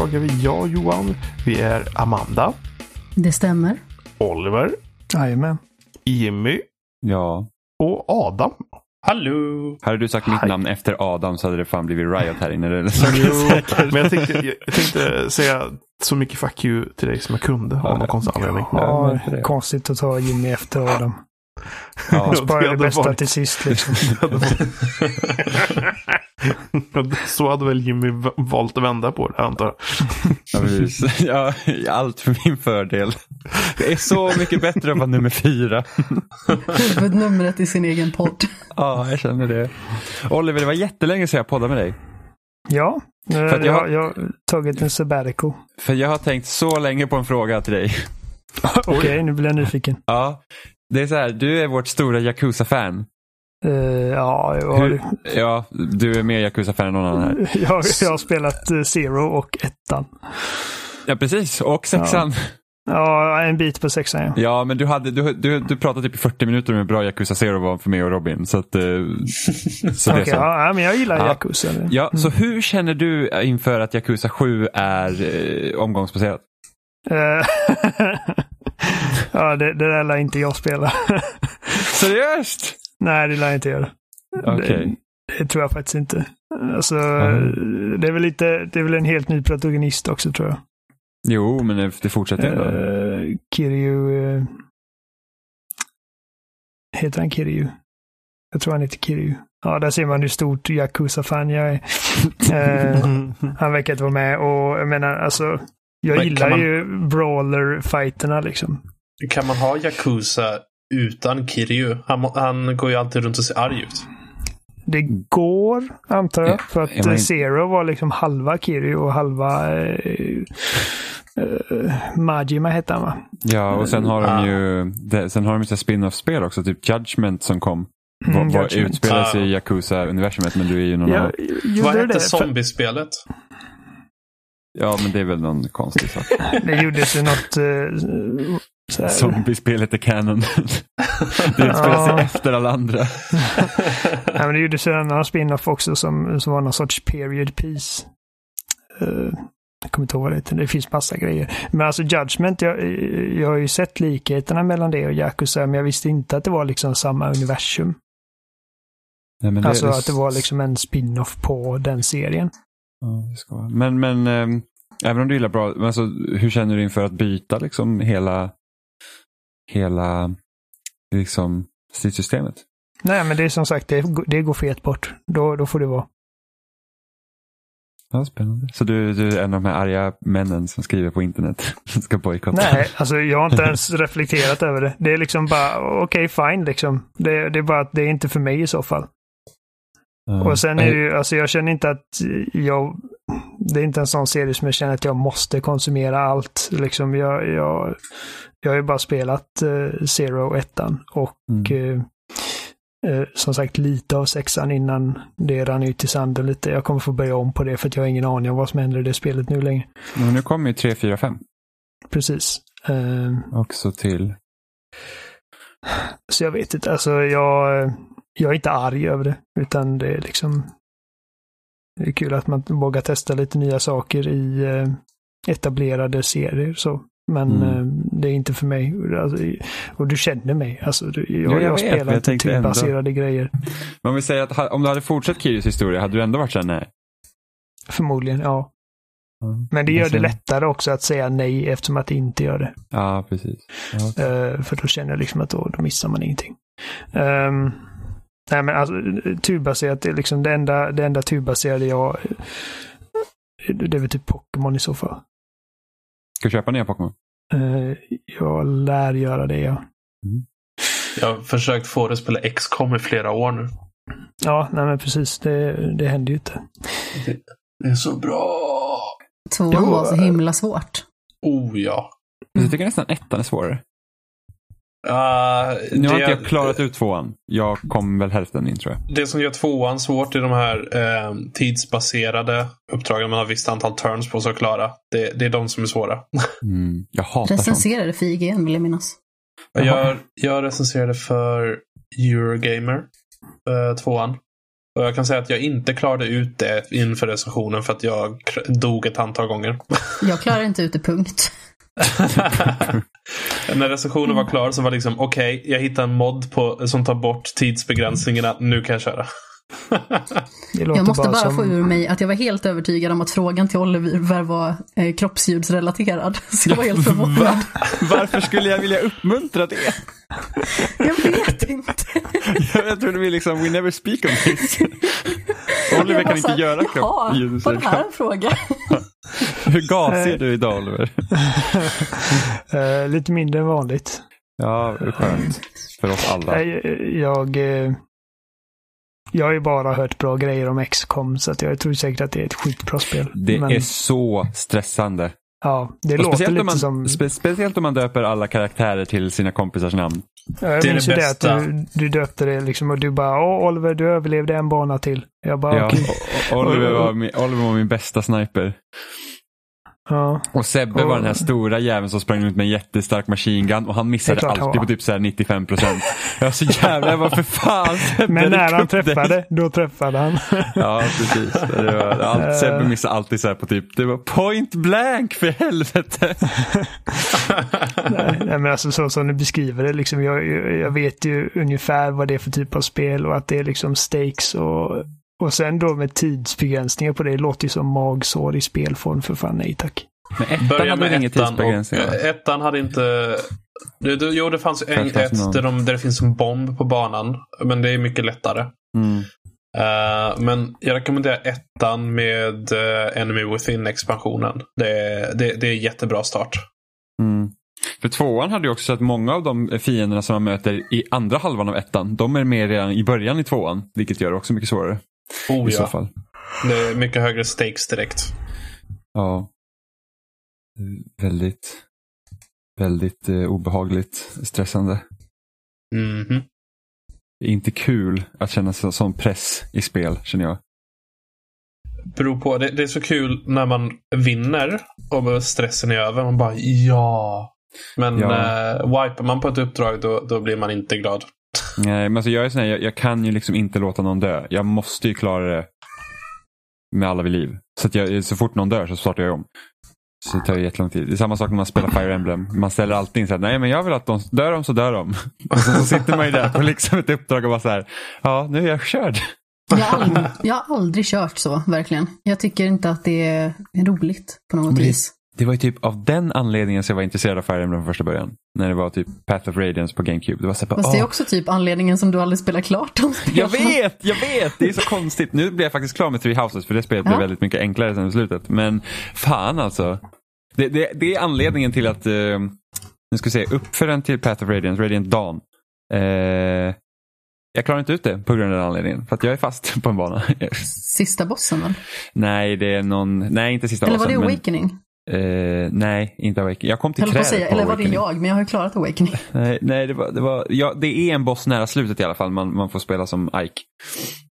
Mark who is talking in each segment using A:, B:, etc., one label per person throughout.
A: Idag är vi jag, Johan. Vi är Amanda.
B: Det stämmer.
A: Oliver.
C: Jajamän.
A: Jimmy.
D: Ja.
A: Och Adam.
E: Hallå!
D: Hade du sagt mitt namn efter Adam så hade det fan blivit riot här inne. Det
A: jo, men jag tänkte, jag tänkte säga så mycket fuck you till dig som jag kunde av någon konstig anledning.
C: Ja, konstigt att ta Jimmy efter Adam.
D: Ja,
C: Spara det bästa varit... till sist liksom.
A: så hade väl Jimmy valt att vända på det antar
D: jag. Ja, ja, allt för min fördel. Det är så mycket bättre att vara nummer fyra.
B: Huvudnumret i sin egen podd.
D: Ja, jag känner det. Oliver, det var jättelänge sedan jag poddade med dig.
C: Ja, för jag, har, jag har tagit en sabbatical.
D: För jag har tänkt så länge på en fråga till dig.
C: Okej, okay, nu blir jag nyfiken.
D: Ja, det är så här, du är vårt stora Yakuza-fan.
C: Uh, ja, jag
D: Hur, ja, du är mer Yakuza-fan än någon annan här.
C: jag, jag har spelat uh, Zero och ettan.
D: Ja, precis. Och sexan.
C: Ja. Ja, en bit på sexan ja.
D: Ja, men du, hade, du, du, du pratade typ i 40 minuter om hur bra Yakuza Zero var för mig och Robin. Så att,
C: så okay, ja, men jag gillar ja. Yakuza.
D: Ja, mm. så hur känner du inför att Yakuza 7 är eh, omgångsbaserat?
C: ja, det, det där lär inte jag spela.
D: Seriöst?
C: Nej, det lär jag inte göra.
D: Okay.
C: Det, det, tror jag faktiskt inte. Alltså, mm. det, är väl lite, det är väl en helt ny protagonist också tror jag.
D: Jo, men det, det fortsätter ändå.
C: Uh, Kiryu... Uh, heter han Kiryu? Jag tror han heter Kiryu. Ja, där ser man hur stort Yakuza-fan jag är. uh, han verkar inte vara med och jag menar alltså, jag men gillar man... ju brawler-fighterna liksom.
E: Kan man ha Yakuza utan Kiryu? Han, han går ju alltid runt och ser arg ut.
C: Det går, antar jag. För att ja, Zero var liksom halva Kiryu och halva eh, eh, Majima hette han va?
D: Ja, och sen har de ju det, sen har de ju spin-off-spel också, typ Judgment som kom. Mm, var, var utspelar sig i Yakuza-universumet men du är ju någon
E: ja, Vad hette zombiespelet?
D: Ja, men det är väl någon konstig sak.
C: det gjordes ju något... Uh,
D: Zombiespelet är canon. det utspelar sig efter alla andra.
C: ja, men det gjordes en annan spin-off också som, som var någon sorts period piece. Uh, jag kommer inte ihåg vad det heter. Det finns massa grejer. Men alltså Judgment, jag, jag har ju sett likheterna mellan det och Yakuza, men jag visste inte att det var liksom samma universum. Nej, det, alltså det... att det var liksom en spin-off på den serien.
D: Ja, det ska Men, men ähm, även om du gillar bra, alltså, hur känner du inför att byta liksom hela, hela liksom, stridssystemet?
C: Nej, men det är som sagt, det, det går fet bort. Då, då får det vara.
D: Ja, spännande. Så du, du är en av de här arga männen som skriver på internet ska bojkotta?
C: Nej, alltså jag har inte ens reflekterat över det. Det är liksom bara, okej, okay, fine liksom. Det, det, är bara att det är inte för mig i så fall. Mm. Och sen är det ju, alltså jag känner inte att jag, det är inte en sån serie som jag känner att jag måste konsumera allt. Liksom jag, jag, jag har ju bara spelat uh, Zero 1 och mm. uh, uh, som sagt lite av sexan innan det rann ut i sanden lite. Jag kommer få börja om på det för att jag har ingen aning om vad som händer i det spelet nu längre.
D: Men nu kommer ju 3, 4, 5.
C: Precis.
D: Också till.
C: Så jag vet inte, alltså jag jag är inte arg över det, utan det är liksom det är kul att man vågar testa lite nya saker i eh, etablerade serier. Så. Men mm. eh, det är inte för mig. Alltså, och du känner mig. Alltså, jag, ja, jag, jag spelar inte turbaserade grejer.
D: Men om vi säger att om du hade fortsatt Kiryos historia, hade du ändå varit såhär nej?
C: Förmodligen, ja. Mm. Men det gör det lättare också att säga nej eftersom att det inte gör det.
D: Ja, precis. Ja.
C: Uh, för då känner jag liksom att då, då missar man ingenting. Um, Nej men alltså turbaserat, är liksom det enda, det enda turbaserade jag... Det är väl typ Pokémon i så fall.
D: Ska du köpa nya Pokémon?
C: Uh, jag lär göra det ja. Mm.
E: Jag har försökt få dig att spela X-com i flera år nu.
C: Ja, nej men precis. Det, det händer ju inte.
E: Det, det är så bra!
B: Tvåan var så himla svårt.
E: Oh ja.
D: Jag tycker nästan ettan är svårare.
E: Uh,
D: nu har det, inte jag klarat ut tvåan. Jag kom väl hälften in tror jag.
E: Det som gör tvåan svårt är de här eh, tidsbaserade uppdragen man har visst antal turns på sig att klara. Det, det är de som är svåra.
D: Mm, jag hatar
B: Recenserade för IGN vill jag minnas.
E: Jag, jag recenserade för Eurogamer, eh, tvåan. Och jag kan säga att jag inte klarade ut det inför recensionen för att jag dog ett antal gånger.
B: Jag klarar inte ut det, punkt.
E: När recensionen var klar så var det liksom okej, jag hittade en mod på, som tar bort tidsbegränsningarna. Nu kan jag köra.
B: Jag måste bara
C: som...
B: få ur mig att jag var helt övertygad om att frågan till Oliver var eh, kroppsljusrelaterad. Så jag var helt förvånad.
D: Varför skulle jag vilja uppmuntra det?
B: Jag vet inte.
D: Jag trodde vi liksom, we never speak on this. Oliver kan
B: bara
D: inte göra
B: Jaha, var det här en fråga?
D: Hur gasig är du idag Oliver?
C: Eh, lite mindre än vanligt.
D: Ja, skönt. För oss alla.
C: Nej, jag... eh, jag har ju bara hört bra grejer om XCOM så att jag tror säkert att det är ett skitbra spel.
D: Det
C: Men,
D: är så stressande.
C: Ja, det
D: Och
C: låter
D: speciellt,
C: lite
D: man,
C: som...
D: spe, speciellt om man döper alla karaktärer till sina kompisars namn.
C: Ja, Jag
E: Det är
C: minns
E: det
C: ju det att du, du döpte det liksom och du bara Åh Oliver, du överlevde en bana till. Jag bara
D: Ja, och Oliver, var min, Oliver var min bästa sniper.
C: Ja.
D: Och Sebbe var den här stora jäveln som sprang ut med en jättestark machine gun och han missade
C: klart
D: alltid på typ så här 95 procent. Jag så jävla, jag var för fan Sebbe,
C: Men när han
D: upp dig."
C: träffade, då träffade han.
D: Ja, precis. Det var, allt, Sebbe
C: Eh.
D: missade alltid så här på typ, det var point blank för helvete.
C: Nej, nej, men alltså så som du beskriver det, liksom, jag, jag vet ju ungefär vad det är för typ av spel och att det är liksom stakes och, och sen då med tidsbegränsningar på det, det låter ju som magsår i spelform för fan nej tack.
D: Men ettan
E: Börja
D: hade
E: med
D: väl inga
E: ettan. Hade inte... Det, det, jo, det fanns en, ett där, de, där det finns en bomb på banan. Men det är mycket lättare.
D: Mm.
E: Eh, men jag rekommenderar ettan med uh, Enemy Within-expansionen. Det, är- det, det är jättebra start.
D: Mm. För tvåan hade ju också så att många av de fienderna som man möter i andra halvan av ettan, de är med redan i början i tvåan. Vilket gör det också mycket svårare
E: Oh,
D: i så
E: ja.
D: fall.
E: Det är mycket högre stakes direkt.
D: Ja. Väldigt, väldigt eh, obehagligt, stressande.
E: Mhm.
D: Det är inte kul att känna så, sån press i spel, känner jag.
E: Beror på. Det, det är så kul när man vinner och stressen är över. Man bara ja. Men
D: Ja.
E: eh, wipar man på ett uppdrag då, då blir man inte glad.
D: Nej, men alltså jag är sån här, jag, jag kan ju liksom inte låta någon dö. Jag måste ju klara det med alla vid liv. Så, att jag, så fort någon dör så startar jag om. Så det tar ju jättelång tid. Det är samma sak när man spelar Fire Emblem. Man ställer alltid in så här, nej men jag vill att de dör de så dör de. Och så, så sitter man ju där på liksom ett uppdrag och bara så här, ja nu är jag körd.
B: Jag har, aldrig, jag har aldrig kört så, verkligen. Jag tycker inte att det är roligt på något vis.
D: Det var ju typ av den anledningen som jag var intresserad av Fire Emblem från första början. När det var typ Path of Radiance på GameCube. Det var så här,
B: Fast det är också typ anledningen som du aldrig spelar klart de
D: Jag vet, jag vet! Det är så konstigt. Nu blev jag faktiskt klar med Three Houses för det spelet blev
B: Ja.
D: väldigt mycket enklare sen i slutet. Men fan alltså. Det, det, det är anledningen till att, eh, nu ska vi se, uppföljaren till Path of Radiance, Radiant Dawn. Eh, jag klarar inte ut det på grund av den anledningen. För att jag är fast på en bana.
B: Sista bossen väl?
D: nej, det är någon, nej inte sista
B: Eller var det
D: bossen, men- Eh, nej, inte Awakening. Jag kom till trädet
B: säga,
D: på
B: eller var det jag? Men jag har ju klarat Awakening.
D: Nej, nej det, var, det, var, ja, det är en boss nära slutet i alla fall. Man, man får spela som Ike.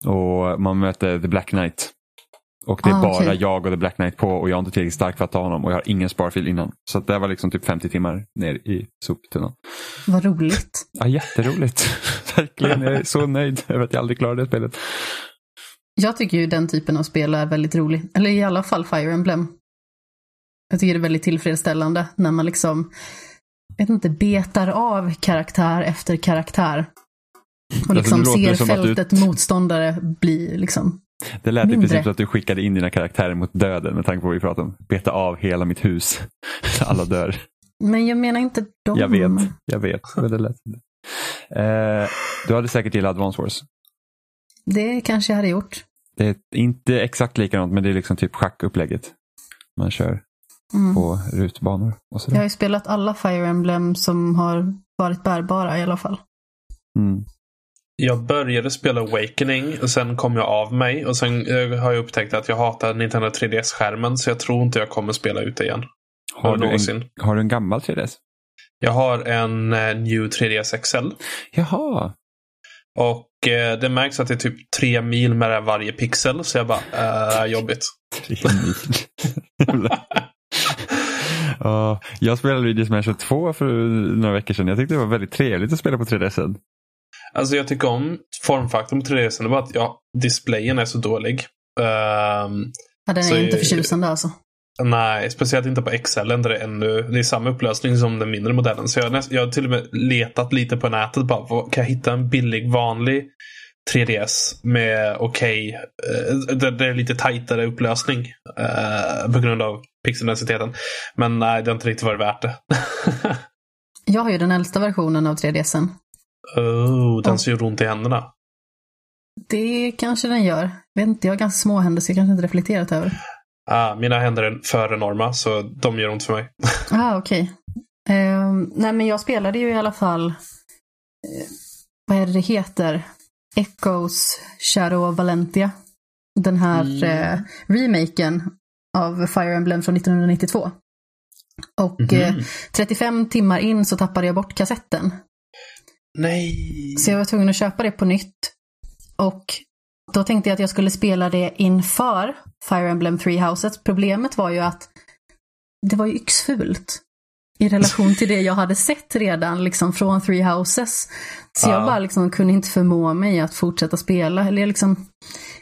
D: Och man möter The Black Knight. Och det är
B: Ah,
D: bara
B: okej.
D: jag och The Black Knight på och jag är inte tillräckligt stark för att ta honom. Och jag har ingen sparfil innan. Så det var liksom typ 50 timmar ner i soptunnan.
B: Vad roligt.
D: Ja, jätteroligt. Verkligen, jag är så nöjd över att jag aldrig klarade det spelet.
B: Jag tycker ju den typen av spel är väldigt rolig. Eller i alla fall Fire Emblem. Jag tycker det är väldigt tillfredsställande när man liksom, jag vet inte, betar av karaktär efter karaktär. Och
D: Alltså,
B: liksom
D: det
B: ser
D: att du-
B: fältet motståndare bli liksom.
D: Det lät i
B: Mindre.
D: princip som att du skickade in dina karaktärer mot döden med tanke på vad vi pratade om. Beta av hela mitt hus. Alla dör.
B: Men jag menar inte dem.
D: Jag vet, jag vet. Men det lät. Eh, du hade säkert gillat Advance Wars.
B: Det kanske jag hade gjort.
D: Det är inte exakt likadant men det är liksom typ schackupplägget. Man kör
B: Mm.
D: på rutbanor och
B: Jag har
D: sådär.
B: ju spelat alla Fire Emblem som har varit bärbara i alla fall.
D: Mm.
E: Jag började spela Awakening och sen kom jag av mig. Och sen eh, har jag upptäckt att jag hatar Nintendo 3DS-skärmen. Så jag tror inte jag kommer spela ut det igen.
D: Har, du en, har du en gammal 3DS?
E: Jag har en eh, New 3DS XL.
D: Jaha.
E: Och eh, det märks att det är typ tre mil mellan varje pixel. Så jag bara, äh, jobbigt.
D: Tre mil. Ja, jag spelade Luigi Mansion 2 för några veckor sedan. Jag tyckte det var väldigt trevligt att spela på 3DSen.
E: Alltså jag tycker om formfaktorn på 3DS. Det bara att ja, displayen är så dålig. Um,
B: Ja, den är
E: Så,
B: inte förtjusande alltså.
E: nej, speciellt inte på XL där det är ännu, det är samma upplösning som den mindre modellen. Så jag, jag har till och med letat lite på nätet. Bara, vad- kan jag hitta en billig vanlig 3DS med okej, eh, där det är lite tajtare upplösning eh, på grund av pixeldensiteten. Men nej, det har inte riktigt varit värt det.
B: Jag har ju den äldsta versionen av 3DSen.
E: oh, den
B: Ja.
E: ser ju ont i händerna.
B: Det kanske den gör. Vet inte, jag har ganska små händer så jag kanske inte reflekterat över.
E: Ah, mina händer är för enorma så de gör ont för mig.
B: Ah, okej. Ehm, nej, men jag spelade ju i alla fall, eh, vad är det det heter? Echoes Shadow of Valentia. Den här
E: Mm.
B: eh, remaken av Fire Emblem från 1992. Och
E: Mhm.
B: eh, 35 timmar in så tappade jag bort kassetten.
E: Nej!
B: Så jag var tvungen att köpa det på nytt. Och då tänkte jag att jag skulle spela det inför Fire Emblem Three Houses. Problemet var ju att det var ju yxfult. I relation till det jag hade sett redan liksom från Three Houses. Så jag
E: Ja.
B: bara liksom kunde inte förmå mig att fortsätta spela. Eller jag liksom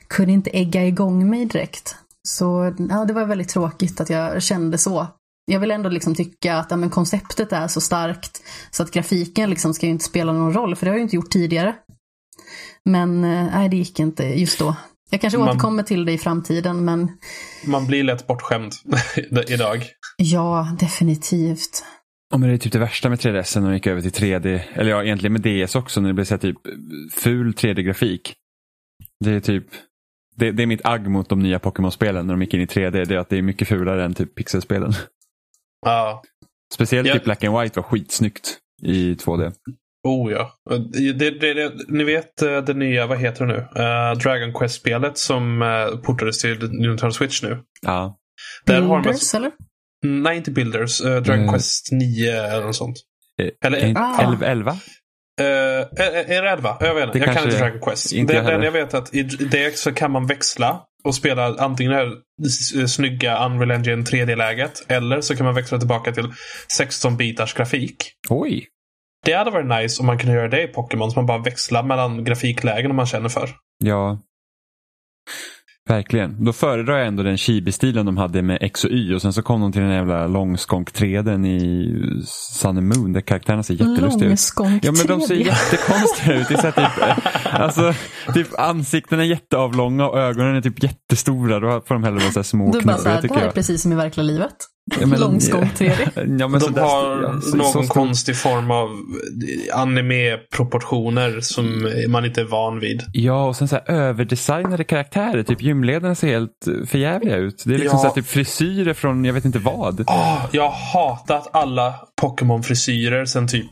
B: kunde inte ägga igång mig direkt. Så ja, det var väldigt tråkigt att jag kände så. Jag vill ändå liksom tycka att ja, men konceptet är så starkt så att grafiken liksom ska ju inte spela någon roll, för det har jag ju inte gjort tidigare. Men eh, nej, det gick inte just då. Jag kanske
E: Man-
B: återkommer till det i framtiden, men
E: Man blir lätt bortskämd idag.
B: ja, definitivt.
D: Ja, men det är typ det värsta med 3DS när de gick över till 3D. Eller ja, egentligen med DS också när det blev så här typ ful 3D-grafik. Det är typ det, det är mitt agg mot de nya Pokémon-spelen när de gick in i 3D. Det är att det är mycket fulare än typ pixelspelen.
E: Ja.
D: Speciellt
E: Ja.
D: typ Black and White var skitsnyggt i 2D.
E: Oh ja. Det, det, det, ni vet eh, det nya, vad heter det nu? Uh, Dragon Quest-spelet som uh, portades till Nintendo Switch nu.
D: Ja.
E: Där har man,
B: Builders, eller?
E: nej, inte Builders. eh, Dragon
D: Mm.
E: Quest 9 eller något sånt. Eller,
D: kan inte-
B: ah.
D: 11? 11?
E: Eh, är, det 11? Jag vet inte.
D: Det
E: Jag kan inte Dragon Quest.
D: inte
E: det,
D: jag
E: den jag vet att i det så kan man växla och spela antingen det här snygga Unreal Engine 3D-läget eller så kan man växla tillbaka till 16-bitars grafik.
D: Oj!
E: Det hade varit nice om man kunde göra det i Pokémon. Så man bara växlar mellan grafiklägen om man känner för.
D: Ja. Verkligen. Då föredrar jag ändå den chibi-stilen de hade med X och Y och sen så kom de till den jävla långskånk 3D i Sun and Moon där karaktärerna ser jättelustiga ut. Ja men de ser
B: 3D.
D: jättekonstiga ut. Det är så här, typ, alltså, typ ansiktena är jätteavlånga och ögonen är typ jättestora. Då får de hellre vara så här små
B: Du bara såhär,
D: knurriga
B: det
D: tycker
B: här är
D: jag.
B: precis som i verkliga livet.
D: Ja, men-
B: Långskånk 3D.
D: Ja, men så
E: de har
D: ja,
E: någon
D: så
E: konstig form av anime-proportioner som man inte är van vid.
D: Ja, och sen så här överdesignade karaktärer. Typ gymledarna ser helt eh, förjävliga ut. Det är liksom
E: Ja.
D: så här, typ frisyrer från jag vet inte vad.
E: Åh, jag har hatat alla Pokémon-frisyrer sen typ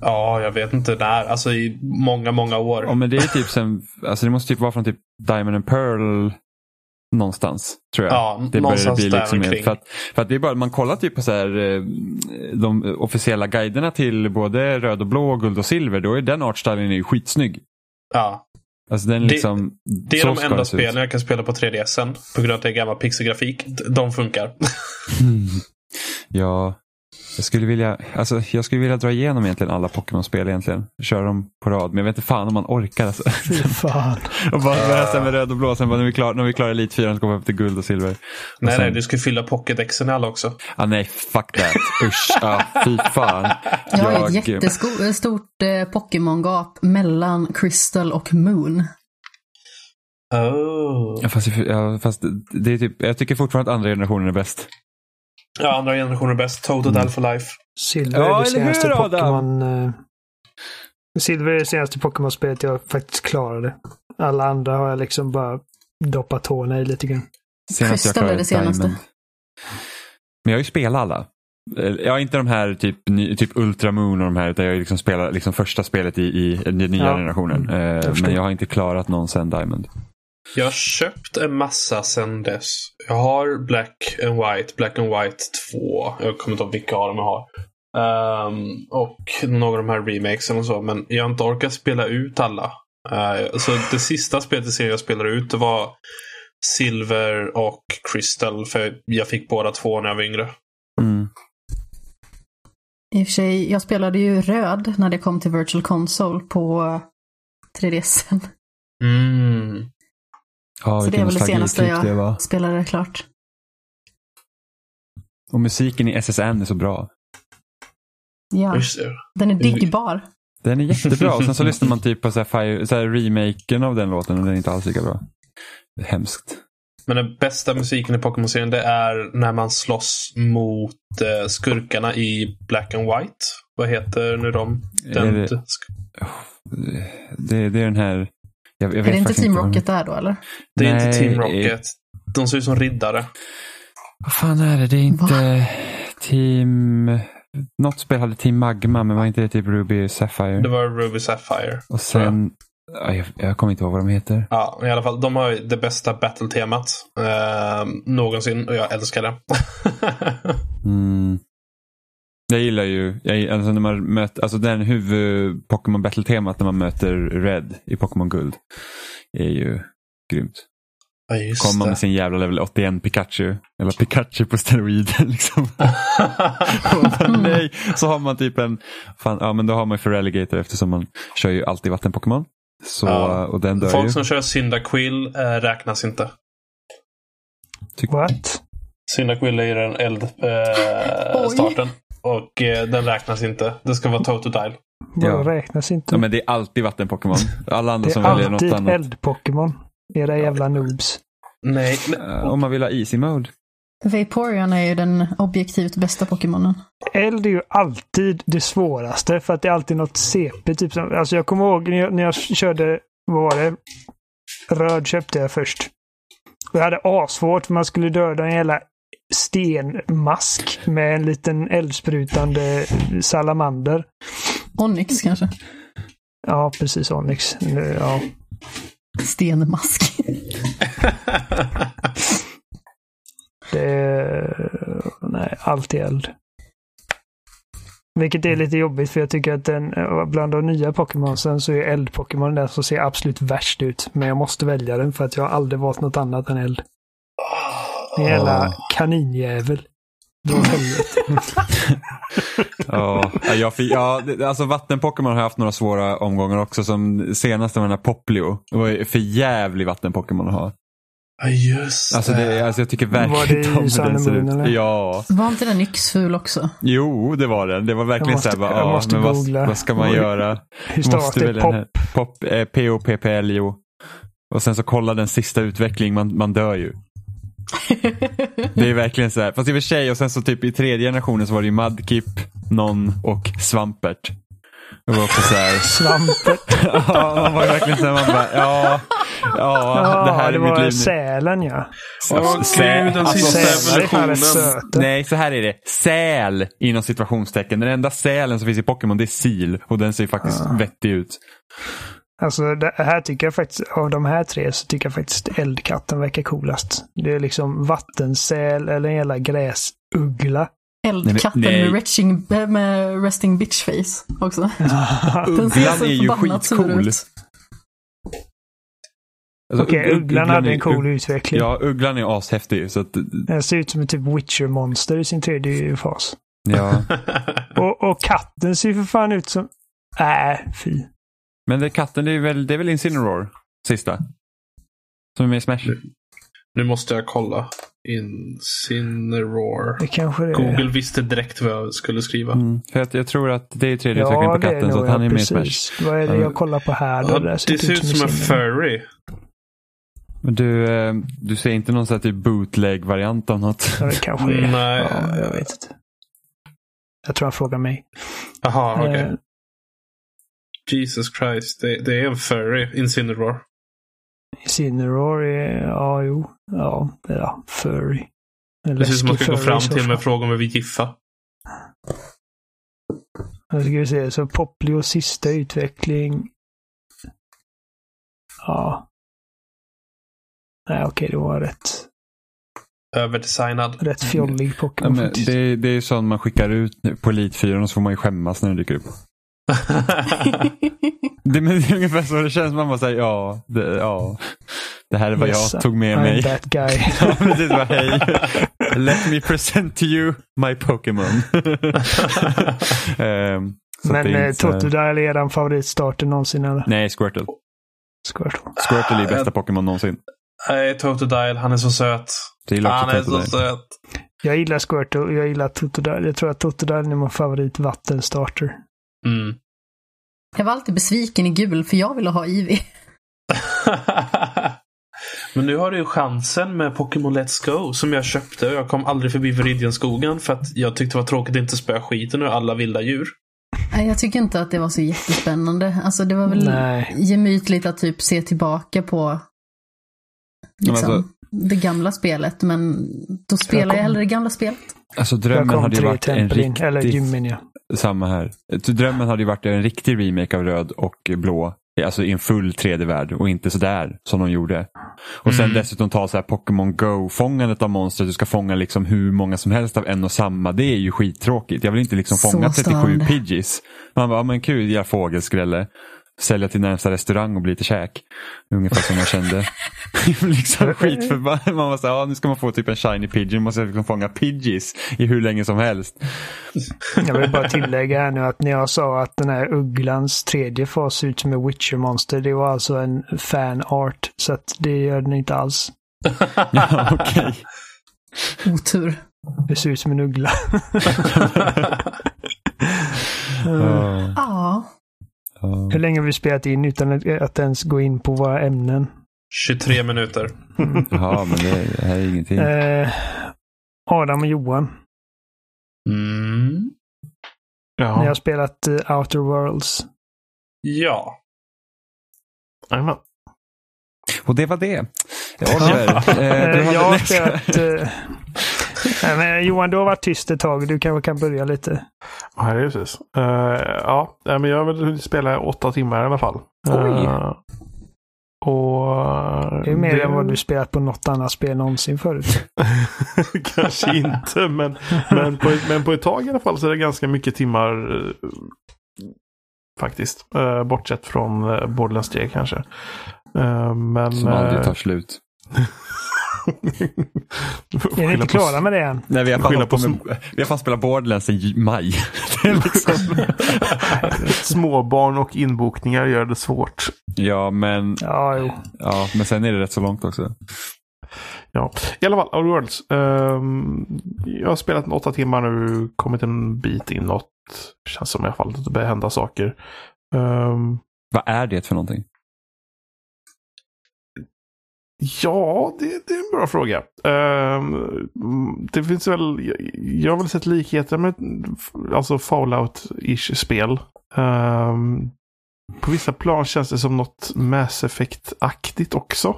E: Ja, jag vet inte när. Alltså i många, många år.
D: Ja, men det är typ sen, alltså det måste typ vara från typ Diamond and Pearl någonstans, tror jag.
E: Ja,
D: det börjar
E: någonstans
D: bli liksom
E: omkring.
D: för att, för att det är bara, man kollar typ på så här, eh, de officiella guiderna till både röd och blå, guld och silver, då är den artstylen ju skitsnygg.
E: Ja.
D: Alltså den
E: Det-
D: liksom,
E: Det är
D: så
E: de enda
D: det
E: spelen jag kan spela på 3DSen. På grund av att det är gammal pixelgrafik. De funkar.
D: Ja, jag skulle vilja, alltså, jag skulle vilja dra igenom egentligen alla Pokémon-spel egentligen. Köra dem på rad, men jag vet inte fan om man orkar. Alltså.
C: Fy fan.
D: och bara börja sen med röd och blå, sen bara när vi klarar, när vi klarar Elit 4 så kommer vi upp till guld och silver. Och
E: nej,
D: sen,
E: nej, du ska fylla pocketdexen i alla också.
D: ah, nej, fuck that. Usch, ah, fy fan.
B: Jag har ett jättestort eh, Pokémon-gap mellan Crystal och Moon.
E: Oh.
D: Fast, ja, fast det är typ, jag tycker fortfarande att andra generationen är bäst.
E: Ja, andra generationen är bäst. Total
D: Mm.
E: Alpha Life.
C: Silver
D: Ja,
C: är det
D: hur,
C: senaste? Pokémon... eh, Silver är det senaste Pokémon-spelet jag faktiskt klarade. Alla andra har jag liksom bara doppat tårna i lite grann.
D: Senast jag klarade
B: det senaste.
D: Diamond. Men jag har ju spelat alla. Ja, inte de här typ, ny, typ Ultramoon och de här, utan jag har liksom spelat liksom första spelet i, i den nya
C: Ja.
D: generationen.
C: Mm,
D: Eh, men jag har inte klarat någon sen Diamond.
E: Jag har köpt en massa sen dess. Jag har Black and White, Black and White 2. Jag kommer inte ihåg vilka av dem jag har. Ehm, och några av de här remakesen och så. Men jag har inte orkat spela ut alla. Uh, så det sista spelet i serien jag spelade ut det var Silver och Crystal. För jag fick båda två när jag var yngre.
D: Mm.
B: I och för sig, jag spelade ju röd när det kom till Virtual Console på 3DSen.
E: Mm.
D: Ja,
B: Så det är väl det senaste
D: det var.
B: jag spelade klart.
D: Och musiken i SSN är så bra.
B: Ja,
E: det.
B: den är diggbar.
D: Den är jättebra. Och sen så lyssnar man typ på så här, Fire, så här remaken av den låten och den är inte alls lika bra. Det är hemskt.
E: Men den bästa musiken i Pokémon-serien det är när man slåss mot eh, skurkarna i Black and White. Vad heter nu de? Den,
D: Är det- Det, det är den här... Jag, jag
B: Är det inte Team Rocket där då eller?
E: det är
D: Nej,
E: inte Team
D: eh,
E: Rocket. De ser ut som riddare.
D: Vad fan är det? Det är inte Team... Något spel hade Team Magma, men var inte det typ Ruby Sapphire?
E: Det var Ruby Sapphire.
D: Och sen... Ja, jag, jag kommer inte ihåg vad de heter.
E: Ja, i alla fall. De har ju det bästa battle-temat eh, någonsin och jag älskar det.
D: Mm. Jag gillar ju, jag, alltså när man möter, alltså den huvud Pokémon Battle-temat när man möter Red i Pokémon Guld är ju grymt.
E: ja, just
D: Kommer man med sin jävla level 81 Pikachu, eller Pikachu på steroider liksom. Nej, så har man typ en, fan, ja men då har man ju för Relegator eftersom man kör ju alltid vatten-Pokémon. Så,
E: Ja.
D: och den dör
E: Folk
D: ju.
E: som kör Cyndaquil eh, räknas inte.
C: What?
E: Cyndaquil är ju den
B: Oj.
E: eldstarten. Och eh, den räknas inte. Det ska vara Totodile.
D: Ja.
C: räknas inte?
D: Ja, men det är alltid vatten-Pokémon. Alla andra
C: det
D: som
C: är
D: väljer något
C: alltid
D: annat.
C: eld-Pokémon. Era jävla noobs.
E: Nej. men-
D: Eh, om man vill ha easy mode.
B: Vaporeon är ju den objektivt bästa Pokémonen.
C: Eld är ju alltid det svåraste för att det är alltid något CP. Typ som, alltså jag kommer ihåg när jag, när jag körde, vad var det? Röd köpte jag först. Och jag hade asvårt för man skulle döda en jävla stenmask med en liten eldsprutande salamander.
B: Onyx kanske?
C: Ja, precis Onyx. Nu, Ja.
B: Stenmask.
C: Det är... Nej, alltid eld. Vilket är lite jobbigt för jag tycker att den, bland de nya Pokémonsen så är eld-Pokémon den som ser absolut värst ut. Men jag måste välja den för att jag har aldrig valt något annat än eld. En jävla kaninjävel.
D: Ja, ja, jag fick, ja, det- alltså vatten-Pokémon har haft några svåra omgångar också. Som senast var den här Poplio. Det var för jävlig vatten-Pokémon att ha.
E: Ja, just
D: Alltså, det, alltså jag tycker verkligen
C: det
D: inte om hur den ser ut.
C: eller?
D: Ja,
B: Var inte den yxful också?
D: jo det var den. Det var verkligen
C: Jag måste-
D: så här, bara,
C: jag
D: ja,
C: måste
D: men vad,
C: googla.
D: vad ska man göra?
C: Hur stavas det? Pop?
D: Pop, eh, P-O-P-P-L-I-O. Och sen så kolla den sista utveckling, man, man dör ju. Det är verkligen så här. Fast i och för sig, och sen så typ i tredje generationen så var det ju Mudkip, Non och Svampert. Det var också så här.
C: Svampet.
D: ja, man var verkligen så här, man bara, ja, ja, det här är
C: det
D: mitt
C: var
D: liv nu.
C: sälen ja.
E: Åh, gud, den sista
C: är
E: evolutionen.
D: Nej, så här är det. Säl inom situationstecken. Den enda sälen som finns i Pokémon det är sil och den ser ju faktiskt vettig ut.
C: Alltså det här tycker jag faktiskt, av de här tre så tycker jag faktiskt eldkatten verkar coolast. Det är liksom vattensäl eller en jävla gräsuggla.
B: Eldkatten
D: Nej,
B: med,
D: nej.
B: retching, äh, med resting bitch face också. Den ser
D: Ugglan
B: så
D: är ju
B: förbannat sur
D: skitcool.
B: ut.
D: Alltså,
C: Okej,
D: Ugg-
C: ugglan hade
D: är-
C: en cool utveckling.
D: Ja, ugglan är ashäftig. Så att,
C: Den ser ut som ett typ Witcher-monster i sin tredje fas.
D: ja.
C: Och, och katten ser ju för fan ut som... Äh, fy.
D: Men det, katten, det är väl, det är väl Incineroar, sista? Som är med i Smash.
E: Nu måste jag kolla. Incineroar.
C: Det kanske det är.
E: Google visste direkt vad jag skulle skriva.
D: Mm. För att jag tror att det är tredje utvecklingen på
C: är
D: katten, så att han
C: ja,
D: är med i Smash.
C: precis. Vad är det jag kollar på här då?
E: Ja,
C: Det, där
E: det ser ut som en
C: Incineroar.
E: furry.
D: Du, eh, du ser inte någon sån här typ bootleg-variant av något?
C: Ja, det kanske är.
E: Nej.
C: Ja, jag vet inte. Jag tror han frågar mig.
E: Jaha, okej.
C: Eh,
E: Jesus Christ. Det, det är en furry. Incineroar.
C: Incineroar är... Ja, jo. Ja, det är ja, furry. En
E: Det ser ut som man ska gå fram till med fråga om vi vill giffa.
C: Nu ska vi se. Så Poplios sista utveckling. Ja. Nej, okej, det var rätt,
E: Överdesignad.
C: rätt fjollig
D: Ja,
C: Pokémon faktiskt.
D: det, det är sånt man skickar ut på Elite 4 och så får man ju skämmas när den dyker upp. Det, men det är ungefär så det känns. Man bara säger ja, det, ja, det här är vad
C: Yes,
D: jag tog med
C: I'm
D: mig.
C: that guy.
D: Ja, precis. Bara, hej. Let me present to you my Pokémon. Att
C: Men eh,
D: inte
C: Totodile är eran favoritstarter någonsin eller?
D: Nej, Squirtle.
C: Squirtle.
D: Squirtle är bästa Pokémon någonsin.
E: Nej, Totodile. Han är så söt. Han är så söt.
C: Jag gillar Squirtle och jag gillar Totodile. Jag tror att Totodile är min favorit vattenstarter.
E: Mm.
B: Jag var alltid besviken i gul för jag ville ha Ivy.
E: Men nu har du ju chansen med Pokémon Let's Go som jag köpte. Jag kom aldrig förbi Viridianskogen för att jag tyckte det var tråkigt att inte spöa skiten ur alla vilda djur.
B: Nej, Jag tycker inte att det var så jättespännande. Alltså det var väl
C: Nej.
B: gemytligt att typ se tillbaka på liksom,
D: alltså-
B: det gamla spelet. Men då spelar jag,
C: kom-
B: hellre det gamla spelet.
D: Alltså
C: Jag
D: drömmen hade ju varit en
C: in, eller
D: riktig...
C: gymmen ja.
D: Samma här. Drömmen hade ju varit en riktig remake av röd och blå. Alltså i en full 3D-värld och inte sådär som de gjorde. Och sen
E: Mm.
D: dessutom ta så här Pokémon Go-fångandet av monster. Du ska fånga liksom hur många som helst av en och samma. Det är ju skittråkigt. Jag vill inte liksom
B: Så
D: fånga 37
B: störande.
D: Pidgeys. Man bara, ja, men kul, göra fågelskrälle. Sälja till närmsta restaurang och bli lite käk. Ungefär som jag kände. liksom skitförbannad. Man var så här, ja, nu ska man få typ en shiny pigeon. Måste jag liksom fånga Pidgeys i hur länge som helst.
C: Jag vill bara tillägga här nu att när jag sa att den här ugglans tredje fas ser ut som en Witcher-monster, det var alltså en fan-art. Så att det gör den inte alls.
D: Ja, okej.
B: Otur.
C: Det ser ut som en uggla.
D: Ja,
B: Ja.
D: Ja.
C: Hur länge har vi spelat in utan att, att ens gå in på våra ämnen?
E: 23 minuter.
D: Jaha, men det, det här är ingenting.
C: Eh, Adam och Johan.
E: Mm.
C: Ni har
A: Ja.
C: spelat eh, Outer Worlds.
E: Ja.
A: Jajamän.
D: Och det var det. Oliver, eh, du
C: Eh,
D: hade
C: jag har spelat... Eh, nej, men Johan, du har varit tyst ett tag. Du kanske kan börja lite.
A: Ja, det är precis. Uh, ja, men jag har väl hunnit spela åtta timmar i alla fall. Eh, och...
C: Det är mer än vad du spelat på något annat spel någonsin förut.
A: Kanske inte, men, men, på, men på ett tag i alla fall så är det ganska mycket timmar. eh, faktiskt. Uh, bortsett från uh, Borderlands 3 kanske. Eh, men...
D: Som aldrig
A: eh,
D: tar slut.
A: får
C: Är inte
A: på-
C: klara med det än?
D: Nej, vi har fan, på vi har fan spelat Borderlands i maj. liksom...
A: Småbarn och inbokningar gör det svårt.
D: ja, men,
C: Ja, jo.
D: ja, men sen är det rätt så långt också.
A: Ja, i alla fall, Outer Worlds. Ehm, jag har spelat åtta timmar nu, kommit en bit inåt. Känns som i alla fall att det börjar hända saker. Ehm,
D: Vad är det för någonting?
A: Ja, det, det är en bra fråga. Mm, det finns väl, jag, har väl sett likheter med alltså Fallout-ish spel. Ehm, på vissa plan känns det som något Mass Effect-aktigt också.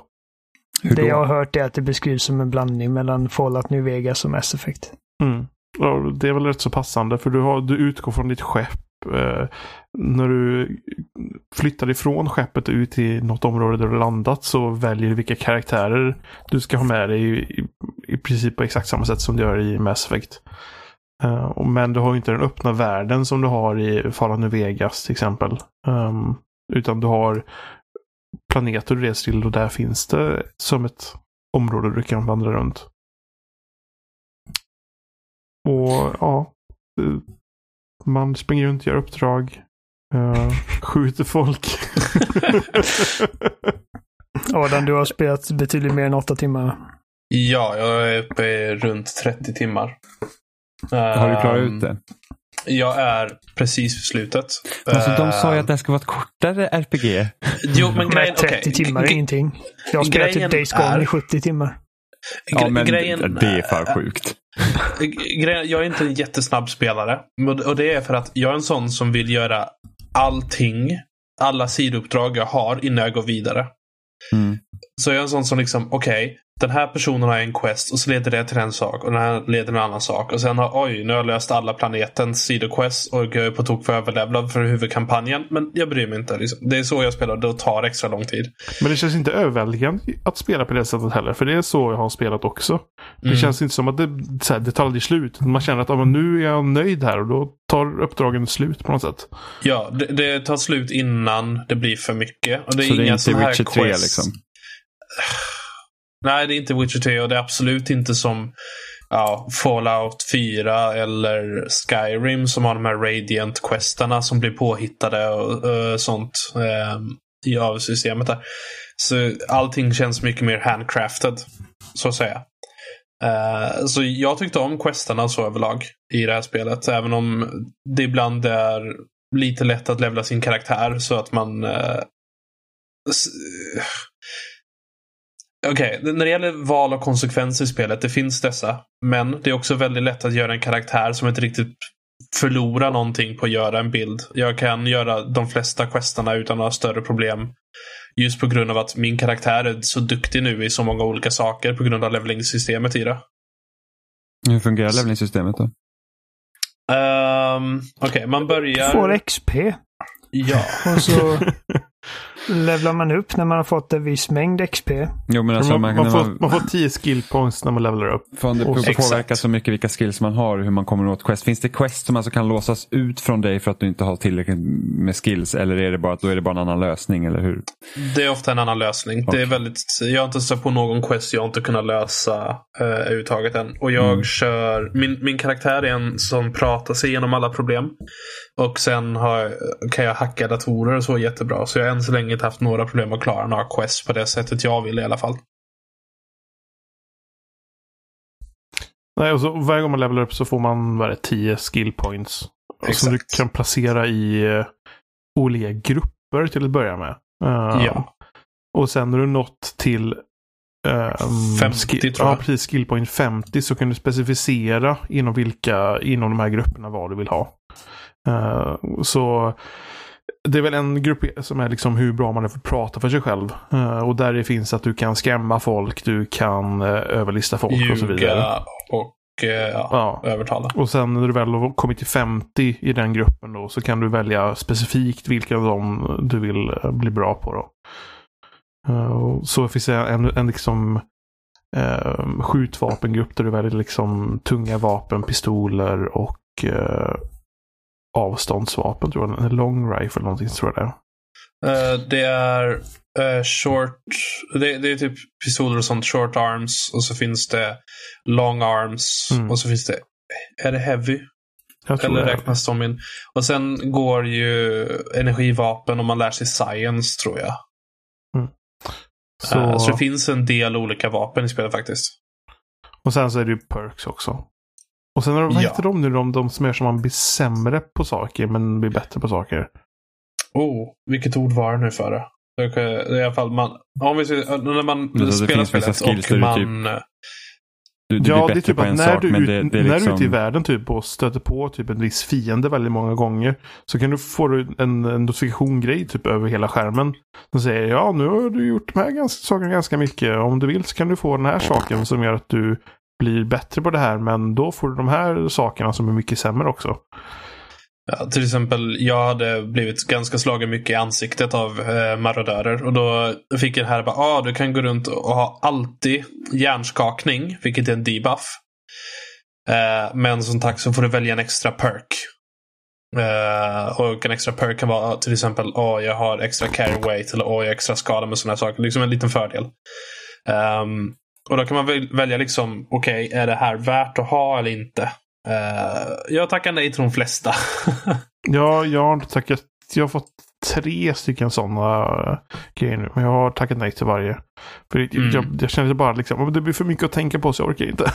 C: Det jag har hört är att det beskrivs som en blandning mellan Fallout New Vegas och Mass Effect.
A: Mm. Ja, det är väl rätt så passande för du, har, du utgår från ditt skepp. Eh, när du flyttar ifrån skeppet ut till något område där du landat så väljer du vilka karaktärer du ska ha med dig i, i, i princip på exakt samma sätt som du gör i Mass Effect. Eh, men du har ju inte den öppna världen som du har i Fallout New Vegas till exempel. Ehm, utan du har planeter du reser till och där finns det som ett område du kan vandra runt. Och ja, eh, man springer runt, gör uppdrag, eh, skjuter folk.
C: Adam, du har spelat betydligt mer än åtta timmar.
E: Ja, jag är uppe i runt 30 timmar.
D: Har du klarat
E: Ehm,
D: ut det?
E: Jag är precis vid slutet.
D: Alltså, de sa ju
E: Ehm,
D: att det här ska vara ett kortare RPG.
E: Jo, men grejen...
C: Men 30
E: okej.
C: timmar är ingenting. Jag har spelat typ Days Gone
E: är-
C: i 70 timmar.
D: Ja, men
E: grejen,
D: det är för sjukt.
E: grejen, jag är inte en jättesnabb spelare. Och det är för att jag är en sån som vill göra allting, alla sidouppdrag jag har innan jag går vidare.
D: Mm.
E: Så jag är en sån som liksom, okej, den här personen har en quest och så leder det till en sak och den här leder till en annan sak. Och sen har, oj, nu har jag löst alla planetens sidoquests och jag är på tok för överlevlad för huvudkampanjen. Men jag bryr mig inte. Liksom. Det är så jag spelar och det tar extra lång tid.
A: Men det känns inte överväldigande att spela på det sättet heller. För det är så jag har spelat också. Det
E: Mm.
A: känns inte som att det, så här, det tar aldrig slut. Man känner att ah, men nu är jag nöjd här och då tar uppdragen slut på något sätt.
E: Ja, det, det tar slut innan det blir för mycket. Och det är
D: Så det är
E: inga
D: inte Witcher 3
E: quests.
D: liksom?
E: Nej, det är inte Witcher 3 och det är absolut inte som ja, Fallout 4 eller Skyrim som har de här Radiant-questarna som blir påhittade och, och sånt. eh, i AV-systemet där. Så allting känns mycket mer handcrafted, så att säga. Uh, så jag tyckte om questarna så överlag i det här spelet. Även om det ibland är lite lätt att levla sin karaktär så att man uh, Okej, okay. när det gäller val och konsekvenser i spelet, det finns dessa. Men det är också väldigt lätt att göra en karaktär som inte riktigt förlorar någonting på att göra en bild. Jag kan göra de flesta questarna utan några större problem. Just på grund av att min karaktär är så duktig nu i så många olika saker på grund av levelingssystemet i det.
D: Hur fungerar levelingssystemet då?
E: Um, Okej, okay, man börjar...
C: Får XP.
E: Ja.
C: Och så levlar man upp när man har fått en viss mängd XP.
A: Jo, men alltså, man, man, man, får, man, man får 10 skill points när man levlar upp.
D: Fan, det och, påverkar så mycket vilka skills man har och hur man kommer åt quest. Finns det quest som alltså kan låsas ut från dig för att du inte har tillräckligt med skills? Eller är det bara att då är det bara en annan lösning? Eller hur?
E: Det är ofta en annan lösning. Okay. Det är väldigt, jag har inte stött på någon quest jag inte kunnat lösa uh, överhuvudtaget än. Och jag mm. kör, min, min karaktär är en som pratar sig igenom alla problem. Och sen har, kan jag hacka datorer och så jättebra. Så jag har än så länge inte haft några problem att klara några quests på det sättet jag vill i alla fall.
A: Nej, och så varje gång man levelar upp så får man vad 10 skill points. Som du kan placera i uh, olika grupper till att börja med. Uh,
E: ja.
A: Och sen när du nått till
E: um, 50 skill, tror
A: jag. Ja, precis. Skill point 50 så kan du specificera inom vilka, inom de här grupperna vad du vill ha. Uh, så det är väl en grupp som är liksom hur bra man är för att prata för sig själv. Uh, och där det finns att du kan skrämma folk, du kan uh, överlista folk
E: Ljuga
A: och så vidare.
E: och ja, ja. övertala.
A: Och sen när du väl har kommit till 50 i den gruppen då så kan du välja specifikt vilka av dem du vill bli bra på. Då. Så finns det en, en liksom skjutvapengrupp där du väljer liksom tunga vapen, pistoler och avståndsvapen tror jag. En long rifle eller någonting tror jag det
E: är. Uh, det är uh, short. Det, det, är typ pistoler och sånt. Short arms. Och så finns det long arms. Mm. Och så finns det. Är det heavy? Eller räknas de in? Och sen går ju energivapen om man lär sig science tror jag. Mm. Så... Uh, så det finns en del olika vapen i spelet faktiskt.
A: Och sen så är det ju perks också. Och sen, vad ja. heter de nu, de, de som är som man blir sämre på saker men blir bättre på saker?
E: Oh, vilket ord var det nu för det? I alla fall man, om vi, när man det, spelar spelet och man... Typ,
A: du, du ja, det är typ att när, sak, du, ut, det, det är när liksom... du är ute i liksom- världen typ och stöter på typ en viss fiende väldigt många gånger. Så kan du få en, en notifikation-grej typ över hela skärmen. Som säger ja nu har du gjort de här ganska, sakerna ganska mycket. Om du vill så kan du få den här saken som gör att du blir bättre på det här. Men då får du de här sakerna som är mycket sämre också.
E: Ja, till exempel, jag hade blivit ganska slagen mycket i ansiktet av eh, marodörer. Och då fick jag det här, bara, ah, du kan gå runt och ha alltid hjärnskakning, vilket är en debuff. Eh, men som tack så får du välja en extra perk. Eh, och en extra perk kan vara till exempel, åh, oh, jag har extra carry weight eller åh, oh, jag har extra skada med sådana saker. Liksom en liten fördel. Um, och då kan man välja liksom, okej, okay, är det här värt att ha eller inte? Uh, jag tackar nej till de flesta.
A: ja, jag har inte tackat. Jag har fått tre stycken sådana uh, grejer nu. Men jag har tackat nej till varje. För mm. jag, jag känner bara liksom, det blir för mycket att tänka på så jag orkar inte.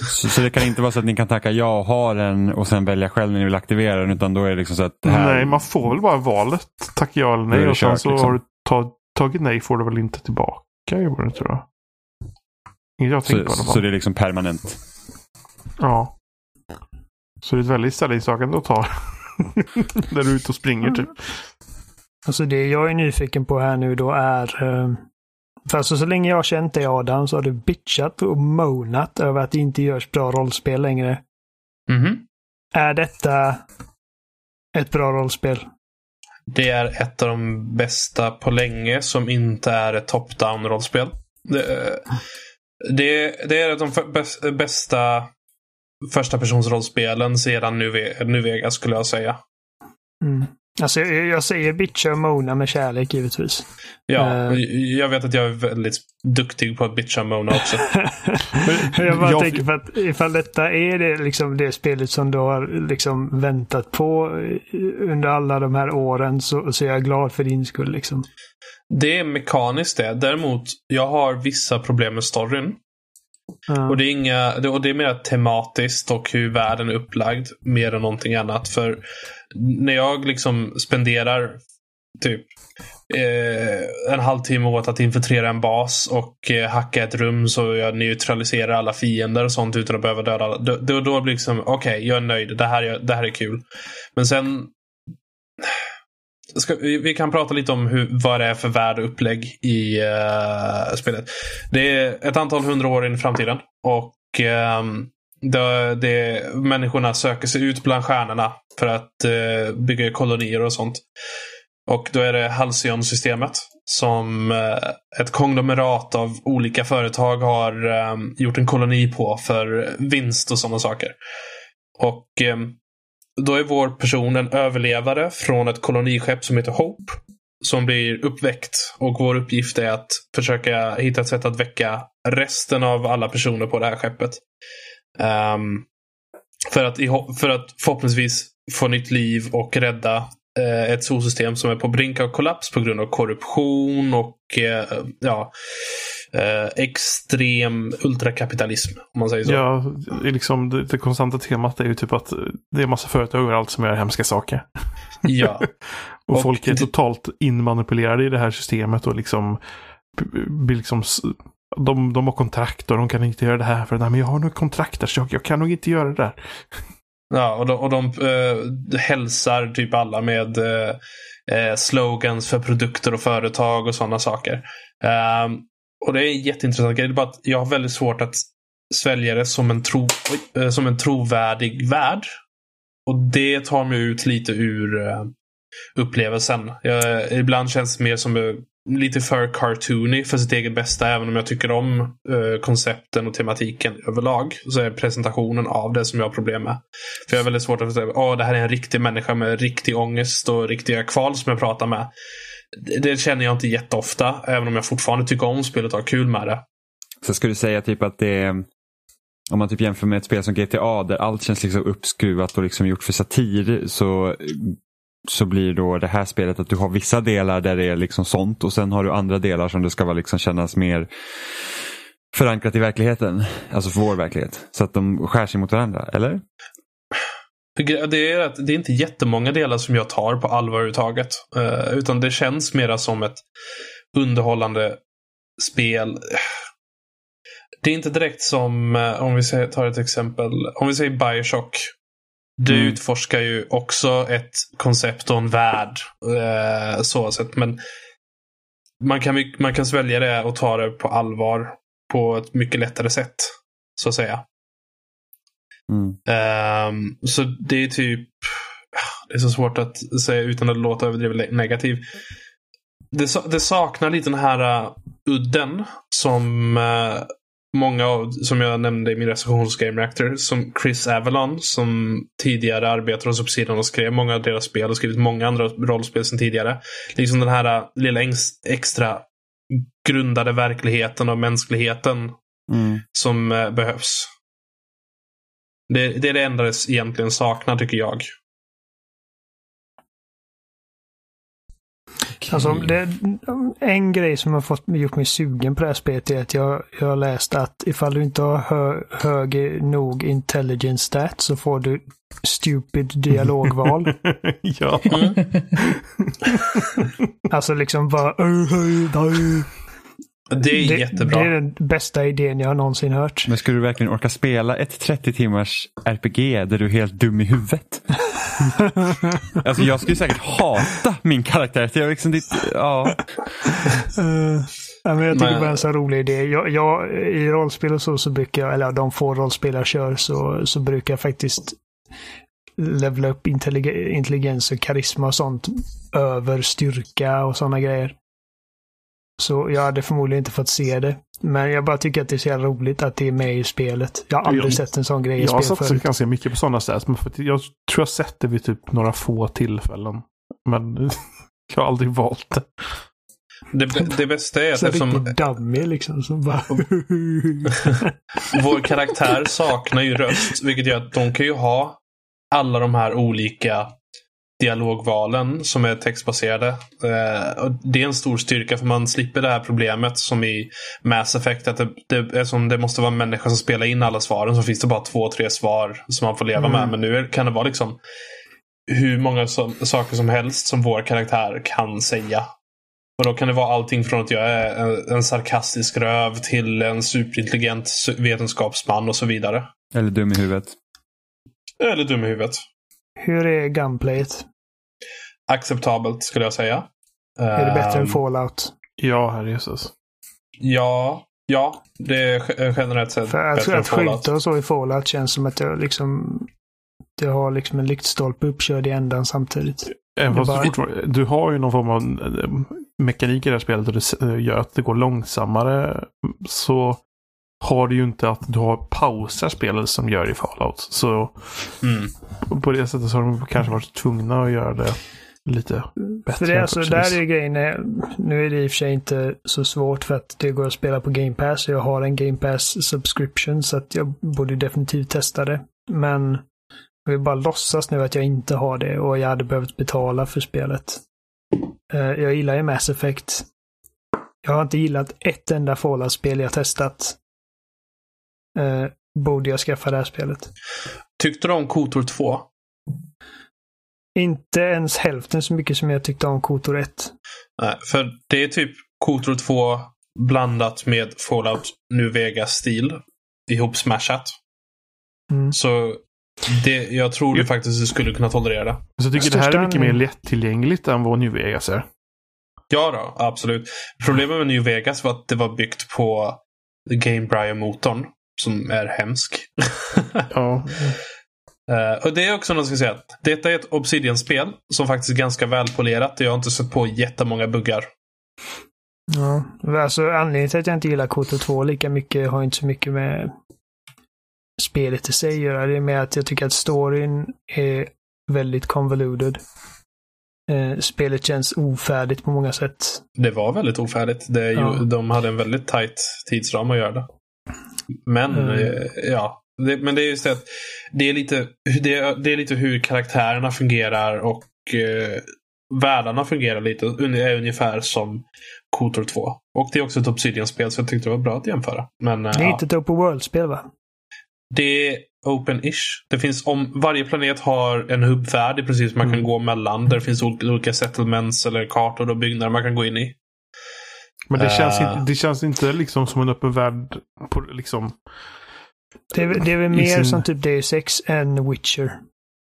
D: så, så, det kan inte vara så att ni kan tacka ja och ha den och sen välja själv när ni vill aktivera den. Utan då är det liksom så att
A: här... Nej, man får väl bara valet. Tacka ja eller nej. Och sen så liksom. har du tag, tagit nej får du väl inte tillbaka. Det, tror jag.
D: Jag så, på så det är liksom permanent?
A: Ja. Så det är ett väldigt ställningstagande att ta. När du är ute och springer typ.
C: Alltså det jag är nyfiken på här nu då är eh, för alltså så länge jag har känt dig Adam så har du bitchat och monat över att det inte görs bra rollspel längre.
E: Mm -hmm.
C: Är detta ett bra rollspel?
E: Det är ett av de bästa på länge som inte är ett top-down rollspel. Det, det, det är de bästa första persons rollspelen sedan nu, Vegas skulle jag säga.
C: Mm. Alltså jag, jag säger bitcha och mona med kärlek givetvis.
E: Ja,
C: Eh.
E: jag vet att jag är väldigt duktig på att bitcha Mona också.
C: jag bara
A: Jag-
C: tänker på att ifall detta är det, liksom det spelet som du har liksom väntat på eh, under alla de här åren så, så är jag glad för din skull. Liksom.
E: Det är mekaniskt det. Däremot, jag har vissa problem med storyn.
C: Ja.
E: Och det är inga, och det är mer tematiskt och hur världen är upplagd mer än någonting annat. För när jag liksom spenderar typ eh, en halvtimme åt att infiltrera en bas och eh, hacka ett rum så jag neutraliserar alla fiender och sånt utan att behöva döda alla. Då, då, då blir det liksom, okej, jag är nöjd. Det här, är- det här är kul. Men sen Ska, vi, vi kan prata lite om hur, vad det är för värld och upplägg i uh, spelet. Det är ett antal hundra år in i framtiden. Och um, det, det, människorna söker sig ut bland stjärnorna för att uh, bygga kolonier och sånt. Och då är det Halcyon-systemet som eh, ett konglomerat av olika företag har ehm, gjort en koloni på för vinst och sådana saker. Och ehm, då är vår person en överlevare från ett koloniskepp som heter Hope. Som blir uppväckt. Och vår uppgift är att försöka hitta ett sätt att väcka resten av alla personer på det här skeppet. Um, för, att, i för att förhoppningsvis få nytt liv och rädda eh, ett solsystem som är på brink av kollaps på grund av korruption och eh, ja, eh, extrem ultrakapitalism. Om man säger så.
A: Ja, det, liksom, det, det konstanta temat är ju typ att det är massa företag överallt som gör hemska saker.
E: ja.
A: Och,
E: Och
A: folk är
E: det-
A: totalt inmanipulerade i det här systemet och liksom blir liksom de, de har kontrakt och de kan inte göra det här för nej, men jag har nog kontrakt där så jag, jag kan nog inte göra det där.
E: Ja, och de, och de eh, hälsar typ alla med eh, eh, slogans för produkter och företag och sådana saker. Ehm, och det är en jätteintressant grej. Det är bara att jag har väldigt svårt att svälja det som en, tro, eh, som en trovärdig värld. Och det tar mig ut lite ur eh, upplevelsen. Jag, ibland känns det mer som eh, lite för cartoony för sitt eget bästa. Även om jag tycker om eh, koncepten och tematiken överlag. Så är presentationen av det som jag har problem med. För jag har väldigt svårt att säga att det här är en riktig människa med riktig ångest och riktiga kval som jag pratar med. Det, känner jag inte jätteofta. Även om jag fortfarande tycker om spelet och har kul med det.
D: Så ska du säga typ att det är, om man typ jämför med ett spel som GTA där allt känns liksom uppskruvat och liksom gjort för satir så, så blir då det här spelet att du har vissa delar där det är liksom sånt och sen har du andra delar som det ska vara liksom kännas mer förankrat i verkligheten. Alltså för vår verklighet. Så att de skär sig mot varandra, eller?
E: Det är, att det är inte jättemånga delar som jag tar på allvar överhuvudtaget. Eh, utan det känns mera som ett underhållande spel. Det är inte direkt som, eh, om vi tar ett exempel, om vi säger Bioshock. Du
D: Mm.
E: utforskar ju också ett koncept och en värld. Eh, så sett. Men man kan, man kan svälja det och ta det på allvar på ett mycket lättare sätt. Så att säga.
D: Mm.
E: Ehm, så det är typ... Det är så svårt att säga utan att låta överdrivet negativ. Det, det saknar lite den här uh, udden som uh, många av, som jag nämnde i min recension hos Game Reactor, som Chris Avalon, som tidigare arbetade hos Obsidian och skrev många av deras spel och skrivit många andra rollspel sedan tidigare. Liksom den här uh, lilla ex- extra grundade verkligheten och mänskligheten
D: Mm.
E: som eh, behövs. Det, det är det enda det egentligen saknar tycker jag.
C: Alltså, det, en grej som har fått, gjort mig sugen på det här spelet är att jag, jag har läst att ifall du inte har hö, hög nog intelligence stat så får du stupid dialogval.
A: ja.
C: alltså liksom bara...
E: Det är
C: Det,
E: jättebra.
C: det är den bästa idén jag har någonsin hört.
D: Men skulle du verkligen orka spela ett 30 timmars RPG där du är helt dum i huvudet? alltså jag skulle säkert hata min karaktär. Jag liksom dit, ja.
C: Uh, ja, men jag tycker
E: Men-
C: bara det är en så rolig idé. Jag, jag, I rollspel och så, så brukar jag, eller de få rollspel jag kör, så, så brukar jag faktiskt levla upp intellig- intelligens och karisma och sånt över styrka och sådana grejer. Så jag hade förmodligen inte fått se det. Men jag bara tycker att det är så jävla roligt att det är med i spelet. Jag har aldrig
A: Jag-
C: sett en sån grej i
A: Jag har
C: spel
A: satsat
C: förut.
A: ganska mycket på sådana stats. Men för att jag tror jag sett det vid typ några få tillfällen. Men jag har aldrig valt det.
E: Det, det bästa är att
C: Så
E: eftersom
C: dammig liksom. Som bara...
E: vår karaktär saknar ju röst, vilket gör att de kan ju ha alla de här olika dialogvalen som är textbaserade. Eh, det är en stor styrka för man slipper det här problemet som i Mass Effect. Att det, det, som det måste vara en människa som spelar in alla svaren så finns det bara två, tre svar som man får leva
C: Mm.
E: med. Men nu kan det vara liksom hur många så, saker som helst som vår karaktär kan säga. Och då kan det vara allting från att jag är en, en sarkastisk röv till en superintelligent su- vetenskapsman och så vidare.
D: Eller dum i huvudet.
E: Eller dum i huvudet.
C: Hur är gunplayet?
E: Acceptabelt skulle jag säga.
C: Är det bättre än
E: Ehm,
C: Fallout?
A: Ja, herre Jesus.
E: Ja, ja. Det är ge- generellt sett
C: För att,
E: bättre än
C: att
E: Fallout.
C: skjuta och så i Fallout känns som att jag liksom... Det har liksom en lyktstolpe uppkörd i ändan samtidigt.
A: Även
C: Det
A: fast
C: bara-
A: du, fortfarande, du har ju någon form av eh, mekanik i det här spelet och det eh, gör att det går långsammare. Så har du ju inte att du har pausar spelet som gör i Fallout. Så
E: Mm.
A: på det sättet så har de kanske varit tvungna att göra det lite bättre.
C: För det alltså, där är grejen. är- Nu är det i och för sig inte så svårt för att det går att spela på Game Pass. Jag har en Game Pass subscription så att jag borde definitivt testa det. Men jag vill bara låtsas nu att jag inte har det och jag hade behövt betala för spelet. Eh, Jag gillar ju Mass Effect. Jag har inte gillat ett enda Fallout-spel jag testat. Eh, borde jag skaffa det här spelet?
E: Tyckte du om Kotor 2?
C: Inte ens hälften så mycket som jag tyckte om Kotor 1.
E: Nej, för det är typ Kotor 2 blandat med Fallout New Vegas-stil. Ihop smashat.
C: Mm.
E: Så det, jag tror du faktiskt du skulle kunna tolerera det.
A: Så jag tycker det här är mycket mer lättillgängligt än vad New Vegas är.
E: Ja då, absolut. Problemet med New Vegas var att det var byggt på Gamebryer-motorn. Som är hemsk.
A: Ja,
E: Eh, och det är också något jag ska säga. Detta är ett Obsidian-spel som faktiskt är ganska välpolerat. Jag har inte sett på jättemånga buggar.
C: Ja, alltså anledningen till att jag inte gillar Kotor 2 lika mycket har inte så mycket med spelet i sig att göra. Det är med att jag tycker att storyn är väldigt convoluted. Eh, spelet känns ofärdigt på många sätt.
E: Det var väldigt ofärdigt. Det är ju,
C: Ja.
E: De hade en väldigt tight tidsram att göra det. Men,
C: Mm.
E: eh, ja. Det, men det är just det att det är, lite, det, det är lite hur karaktärerna fungerar och eh, världarna fungerar lite. Är ungefär som Kotor 2. Och det är också ett Obsidian-spel så jag tyckte det var bra att jämföra. Men eh,
C: Det är
E: ja.
C: inte ett open world-spel va?
E: Det är open-ish. Det finns om, varje planet har en hubbvärld som man
A: Mm.
E: kan gå mellan. Där det finns olika settlements eller kartor och byggnader man kan gå in i.
A: men det känns,
E: Eh.
A: inte, det känns inte liksom som en öppen värld. På, liksom,
C: Det är, det är väl mer
A: sin-
C: som typ Deus Ex än Witcher.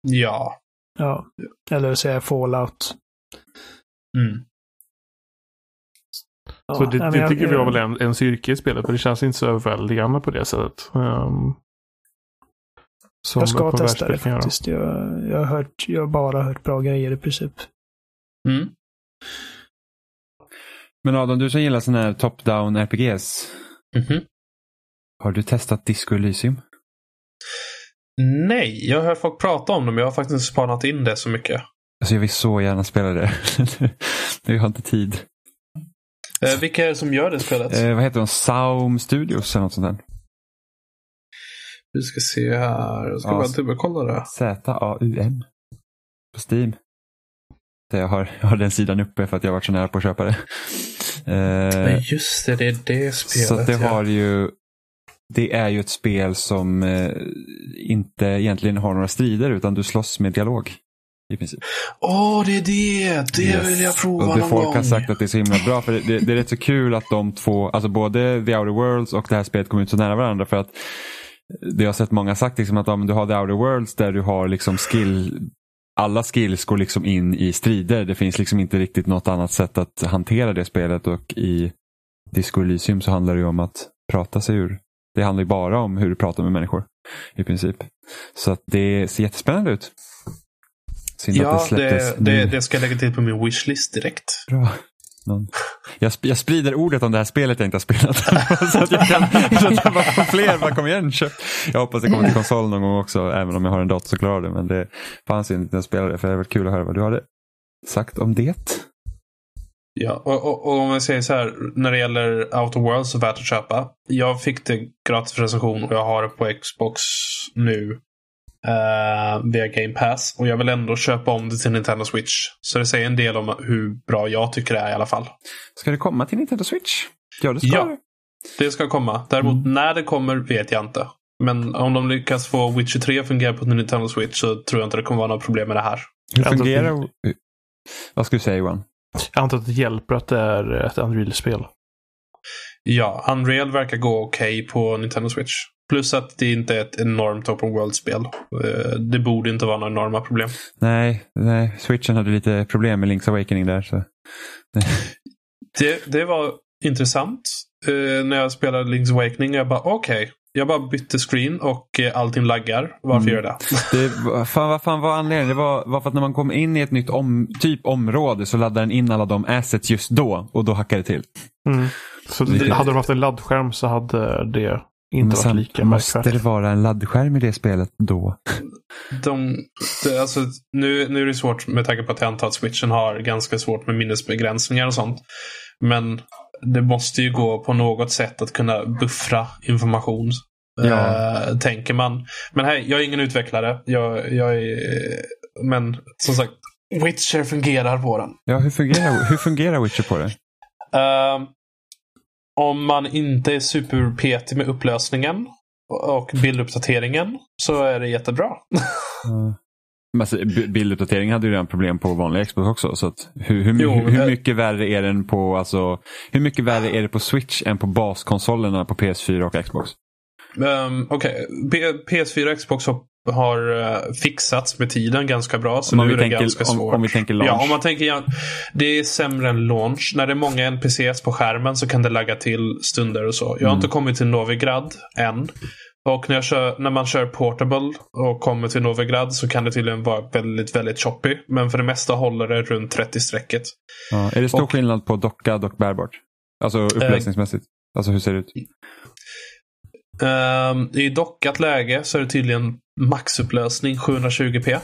E: Ja.
C: Ja. Eller säga Fallout.
E: Mm.
C: Ja,
A: så det,
C: nej,
A: det
C: jag-
A: tycker vi var väl en, en styrka i spelet. För det känns inte så överväldigande på det sättet. Um, som
C: Jag ska testa det faktiskt. Jag, jag, har hört, jag har bara hört bra grejer i princip.
E: Mm.
D: Men Adam, du som gillar sådana här top-down RPGs.
E: Mhm.
D: Har du testat Disco Elysium?
E: Nej, jag har hört folk prata om det men jag har faktiskt inte spanat in det så mycket.
D: Alltså jag vill så gärna spela det. Jag har inte tid.
E: Eh, vilka är det som gör det spelet?
D: Eh, vad heter de? Saum Studios eller något sånt där.
E: Vi ska se här. Jag ska
D: Ja,
E: bara dubbelkolla det.
D: Z-A-U-M. På Steam. Där jag har, jag har den sidan uppe för att jag har varit så nära på att köpa det. Eh,
E: Nej, just det, det är det spelet.
D: så det
E: ja.
D: har ju det är ju ett spel som eh, inte egentligen har några strider utan du slåss med dialog. I princip.
E: Åh, det är det! Det
D: Yes.
E: vill jag prova
D: och det
E: någon
D: Folk
E: gång.
D: har sagt att det är så himla bra för det, det, det är rätt så kul att de två, alltså både The Outer Worlds och det här spelet kommer ut så nära varandra för att det jag har sett många sagt liksom att ja, men du har The Outer Worlds där du har liksom skill alla skills går liksom in i strider. Det finns liksom inte riktigt något annat sätt att hantera det spelet och i Disco Elysium så handlar det ju om att prata sig ur. Det handlar ju bara om hur du pratar med människor i princip. Så att det ser jättespännande ut. Synd
E: Ja,
D: det
E: det, det, det ska jag lägga till på min wishlist direkt.
D: Bra. Någon. Jag, sp- jag sprider ordet om det här spelet jag inte har spelat. så att jag kan, så att jag bara får fler. Bara kom igen, köp. Jag hoppas det kommer till konsol någon gång också. Även om jag har en dator så klarar det. Men det fanns inte när jag spelade, För det hade varit kul att höra vad du hade. sagt om det.
E: Ja, och, och, och om jag säger så här, när det gäller Outer Worlds så värt att köpa. Jag fick det gratis för recension och jag har det på Xbox nu. Uh, via Game Pass. Och jag vill ändå köpa om det till Nintendo Switch. Så det säger en del om hur bra jag tycker det är i alla fall.
D: Ska det komma till Nintendo Switch? Ja, det ska
E: Ja.
D: det.
E: Det ska komma. Däremot
D: Mm.
E: när det kommer vet jag inte. Men om de lyckas få Witcher 3 att fungera på Nintendo Switch så tror jag inte det kommer vara några problem med det här.
D: Hur fungerar... Vad ska du säga Johan?
A: Jag antar att det hjälper att det är ett Unreal-spel.
E: Ja, Unreal verkar gå okej på Nintendo Switch. Plus att det inte är ett enormt open world-spel. Eh, Det borde inte vara några enorma problem.
D: Nej, nej, switchen hade lite problem med Link's Awakening där. Så.
E: Det, det var intressant. Eh, när jag spelade Link's Awakening. Jag bara okej. Jag bara bytte screen och eh, allting laggar. Varför
D: Mm.
E: gör det?
D: Det, vad fan, vad fan var anledningen? Det var, var för att när man kom in i ett nytt om, typ område så laddade den in alla de assets just då och då hackade det till.
A: Mm. Så
D: Det-
A: hade de haft en laddskärm så hade det
D: Men
A: inte varit lika
D: måste det
A: märkvärdigt.
D: vara en laddskärm i det spelet då?
E: De, det, alltså, nu, nu är det svårt med tanke på att jag antar att switchen har ganska svårt med minnesbegränsningar och sånt. Men det måste ju gå på något sätt att kunna buffra information.
D: Ja.
E: eh, tänker man. Men hej, jag är ingen utvecklare. Jag, jag är, men som sagt, Witcher fungerar på den.
D: Ja, hur fungerar, hur fungerar Witcher på det?
E: Ehm, om man inte är superpetig med upplösningen och bilduppdateringen så är det jättebra.
D: Ja. Men alltså, bilduppdatering hade ju redan problem på vanliga Xbox också. Så hur, hur,
E: Jo,
D: hur, hur
E: eh.
D: mycket värre är den på alltså, Hur mycket värre är det på Switch än på baskonsolerna på PS4 och Xbox?
E: Um, Okej, P- PS4 och Xbox har, har eh, fixats med tiden ganska bra. Så
D: Om
E: nu är det
D: tänker-
E: ganska
D: om-
E: svårt.
D: om vi tänker launch.
E: Ja, om man tänker Det är sämre än launch. När det är många NPCs på skärmen så kan det lagga till stunder och så. Jag har
D: Mm.
E: inte kommit till Novigrad än. Och när, kör, när man kör Portable och kommer till Novigrad så kan det tydligen vara väldigt, väldigt choppy. Men för det mesta håller det runt 30-strecket.
D: Ja. Är det stor
E: Och-
D: skillnad på dockad och bärbart? Alltså upplösningsmässigt? Alltså hur ser det ut?
E: Um, I dockat läge så är det tydligen maxupplösning 720p.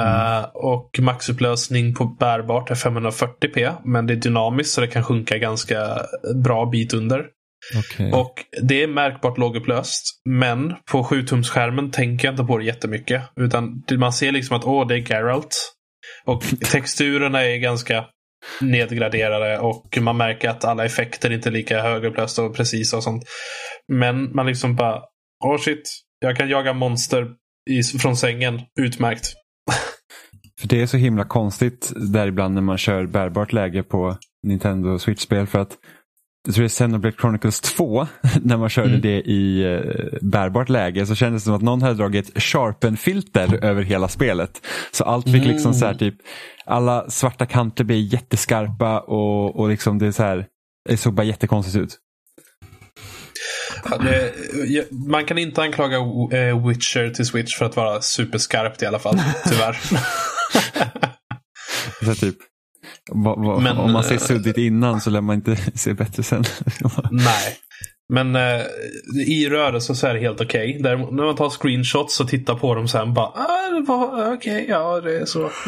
E: Uh, och maxupplösning på bärbart är 540p. Men det är dynamiskt så det kan sjunka ganska bra bit under.
D: Okej.
E: Och det är märkbart lågupplöst. Men på 7-tumsskärmen tänker jag inte på det jättemycket. Utan man ser liksom att åh, det är Geralt. Och texturerna är ganska nedgraderade och man märker att alla effekter inte är lika högupplösta och precisa och sånt. Men man liksom bara, åh shit, jag kan jaga monster i, från sängen. Utmärkt.
D: För det är så himla konstigt där ibland när man kör bärbart läge på Nintendo Switch-spel. För att jag tror det är Xenoblade Chronicles 2, när man körde
E: Mm.
D: det i eh, bärbart läge så kändes det som att någon hade dragit sharpen-filter över hela spelet. Så allt fick liksom så här typ, alla svarta kanter blir jätteskarpa och, och liksom det är så här, det såg bara jättekonstigt ut.
E: Man kan inte anklaga eh, Witcher till Switch för att vara superskarpt i alla fall. Tyvärr.
D: Så typ, va, va,
E: Men,
D: om man ser
E: eh,
D: suddigt innan så lär man inte se bättre sen.
E: Nej. Men eh, i rörelse så är det helt okej. Däremot när man tar screenshots och tittar på dem sen bara ah, okej, ja det är så.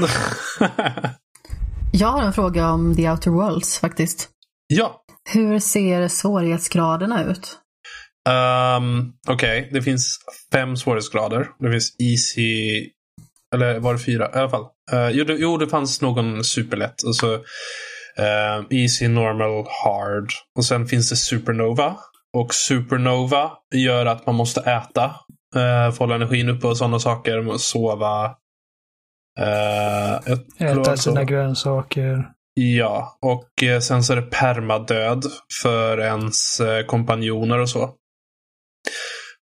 B: Jag har en fråga om The Outer Worlds faktiskt.
E: ja.
B: Hur ser svårighetsgraderna ut?
E: Um, okej, det finns fem svårighetsgrader. Det finns easy, eller var det fyra? I alla fall. Uh, jo, det, jo, det fanns någon superlätt. Alltså, eh, easy, normal, hard. Och sen finns det supernova. Och supernova gör att man måste äta. Uh, få hålla energin uppe och sådana saker. Sova. Uh,
C: Äta sina grönsaker.
E: Ja, och eh, sen så är det permadöd för ens eh, kompanjoner och så.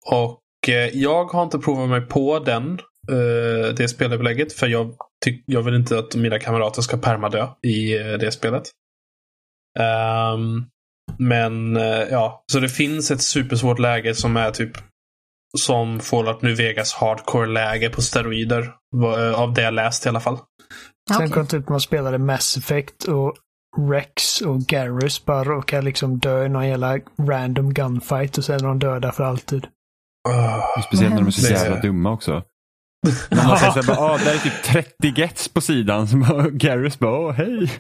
E: Och eh, jag har inte provat mig på den, eh, det spelupplägget. För jag, tyck, jag vill inte att mina kamrater ska permadö i eh, det spelet. Ehm, men ja, så det finns ett supersvårt läge som är typ som Fallout New Vegas hardcore-läge på steroider. Av det jag läst i alla fall.
C: Sen
B: okej.
C: kom typ man spelade Mass Effect och Rex och Garrus bara råkar liksom dö i någon jävla random gunfight och sen är de döda för alltid.
E: Ah.
D: Speciellt när de är så jävla dumma också. Man måste säga bara, ah, där är typ 30 gets på sidan. Så bara, Garrus bara, åh hej.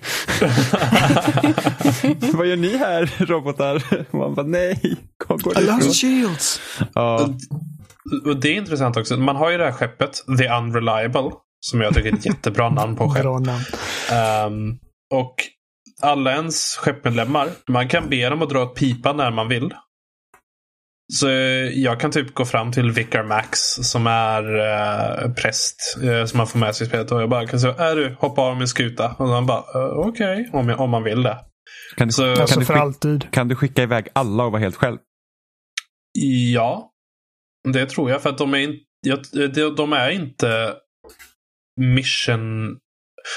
D: Vad gör ni här robotar? Och man bara, nej. Kom, gå
C: I lost shields.
D: Ja,
E: Och det är intressant också. Man har ju det här skeppet, The Unreliable. Som jag tycker är ett jättebra namn på skepp.
C: Bra namn.
E: Ehm, och alla ens skeppmedlemmar, man kan be dem att dra ett pipa när man vill. Så eh, jag kan typ gå fram till Vicar Max som är uh, präst uh, som man får med sig i spelet. Och jag bara kan säga, är du, hoppa av min skuta. Och han bara, uh, okej, om, jag- om man vill det.
D: kan, du,
E: Så-
D: kan,
C: Alltså
D: du
C: för
D: skicka,
C: alltid.
D: kan du skicka iväg alla och vara helt själv?
E: Ja, det tror jag. För att de är, in, jag, de, de är inte mission...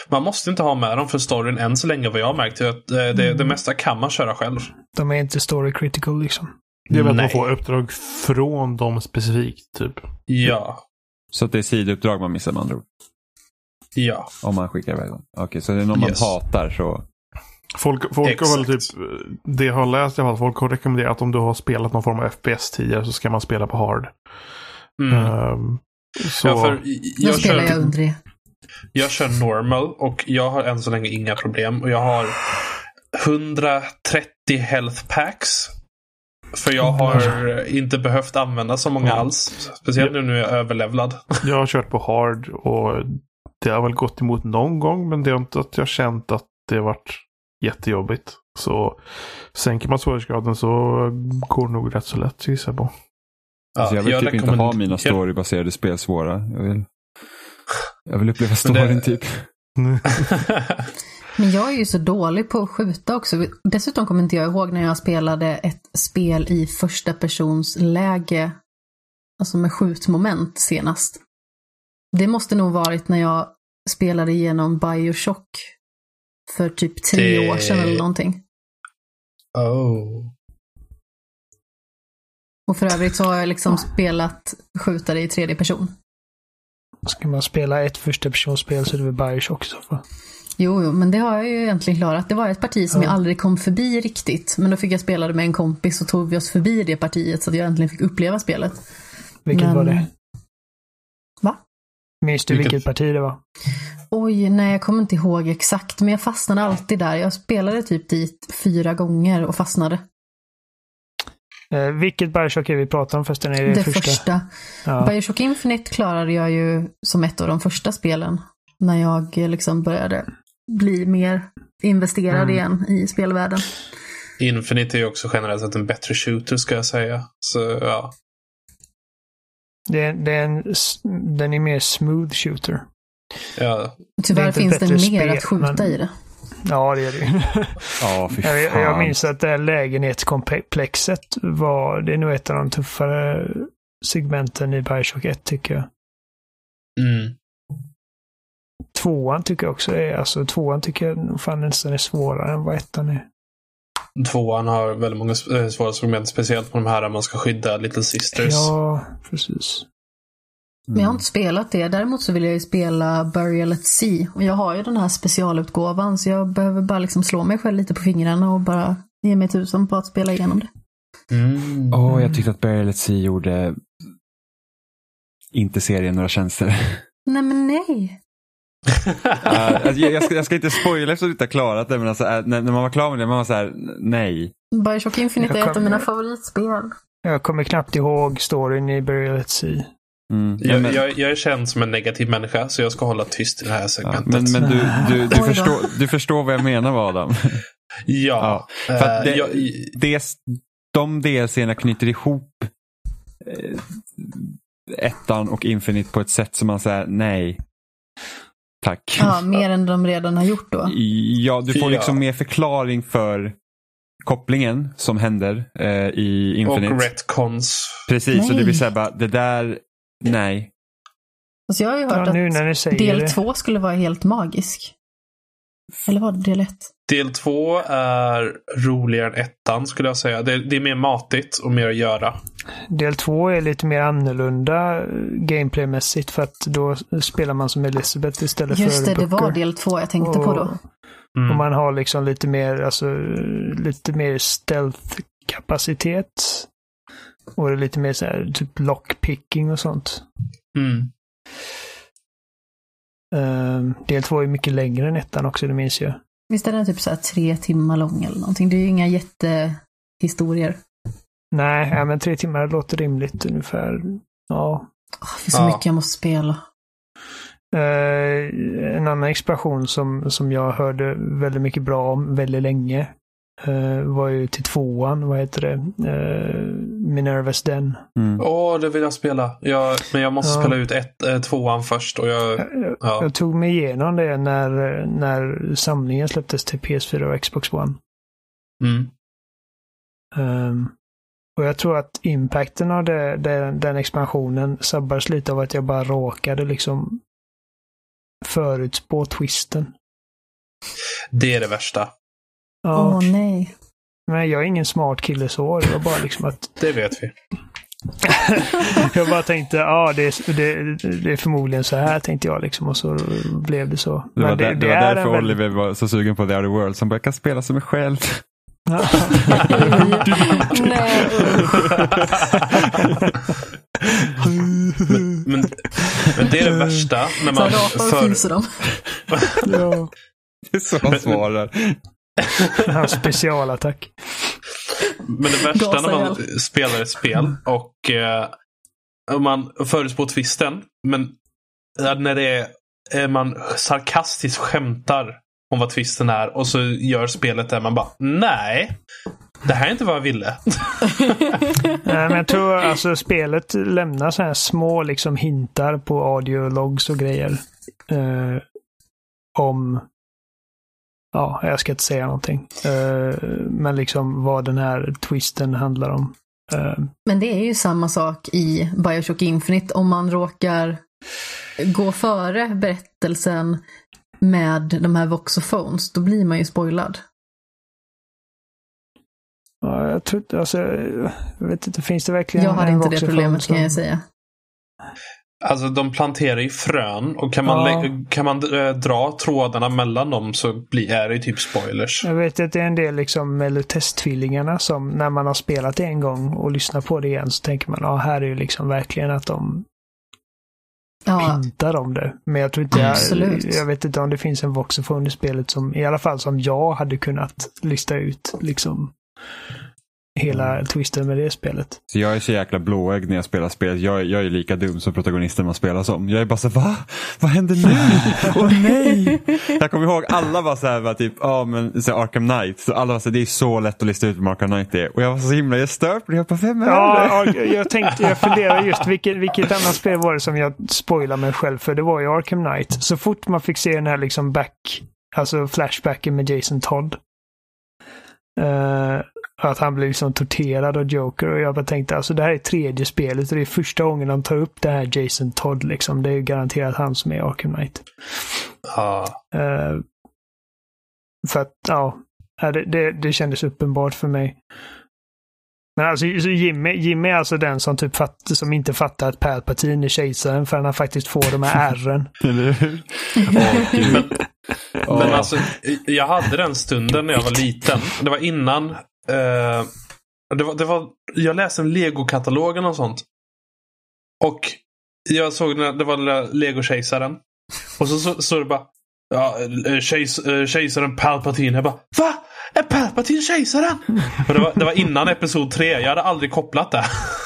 E: Man måste inte ha med dem för storyn än så länge vad jag har märkt. är Att eh, det, det mesta kan man köra själv.
C: De är inte story critical liksom.
A: Det är väl att man får uppdrag från dem specifikt. Typ.
E: Ja,
D: Så att det är sidouppdrag man missar med andra ord.
E: ja.
D: Om man skickar iväg dem. Okej, så det är någon
E: Yes.
D: man hatar så.
A: Folk, folk har väl typ, det jag har läst i alla fall, folk har rekommenderat att om du har spelat någon form av FPS tidigare så ska man spela på hard.
E: Mm.
A: Ehm, så,
E: ja för
B: Då
E: jag,
B: spelar jag
E: kör,
B: under det.
E: Jag kör normal och jag har än så länge inga problem. Och jag har 130 health packs. För jag har inte behövt använda så många
A: Mm.
E: alls. Speciellt nu när jag är överlevlad.
A: jag har kört på hard och det har väl gått emot någon gång men det har inte att jag känt att det har varit jättejobbigt. Så sänker man svårighetsgraden så går det nog rätt så lätt gissar jag på.
D: alltså jag vill typ inte ha mina
E: jag-
D: storybaserade spel svåra. Jag vill, jag vill uppleva
E: Men det-
D: storyn typ.
B: Men jag är ju så dålig på att skjuta också. Dessutom kommer inte jag ihåg när jag spelade ett spel i första persons läge, alltså med skjutmoment senast. Det måste nog varit när jag spelade igenom Bioshock för typ tre
E: Det-
B: år sedan eller någonting.
E: oh.
B: Och för övrigt så har jag liksom spelat skjutare i tredje person.
C: Ska man spela ett första personspel så är det väl Bioshock i så fall.
B: Jo, jo, men det har jag ju egentligen klarat. Det var ett parti som
C: Ja.
B: jag aldrig kom förbi riktigt. Men då fick jag spela det med en kompis och tog vi oss förbi det partiet så att jag äntligen fick uppleva spelet.
C: Vilket
B: Men-
C: var det?
B: Va?
C: Minns du
E: Vilket-
C: vilket parti det var?
B: Oj, nej jag kommer inte ihåg exakt, men jag fastnade alltid där. Jag spelade typ dit fyra gånger och fastnade.
C: Eh, vilket Bioshock är vi pratar om förresten? Är det,
B: Det,
C: första?
B: första.
C: Ja.
B: Bioshock Infinite klarade jag ju som ett av de första spelen. När jag eh, liksom började bli mer investerad
C: Mm.
B: igen i spelvärlden.
E: Infinite är ju också generellt sett en bättre shooter ska jag säga. Så ja.
C: Det är, det är en, den är mer smooth shooter.
E: ja.
C: Det är
B: Tyvärr
C: inte
B: finns det mer
C: spel,
B: att skjuta
C: men-
B: i det.
C: Ja, det är det.
D: Ja, fy
C: jag,
D: fan.
C: jag minns att det här lägenhetskomplexet var, det är nog ett av de tuffare segmenten i Bioshock 1 tycker jag.
E: Mm.
C: Tvåan tycker jag också är, alltså tvåan tycker jag fan nästan är svårare än vad ettan är.
E: Tvåan har väldigt många eh, svåra segment. Speciellt på de här där man ska skydda Little Sisters.
C: Ja, precis.
B: Men jag har inte spelat det. Däremot så vill jag ju spela Burial at Sea. Och jag har ju den här specialutgåvan så jag behöver bara liksom slå mig själv lite på fingrarna och bara ge mig tusen på att spela igenom det.
E: Mm.
D: Åh, jag tyckte att Burial at Sea gjorde inte serien några tjänster.
B: Nej men nej.
D: Uh, jag, jag, ska, jag ska inte spoila eftersom du inte har klarat det, men alltså, äh, när, när man var klar med det, man var så här, nej.
B: Bioshock Infinite är ett av mina favoritspel.
C: Jag kommer knappt ihåg storyn i Burial at Sea.
D: Mm.
E: Jag,
D: men,
E: jag, jag är känd som en negativ människa så jag ska hålla tyst i det här
D: ja,
E: segmentet.
D: men, men du, du, du, förstår, du förstår vad jag menar va, Adam?
E: ja.
D: för att det-
E: Eh, jag,
D: Det, de DLC-erna knyter ihop eh, ettan och Infinite på ett sätt som man säger nej. Tack.
B: Ja, mer än de redan har gjort då.
D: Ja, du får
E: Ja.
D: liksom mer förklaring för kopplingen som händer eh, i Infinite.
E: och retcons.
D: Precis, och det
B: Nej.
D: blir såhär bara, det där, nej.
B: Alltså jag har ju hört
C: Ja, nu
B: att
C: när säger
B: del
C: det.
B: två skulle vara helt magisk. Eller var det del ett?
E: Del två är roligare än ettan skulle jag säga. Det, det är mer matigt och mer att göra.
C: Del två är lite mer annorlunda eh, gameplaymässigt för att då spelar man som Elizabeth istället
B: Just
C: för
B: det, det var del två jag tänkte på då.
E: Mm.
C: Och man har liksom lite mer, alltså, lite mer stealth-kapacitet. Och det är lite mer så här, typ lockpicking och sånt.
E: Mm.
C: Uh, del två är mycket längre än ettan också, det minns jag.
B: Visst är den typ så här tre timmar lång eller någonting? Det är ju inga jättehistorier.
C: Nej, ja, men tre timmar låter rimligt ungefär. Ja.
B: Oh, det finns så
E: Ja.
B: mycket jag måste spela.
C: Eh, en annan expansion som, som jag hörde väldigt mycket bra om väldigt länge eh, var ju till tvåan, vad heter det? Uh, Minervas Den.
D: Mm.
E: Åh, det vill jag spela. Jag, men jag måste
C: Ja.
E: spela ut ett, eh, tvåan först. Och jag,
C: Jag,
E: ja.
C: jag tog mig igenom det när, när samlingen släpptes till PS4 och Xbox One.
E: Mm.
C: Ehm, och jag tror att impacten av det, det, den expansionen sabbades lite av att jag bara råkade liksom förutspå twisten.
E: Det är det värsta.
C: Ja,
B: Åh nej.
C: men jag är ingen smart kille så. Det var bara liksom att
E: Det vet vi.
C: jag bara tänkte, ja det, är- det, det är förmodligen så här tänkte jag liksom och så blev det så.
D: Det var,
C: Men
D: där, det var därför
C: väldigt-
D: Oliver var så sugen på The Outer Worlds. Han bara, jag kan spela som mig själv.
B: nej.
E: Men, men det är det värsta när
B: Så
E: man...
B: och
E: För,
B: fiser dem.
C: ja.
D: Det är så han svarar.
C: Hans specialattack.
E: men det värsta
B: Gasa
E: när man
B: ihjäl.
E: spelar ett spel och eh, man förutspår twisten. Men ja, när det är, är man sarkastiskt skämtar om vad twisten är och så gör spelet där man bara nej. Det här är inte vad jag ville.
C: Nej, men jag tror alltså spelet lämnar så här små liksom hintar på audiologs och grejer. Eh, om... Ja, jag ska inte säga någonting. Eh, men liksom vad den här twisten handlar om. Eh,
B: Men det är ju samma sak i Bioshock Infinite. Om man råkar gå före berättelsen med de här voxophones, då blir man ju spoilad.
C: ja, jag tror alltså, jag vet inte, finns det verkligen
B: Jag hade
C: en
B: inte det problemet
C: som-
B: kan jag säga.
E: Alltså de planterar ju frön och kan man,
C: Ja.
E: kan man eh, dra trådarna mellan dem så blir, är det typ spoilers.
C: Jag vet att det är en del liksom Melotest-tvillingarna som när man har spelat det en gång och lyssnar på det igen så tänker man, ja här är ju liksom verkligen att de
B: Ja,
C: hintar om det. Men jag tror inte jag, jag vet inte om det finns en voxophone i spelet som i alla fall som jag hade kunnat lista ut liksom hela twisten med det spelet.
D: Så jag är så jäkla blåögd när jag spelar spel. Jag, jag är lika dum som protagonisten man spelar som. Jag är bara så va? Vad händer nu? Åh nej! Jag kommer ihåg alla var så här, var typ, ja men så Arkham Knight. Så alla var så här, det är så lätt att lista ut vem Arkham Knight är. Och jag var så himla jag stört på det. Jag bara, vem är det?
C: Ja, ja, jag tänkte, jag funderar just vilket, vilket annat spel var det som jag spoilade mig själv för. Det var ju Arkham Knight. Så fort man fick se den här liksom back, alltså flashbacken med Jason Todd. eh, att han blev liksom torterad av Joker och jag bara tänkte alltså det här är tredje spelet och det är första gången de tar upp det här Jason Todd liksom. Det är ju garanterat han som är Arkham Knight.
E: Ja.
C: Eh, för att, ja, det, det, det kändes uppenbart för mig. Men alltså så Jimmy, Jimmy är alltså den som, typ fatt, som inte fattar att Palpatine är kejsaren förrän han faktiskt får de här ärren.
D: Eller hur?
E: Men, men alltså, jag hade den stunden när jag var liten. Det var innan. Eh, det var, det var, jag läste en Lego-katalog och sånt. Och jag såg när det var Lego-kejsaren. Och så så- det bara. Ja, eh, kejs, eh, kejsaren Palpatine. Jag bara Va? Är Palpatine kejsaren? Och det, var, det var innan episod 3. Jag hade aldrig kopplat det.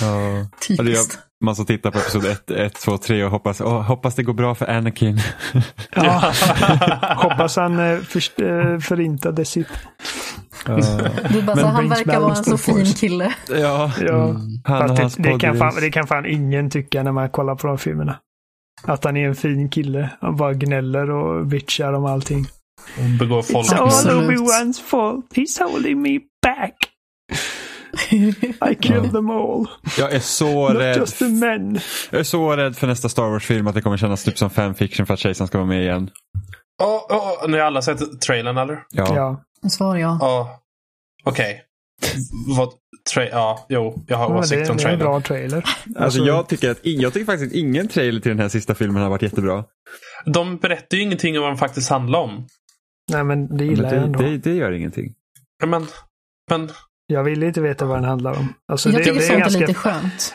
D: Ja.
B: Typiskt.
D: man som tittar på episod 1, 1 2, 3 och hoppas, åh, hoppas det går bra för Anakin.
C: Ja. Hoppas han eh, först, eh, förintade sitt.
B: Du bara,
C: Men
B: så, han verkar vara en så fin
C: force.
B: kille.
D: Ja,
C: Ja.
D: han hans
C: Fast det, det, kan fan, det kan fan ingen tycka när man kollar på de filmerna. Att han är en fin kille. Han bara gnäller och bitchar om allting.
E: Hon begår
C: It's
E: folk.
C: all
B: Absolut.
C: Obi-Wans fault. He's holding me back. I killed them all.
D: Jag är så
C: Not
D: rädd.
C: just the men.
D: Jag är så rädd för nästa Star Wars-film att det kommer kännas typ som fanfiction för att kejsaren ska vara med igen.
E: Oh, oh, ni har alla sett trailern eller?
D: Ja.
C: Ja.
B: Svar ja.
E: Ja. Okej. Vad... Tra- ja, jo. Jag har
C: Men det,
E: åsikter om
C: det är en
E: trailern.
C: bra trailer.
D: Alltså, jag, tycker att, jag tycker faktiskt att ingen trailer till den här sista filmen har varit jättebra.
E: De berättar ju ingenting om vad den faktiskt handlar om.
C: Nej, men det
D: Men
C: gillar jag
D: det,
C: ändå.
D: det, det gör ingenting.
E: Men, men
C: Jag vill inte veta vad den handlar om. Alltså,
B: Jag
C: det,
B: tycker
C: det är
B: sånt är
C: ganska...
B: lite skönt.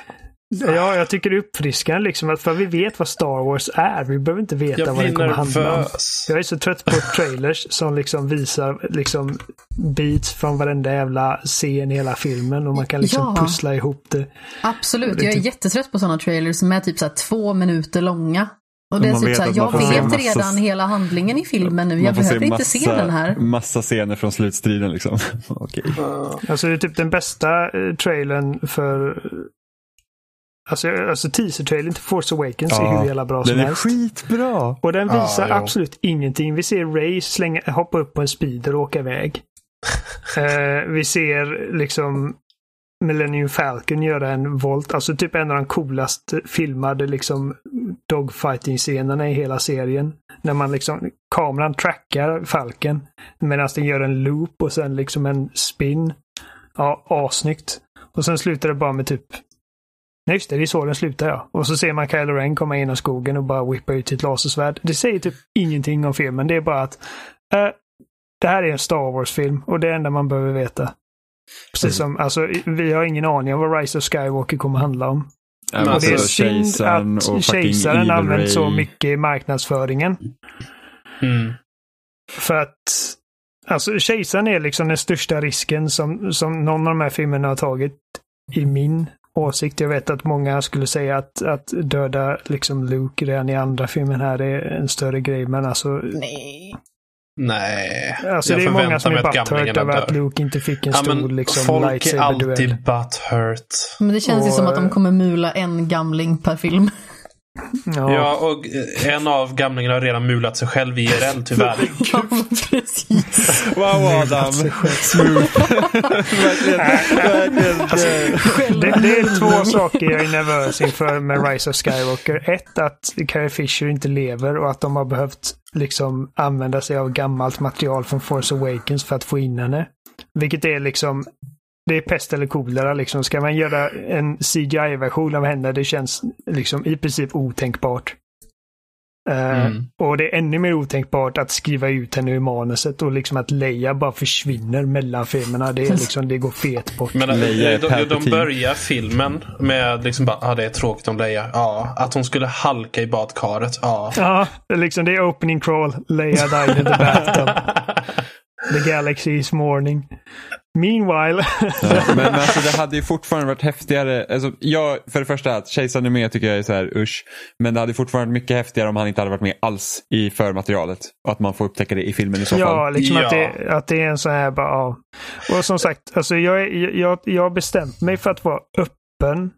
C: Ja, jag tycker det är uppfriskande liksom. Att för vi vet vad Star Wars är. Vi behöver inte veta
E: Jag
C: vad det kommer handla om.
E: nervös.
C: Jag är så trött på trailers som liksom visar liksom beats från varenda jävla scen i hela filmen och man kan liksom
B: Ja.
C: pussla ihop det.
B: Absolut,
C: Det är
B: jag är
C: typ-
B: jättetrött på sådana trailers som är typ så här två minuter långa. Och det är
D: Man vet
B: så jag
D: se
B: vet
D: massa-
B: redan hela handlingen i filmen nu. Jag behöver inte se den här.
D: Massa scener från slutstriden liksom. Okej.
C: Alltså det är typ den bästa eh, trailern för Alltså, alltså teaser-trailern till Force Awakens är
D: Ja,
C: hur jävla bra som
D: Den är
C: helst.
D: skitbra.
C: Och den
E: Ja,
C: visar
E: jo.
C: absolut ingenting. Vi ser Ray slänga, hoppa upp på en speeder och åka iväg. Eh, vi ser liksom Millennium Falcon göra en volt, alltså typ en av de coolaste filmade liksom dogfighting-scenerna i hela serien. När man liksom, kameran trackar Falcon medan den gör en loop och sen liksom en spin. Ja, assnyggt. Och sen slutar det bara med typ Nej just det, det är så den slutar ja. Och så ser man Kylo Ren komma in i skogen och bara whippa ut sitt lasersvärd. Det säger typ ingenting om filmen. Det är bara att eh, det här är en Star Wars-film och det är det enda man behöver veta. Precis som, alltså vi har ingen aning om vad Rise of Skywalker kommer handla om.
E: Men
C: Och det är
E: alltså,
C: synd att kejsaren använt så mycket i marknadsföringen.
E: Mm.
C: För att Alltså kejsaren är liksom den största risken som, som någon av de här filmerna har tagit i min åsikt. Jag vet att många skulle säga att, att döda liksom Luke redan i andra filmen här är en större grej, men alltså,
B: Nej.
E: Nej.
C: alltså
E: Jag
C: det är många som är
E: att
C: butthurt över att. Luke inte fick en
E: Ja,
C: stor liksom,
E: folk är alltid butthurt.
B: Men det känns ju
C: Och-
B: som att de kommer mula en gamling per film.
C: Ja.
E: Ja, och eh, en av gamlingarna har redan mulat sig själv IRL tyvärr.
B: Ja, precis.
D: Wow Adam. Smooth.
C: Det, det är två saker jag är nervös inför med Rise of Skywalker. Ett, att Carrie Fisher inte lever och att de har behövt liksom använda sig av gammalt material från Force Awakens för att få in henne. Vilket är liksom, det är pest eller kolera liksom. Ska man göra en CGI-version av henne, det känns liksom i princip otänkbart. Eh,
E: Mm.
C: Och det är ännu mer otänkbart att skriva ut henne ur manuset och liksom att Leia bara försvinner mellan filmerna. Det, är liksom, det går fet bort.
E: Men eh,
D: Leia
E: de, de, börjar filmen med liksom bara, ah, det är tråkigt om Leia. Ja, att hon skulle halka i badkaret. Ja.
C: Ja, det är liksom det är opening crawl. Leia died in the bathtub. The galaxy is mourning. Meanwhile.
D: Ja, men, men alltså, det hade ju fortfarande varit häftigare. Alltså, jag, för det första, att kejsaren är med tycker jag är så här usch. Men det hade fortfarande varit mycket häftigare om han inte hade varit med alls i förmaterialet. Och att man får upptäcka det i filmen i så
C: ja,
D: fall.
C: liksom Att,
E: Ja.
C: det, att det är en sån här bara, ja. Och som sagt, alltså jag, jag, jag har bestämt mig för att vara öppen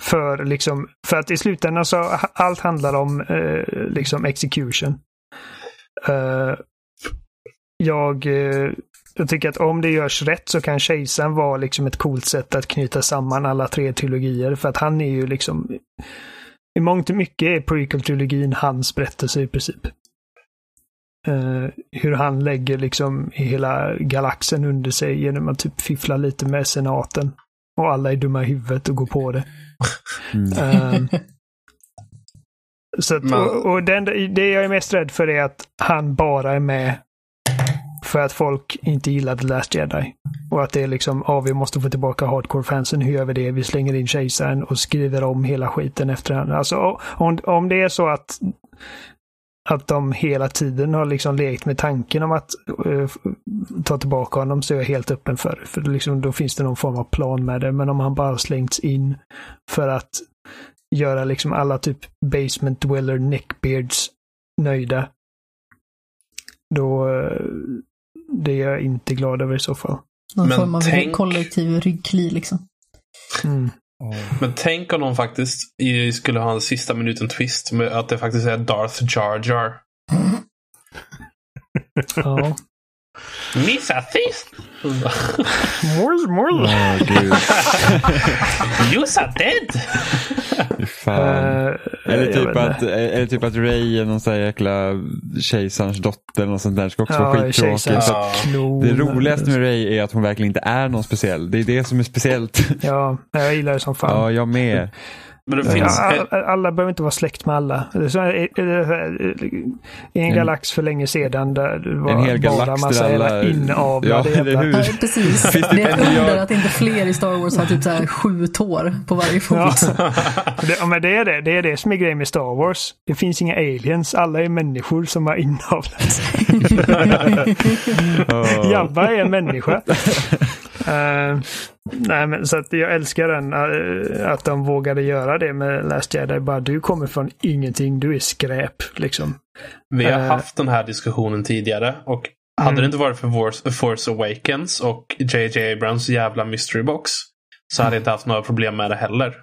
C: för liksom, för att i slutändan så allt handlar om eh, liksom execution. Eh, jag, eh, jag tycker att om det görs rätt så kan kejsaren vara liksom ett coolt sätt att knyta samman alla tre trilogier. För att han är ju liksom i mångt och mycket är prequel-trilogin hans berättelse i princip. Eh, hur han lägger liksom hela galaxen under sig genom att typ fiffla lite med senaten. Och alla är dumma i huvudet och går på det.
D: Mm.
C: Ehm, så att, och, och den, det jag är mest rädd för är att han bara är med för att folk inte gillar The Last Jedi. Och att det är liksom, ja vi måste få tillbaka hardcore-fansen, hur gör vi det? Vi slänger in kejsaren och skriver om hela skiten efterhand. Alltså om, om det är så att att de hela tiden har liksom lekt med tanken om att uh, ta tillbaka honom så är jag helt öppen för det. För liksom, då finns det någon form av plan med det. Men om han bara slängts in för att göra liksom alla typ basement dweller neckbeards nöjda. Då eh, det är jag inte glad över i så fall.
B: Någon
E: Men
B: form av
E: tänk-
B: kollektiv ryggkli liksom.
C: Mm.
E: Men tänk om de faktiskt i, skulle ha en sista minuten twist med att det faktiskt är Darth Jar Jar.
C: Ja.
E: Missa this!
C: More, more.
D: Åh, gud.
E: You're dead!
D: Fan.
C: Eh,
D: Eller typ, att, eller typ att Ray är någon sån här jäkla kejsarens dotter eller något sånt där. Det ska också vara
C: Ja,
D: skittråkigt. Så att
C: klon.
D: Det roligaste med Ray är att hon verkligen inte är någon speciell. Det är det som är speciellt.
C: Ja, jag gillar det som fan.
D: Ja, jag med.
E: Men det finns...
C: Ja, all- alla behöver inte vara släkt med alla. Det är så här, I en
D: En-
C: galax för länge sedan där det var
D: En hel
C: bara massa
D: alla-
C: inavlade
D: Ja,
C: jävla...
D: hur?
B: Ja, precis.
D: Finns det
B: är ett under att inte fler i Star Wars har typ så här sju tår på varje fot.
C: Ja. Det, men det är det. Det är det som är grejen med Star Wars. Det finns inga aliens. Alla är människor som har inavlats.
D: Åh.
C: Jabba är en människa. Eh, nej, men så att jag älskar den. eh, att de vågade göra det med Last Jedi. Bara du kommer från ingenting. Du är skräp liksom.
E: Vi har
C: Eh.
E: haft den här diskussionen tidigare och hade
C: Mm.
E: det inte varit för Force, Force Awakens och JJ Abrams jävla mystery box så hade jag inte haft några problem med det heller.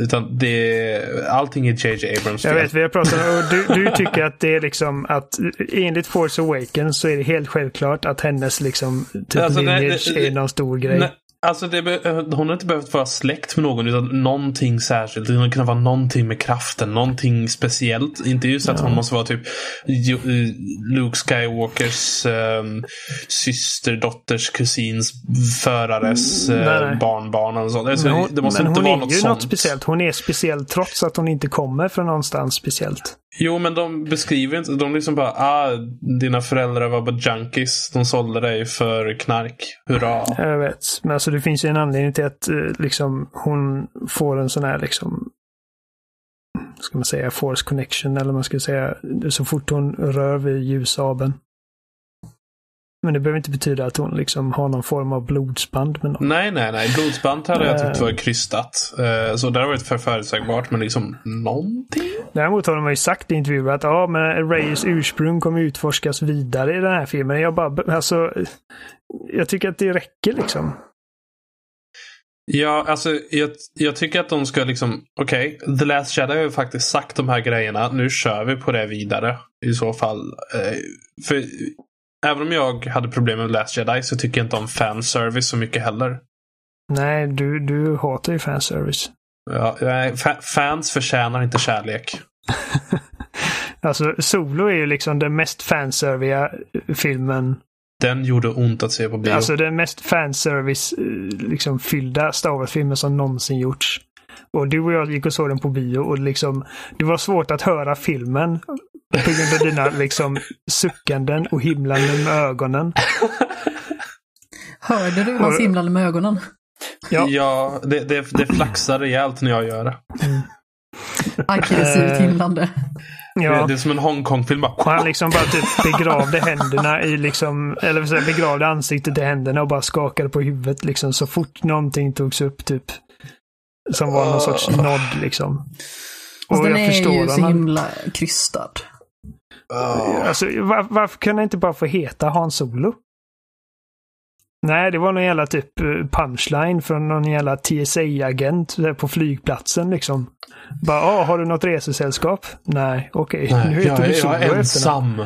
E: Utan det, allting är JJ Abrams
C: Jag
E: fel.
C: vet, vi har pratat om och du, du tycker att det är liksom att enligt Force Awakens så är det helt självklart att hennes liksom typ
E: Alltså, nej, det-
C: är någon stor grej.
E: Nej, alltså be- hon har inte behövt vara släkt med någon utan någonting särskilt. Det kan vara någonting med kraften, någonting speciellt. Inte just att hon måste vara typ eh, Luke Skywalkers um, syster, dotters, kusins, förares
C: Mm, nej,
E: eh,
C: nej.
E: barnbarn eller sånt. Alltså,
C: Men hon,
E: det måste
C: men
E: inte
C: hon
E: vara
C: är
E: något
C: ju
E: sånt.
C: något speciellt. Hon är speciell trots att hon inte kommer från någonstans speciellt.
E: Jo, men de beskriver inte. De liksom bara, ah, dina föräldrar var bara junkies. De sålde dig för knark. Hurra.
C: Jag vet. Men alltså det finns ju en anledning till att eh, liksom hon får en sån här liksom ska man säga force connection eller man ska säga så fort hon rör vid ljussabeln. Men det behöver inte betyda att hon liksom har någon form av blodsband med någon.
E: Nej, nej, nej. Blodsband hade jag tyckt
C: Eh.
E: var krystat. Eh, Så det har varit för förutsägbart, men liksom någonting?
C: Däremot har de ju sagt i intervjuer att ja, men Rays ursprung kommer utforskas vidare i den här filmen. Jag bara, alltså, jag tycker att det räcker liksom.
E: Ja, alltså jag, jag tycker att de ska liksom, okej, The Last Jedi har ju faktiskt sagt de här grejerna. Nu kör vi på det vidare i så fall. Eh, För även om jag hade problem med Last Jedi så tycker jag inte om fanservice så mycket heller.
C: Nej, du, du hatar ju fanservice.
E: Ja, fa- fans förtjänar inte kärlek.
C: Alltså, Solo är ju liksom den mest fanserviga filmen.
E: Den gjorde ont att se på bio.
C: Alltså den mest fanservice eh, liksom fyllda Star Wars-filmen som någonsin gjorts. Och du och jag gick och såg den på bio och liksom, det var svårt att höra filmen på grund av dina liksom suckanden och himlanden med ögonen.
B: Hörde du hans himlande med ögonen?
C: Ja.
E: Ja, det, det, det flaxar rejält när jag gör det.
B: Aggressivt
C: Eh,
B: himlande.
C: Ja.
E: Det är som en Hongkong-film.
C: han liksom bara typ begravde händerna i liksom, eller jag, begravde ansiktet i händerna och bara skakade på huvudet liksom så fort någonting togs upp typ. Som var någon sorts nod liksom.
B: Fast
C: Och
B: den
C: jag
B: är
C: förstår
B: ju så himla krystad.
C: Alltså, var, varför kunde det inte bara få heta Han Solo? Nej, det var någon jävla typ eh, punchline från någon jävla TSA-agent på flygplatsen liksom. Bara, ah, har du något resesällskap? Nej, okej. Nu
E: Nej,
C: heter
E: jag,
C: du Solo
E: jag är ensam.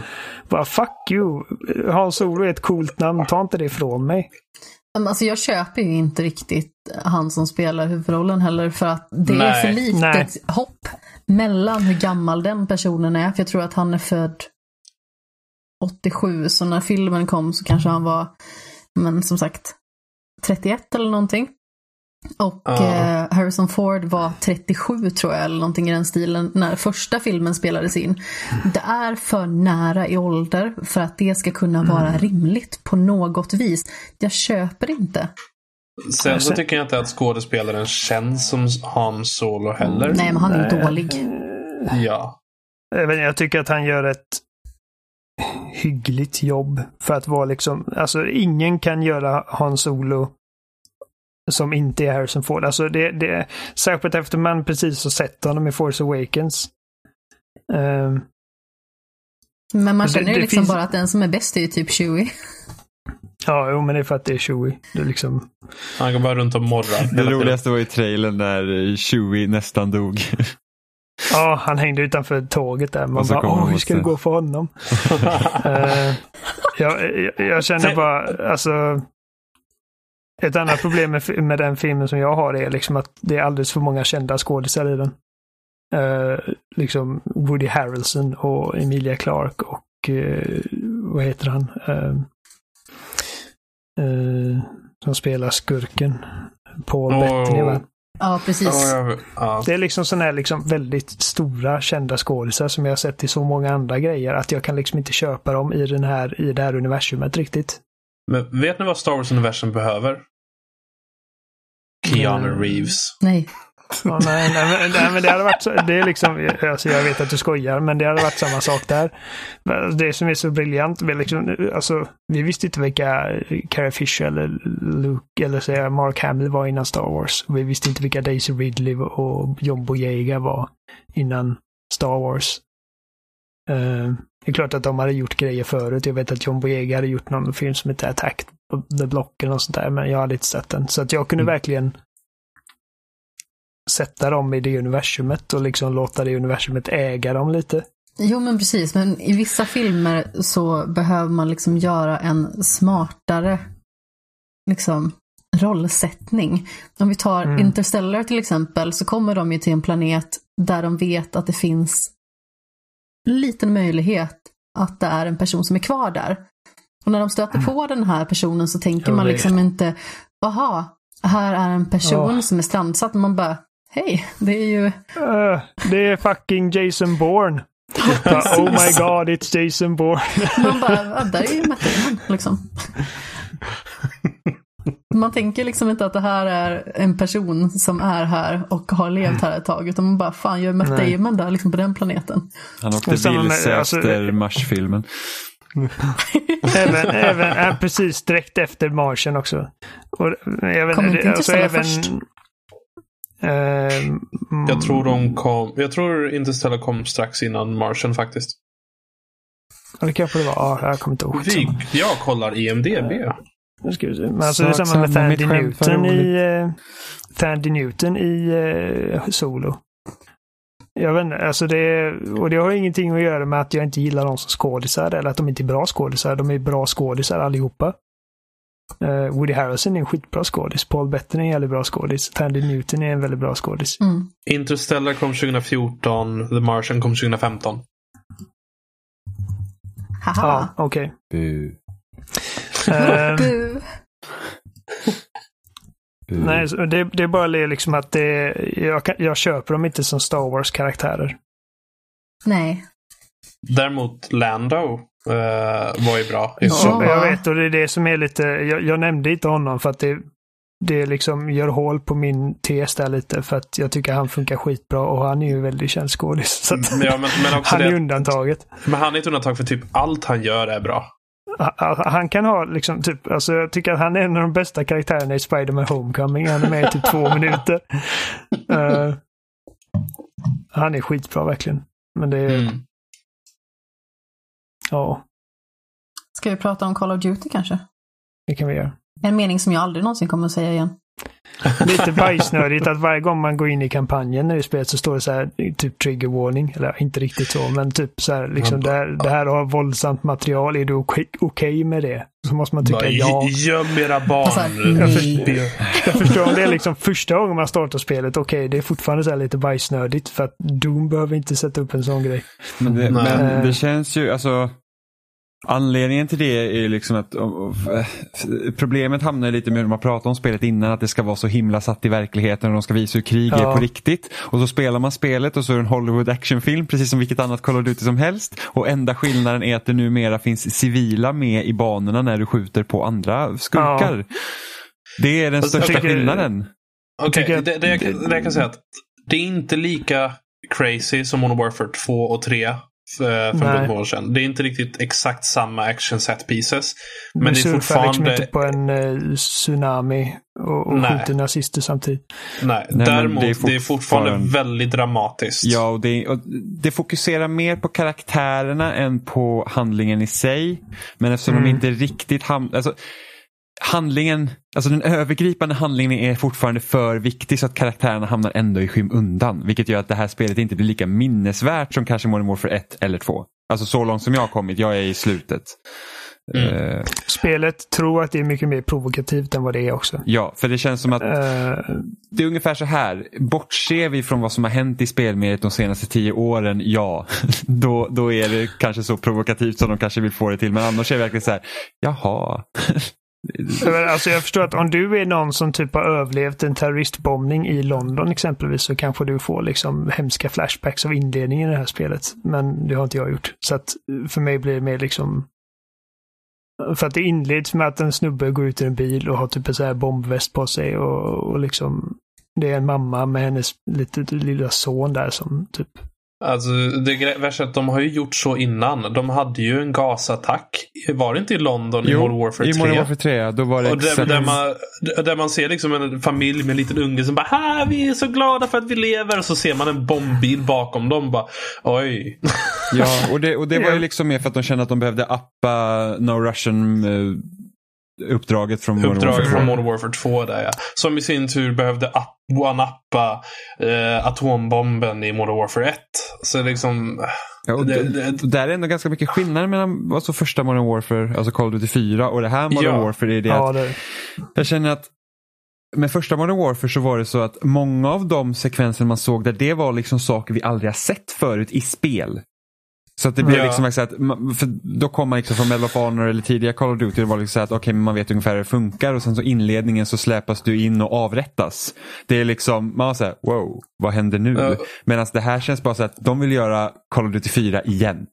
C: Bara, fuck you. Han Solo är ett coolt namn. Ta inte det ifrån mig.
B: Alltså jag köper ju inte riktigt han som spelar huvudrollen heller för att det är
E: Nej.
B: för litet
C: Nej.
B: hopp mellan hur gammal den personen är. För jag tror att han är född 87, så när filmen kom så kanske han var, men som sagt, 31 eller någonting. Och
E: Ja.
B: eh, Harrison Ford var 37 tror jag, eller någonting i den stilen, när första filmen spelades in. Det är för nära i ålder för att det ska kunna vara rimligt på något vis. Jag köper inte.
E: Sen så tycker jag inte att skådespelaren känns som Han Solo heller.
B: Nej, men han är
C: Nej.
B: dålig.
E: Ja.
C: Jag, tycker att han gör ett hyggligt jobb för att vara liksom, alltså ingen kan göra Han Solo som inte är Harrison Ford. Alltså det, det särskilt efter man precis har sett honom i Force Awakens. Ehm,
B: Men man
C: Det-
B: känner ju
C: det
B: liksom
C: finns-
B: bara att den som är bäst är ju typ Chewie.
C: Ja, jo, men det är för att det är Chewie. Det är liksom,
E: Han går bara runt och morrar.
D: Det roligaste var i trailern när Chewie nästan dog.
C: ja, han hängde utanför tåget där. Man bara, åh, hur ska det gå för honom? Eh, jag, jag, jag känner bara, alltså. Ett annat problem med, med den filmen som jag har är liksom att det är alldeles för många kända skådisar i den. Eh, liksom Woody Harrelson och Emilia Clarke och eh, vad heter han? Eh, eh, som spelar skurken. Paul
E: Åh.
C: Bettany va?
B: Ja, precis.
E: Ja, jag, ja.
C: Det är liksom sådana här liksom väldigt stora kända skådisar som jag har sett i så många andra grejer att jag kan liksom inte köpa dem i, den här, i det här universumet riktigt.
E: Men vet ni vad Star Wars-universum behöver? Keanu
C: Mm.
E: Reeves.
B: Nej.
C: Ja, nej, nej, men, nej, men det hade varit så, det är liksom, alltså jag vet att du skojar, men det hade varit samma sak där. Men Det som är så briljant, vi liksom, alltså, vi visste inte vilka Carrie Fisher eller Luke, eller säga Mark Hamill var innan Star Wars. Vi visste inte vilka Daisy Ridley och John Boyega var innan Star Wars. Eh, det är klart att de hade gjort grejer förut. Jag vet att John Boyega hade gjort någon film som heter Attack på The Block eller något sånt där, men jag hade inte sett den. Så att jag kunde
A: Mm.
C: verkligen sätta dem i det universumet och liksom låta det universumet äga dem lite.
B: Jo, men precis. Men i vissa filmer så behöver man liksom göra en smartare liksom, rollsättning. Om vi tar
C: Mm.
B: Interstellar till exempel så kommer de ju till en planet där de vet att det finns liten möjlighet att det är en person som är kvar där. Och när de stöter på den här personen så tänker man liksom inte, aha, här är en person
C: Åh.
B: som är strandsatt. Man bara, hej, det är ju
C: Uh, det är fucking Jason Bourne. Ja, oh my god, it's Jason Bourne.
B: Man bara, ja, där är ju Matt Damon, liksom. Man tänker liksom inte att det här är en person som är här och har levt här ett tag, utan man bara, fan gör Matt
C: Nej.
B: Damon där, liksom på den planeten?
D: Han åkte vilse
C: alltså-
D: efter Mars-filmen.
C: även, även äh, precis direkt efter Martian också. Och, även,
B: Kom inte
C: alltså,
B: Interstellar
C: även,
B: först?
C: Ehm,
E: Jag tror de kom... Jag tror Interstellar kom strax innan Martian faktiskt.
C: Det kanske det var. Ja, jag kommer inte ihåg.
E: Vi, jag kollar IMDB.
C: Nu ska vi se. Men alltså det är samma med Thandy Newton i, uh, Thandy Newton i eh, Solo. Jag vet inte, alltså det, och det har ingenting att göra med att jag inte gillar dem som skådisar eller att de inte är bra skådisar. De är bra skådisar allihopa. Uh, Woody Harrelson är en skitbra skådis. Paul Bettany är en jävligt bra skådis. Tandy Newton är en väldigt bra skådis.
B: Mm.
E: Interstellar kom 2014. The Martian kom 2015.
B: Haha.
C: Ja, okej.
D: Bu,
C: Ehm,
B: Bu.
C: nej, det, det är bara liksom att det, jag, jag köper dem inte som Star Wars-karaktärer.
B: Nej.
E: Däremot Lando eh, var ju bra.
B: Ja.
C: Jag vet och det är det som är lite, jag, jag nämnde inte honom för att det, det liksom gör hål på min tes där lite för att jag tycker han funkar skitbra och han är ju väldigt känd skådis. Så att
E: Ja, men, men också
C: han är
E: det,
C: undantaget.
E: men han är ett undantag för typ allt han gör är bra.
C: Han- kan ha liksom typ, alltså jag tycker att han är en av de bästa karaktärerna i Spider-Man Homecoming. Han är med i typ två minuter. Eh, han är skitbra verkligen. Men det är,
E: Mm.
C: Ja,
B: Ska vi prata om Call of Duty kanske?
C: det kan vi göra.
B: En mening som jag aldrig någonsin kommer att säga igen.
C: Lite bajsnödigt att varje gång man går in i kampanjen i spelet så står det så här, typ trigger warning. Eller inte riktigt så, men typ så här, liksom det här, det här har våldsamt material. Är du okej okej med det? Så måste man tycka ja.
E: "Gö- Göm era barn.
B: Alltså,
C: Jag förstår, jag förstår om det är liksom första gången man startar spelet. Okej, det är fortfarande så här lite bajsnödigt för att Doom behöver inte sätta upp en sån grej.
D: Men det, men det känns ju, alltså Anledningen till det är liksom att problemet hamnar lite med hur man pratar om spelet innan, att det ska vara så himla satt i verkligheten och de ska visa hur krig är
C: Ja.
D: på riktigt. Och så spelar man spelet och så är det en Hollywood actionfilm, precis som vilket annat Call of Duty som helst. Och enda skillnaden är att det numera finns civila med i banorna när du skjuter på andra skurkar. Det är den
E: jag
D: största
C: tycker-
D: skillnaden.
C: Tycker att-
E: det, det, jag, det jag kan säga att det är inte lika crazy som Modern Warfare 2 och 3 för, för
C: Nej.
E: många år sedan. Det är inte riktigt exakt samma action set pieces. Men
C: Men
E: det är
C: surfar liksom
E: fortfarande...
C: inte på en eh, tsunami och, och
E: Nej.
C: skjuter nazister samtidigt.
E: Nej,
D: men
E: däremot
D: det
E: det
D: är
E: är, fortfarande väldigt dramatiskt.
D: Ja, och det, och det fokuserar mer på karaktärerna än på handlingen i sig. Men eftersom
C: Mm.
D: de inte riktigt ham- alltså, Handlingen, alltså den övergripande handlingen är fortfarande för viktig så att karaktärerna hamnar ändå i skymundan. Vilket gör att det här spelet inte blir lika minnesvärt som kanske Modern Warfare 1 eller 2. Alltså så långt som jag har kommit, jag är i slutet.
E: Mm.
D: Eh,
C: Spelet tror att det är mycket mer provokativt än vad det är också.
D: ja, för det känns som att
C: Eh,
D: det är ungefär så här. Bortser vi från vad som har hänt i spelmediet de senaste tio åren, ja, då, då är det kanske så provokativt som de kanske vill få det till. Men annars är det verkligen så här, jaha.
C: Alltså jag förstår att om du är någon som typ har överlevt en terroristbombning i London exempelvis så kanske du får liksom hemska flashbacks av inledningen i det här spelet. Men det har inte jag gjort. Så att eh, för mig blir det mer liksom för att det inleds med att en snubbe går ut ur en bil och har typ en så här bombväst på sig och, och liksom det är en mamma med hennes lite, lilla son där som typ
E: Alltså, det värsta är att de har ju gjort så innan. De hade ju en gasattack. Var det inte i London
D: Jo,
E: i Modern Warfare 3?
D: i Modern Warfare 3, då var det
E: Och där, där, man, där man ser liksom en familj med en liten unge som bara "Ha, vi är så glada för att vi lever. Och så ser man en bombbil bakom dem. Bara, Oj.
D: Ja, och det, och det var ju liksom mer för att de kände att de behövde appa No Russian eh, uppdraget från Modern
E: Uppdraget
D: Warfare
E: från
D: 2.
E: Modern Warfare 2 där ja. Som i sin tur behövde one-uppa eh, atombomben i Modern Warfare 1. Så liksom...
D: Ja, och
E: det-
D: det,
E: det-
D: där är ändå ganska mycket skillnad mellan alltså första Modern Warfare, alltså Call of Duty 4 och det här Modern
E: Ja.
D: Warfare. är det
C: Ja,
D: att
C: det,
D: Jag känner att med första Modern Warfare så var det så att många av de sekvenser man såg där det var liksom saker vi aldrig har sett förut i spel. Så att det blev
E: Ja.
D: liksom att, för då kom man liksom från Medal of Honor eller tidigare Call of Duty. Det var liksom så att okej, men man vet ungefär hur det funkar och sen så inledningen så släpas du in och avrättas. Det är liksom, man var så här, wow, vad händer nu?
E: Ja.
D: Medan det här känns bara så att de vill göra Call of Duty 4 igen.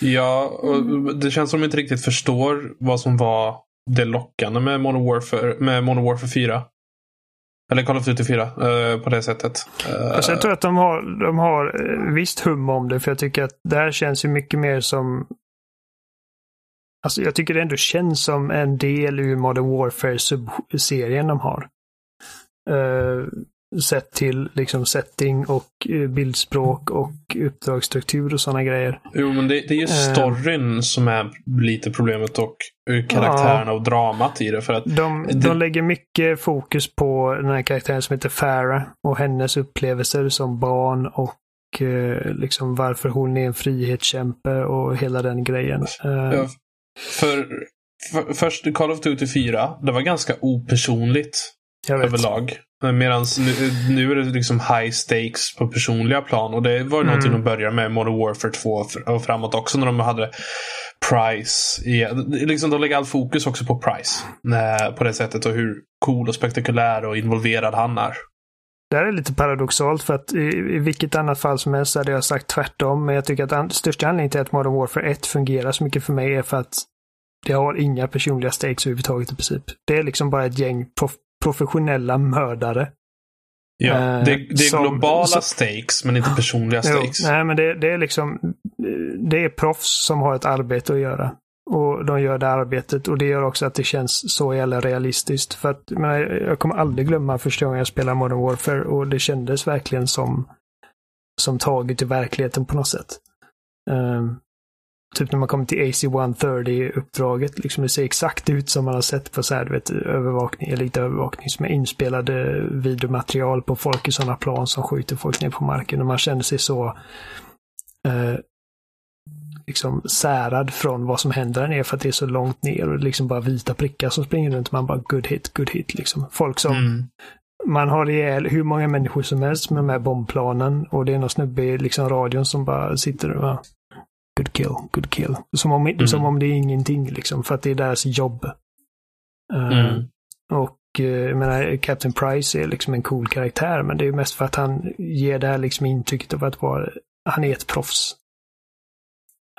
E: Ja, och det känns som de inte riktigt förstår vad som var det lockande med Modern Warfare, med Modern Warfare 4. Eller Call of Duty 4 eh, på det sättet. Eh,
C: jag tror att de har, de har eh, visst hum om det, för jag tycker att det här känns ju mycket mer som... Alltså jag tycker det ändå känns som en del ur Modern Warfare-serien de har. Uh, sett till liksom setting och eh, bildspråk och uppdragsstruktur och sådana grejer.
E: Jo, men det, det är ju
C: Eh.
E: storyn som är lite problemet och eh, karaktärerna och dramat i det. För att
C: De,
E: Det-
C: de lägger mycket fokus på den här karaktären som heter Farah och hennes upplevelser som barn och liksom varför hon är en frihetskämpe och hela den grejen.
E: Ja, för, för först Call of Duty 4, det var ganska opersonligt
C: jag vet.
E: överlag. Medan nu, nu är det liksom high stakes på personliga plan. Och det var ju någonting
C: Mm.
E: de började med Modern Warfare 2 och framåt också när de hade Price. i- Liksom de lägger all fokus också på Price. eh, På det sättet och hur cool och spektakulär och involverad han är.
C: Det här är lite paradoxalt för att i, i vilket annat fall som helst hade jag sagt tvärtom. Men jag tycker att an, största anledningen till att Modern Warfare 1 fungerar så mycket för mig är för att det har inga personliga stakes överhuvudtaget i princip. Det är liksom bara ett gäng professionella mördare.
E: Ja,
C: Eh,
E: det, det är
C: som-
E: globala
C: så-
E: stakes men inte personliga
C: Jo,
E: stakes.
C: nej, men det, det är liksom det är proffs som har ett arbete att göra. Och de gör det arbetet och det gör också att det känns så jävla realistiskt. För att jag, menar, jag kommer aldrig glömma första gången jag spelade Modern Warfare och det kändes verkligen som, som taget i verkligheten på något sätt. Ehm, typ när man kommer till AC-130-uppdraget, liksom det ser exakt ut som man har sett på så här, du vet, övervakning, eller inte övervakning, som är inspelade videomaterial på folk i sådana plan som skjuter folk ner på marken och man känner sig så eh, liksom särad från vad som händer där nere för att det är så långt ner och liksom bara vita prickar som springer runt. Man bara good hit, good hit liksom. Folk som
E: Mm.
C: man har ihjäl hur många människor som helst med de här bombplanen och det är någon snubbe i liksom radion som bara sitter och good kill, good kill. Som om,
E: Mm.
C: som om det är ingenting liksom, för att det är deras jobb. Eh,
E: Mm.
C: Och eh, jag menar, Captain Price är liksom en cool karaktär, men det är mest för att han ger det här liksom intrycket av att vara, han är ett proffs.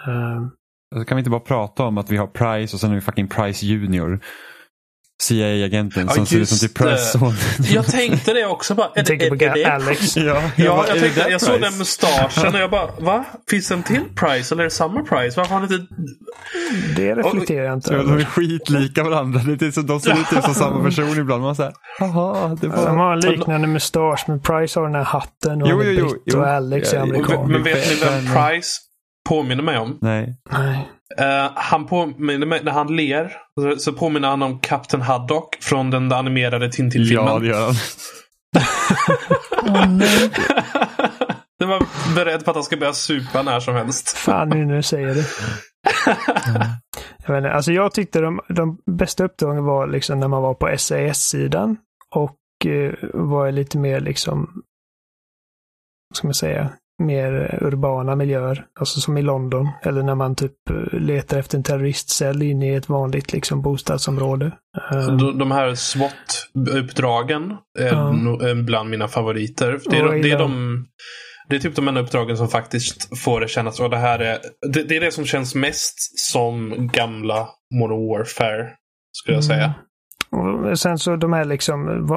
C: Eh,
D: Alltså, kan vi inte bara prata om att vi har Price och sen har vi fucking Price Junior. CIA-agenten
E: Ja,
D: som ser ut som typ Price
E: det.
D: son.
E: Jag tänkte det också. Bara, är,
C: jag tänker
E: är,
C: på
E: är
C: Alex.
D: ja,
E: Ja,
D: bara,
E: jag,
D: det
E: tänkte, jag såg den mustaschen och jag bara, va? Finns det en till Price eller är det samma Price? Varför har han inte...
C: Det reflekterar jag inte
D: Ja, de
C: över.
D: är skitlika varandra. Det är så, de ser ut typ som samma person ibland. Man säger, jaha, det
C: De
D: var...
C: har en liknande mustasch, men Price har den här hatten och
D: Jo, jo, jo, jo.
C: och Alex är
D: Ja,
C: amerikan.
E: Men vet ni vem Price påminner mig om?
D: Nej.
C: Nej.
E: Eh, han påminner mig, när han ler, så, påminner han om Captain Haddock från den animerade Tintin-filmen.
D: Ja, det gör han.
B: Åh, nej.
E: det var beredd på att han ska börja supa när som helst.
C: Fan nu när du säger det. Jag, vet inte, alltså jag tyckte de, de bästa uppdragen var liksom när man var på SAS-sidan och eh, var lite mer liksom, vad ska man säga, mer urbana miljöer. Alltså som i London. Eller när man typ eh, letar efter en terroristcell inne i ett vanligt liksom, bostadsområde.
E: Uh, de, de här SWAT-uppdragen är ja. bland mina favoriter. Det är, det är de det är typ de enda uppdragen som faktiskt får det kännas. Och det, här är, det, det är det som känns mest som gamla Modern Warfare. Skulle jag säga.
C: Mm. Och sen så de här liksom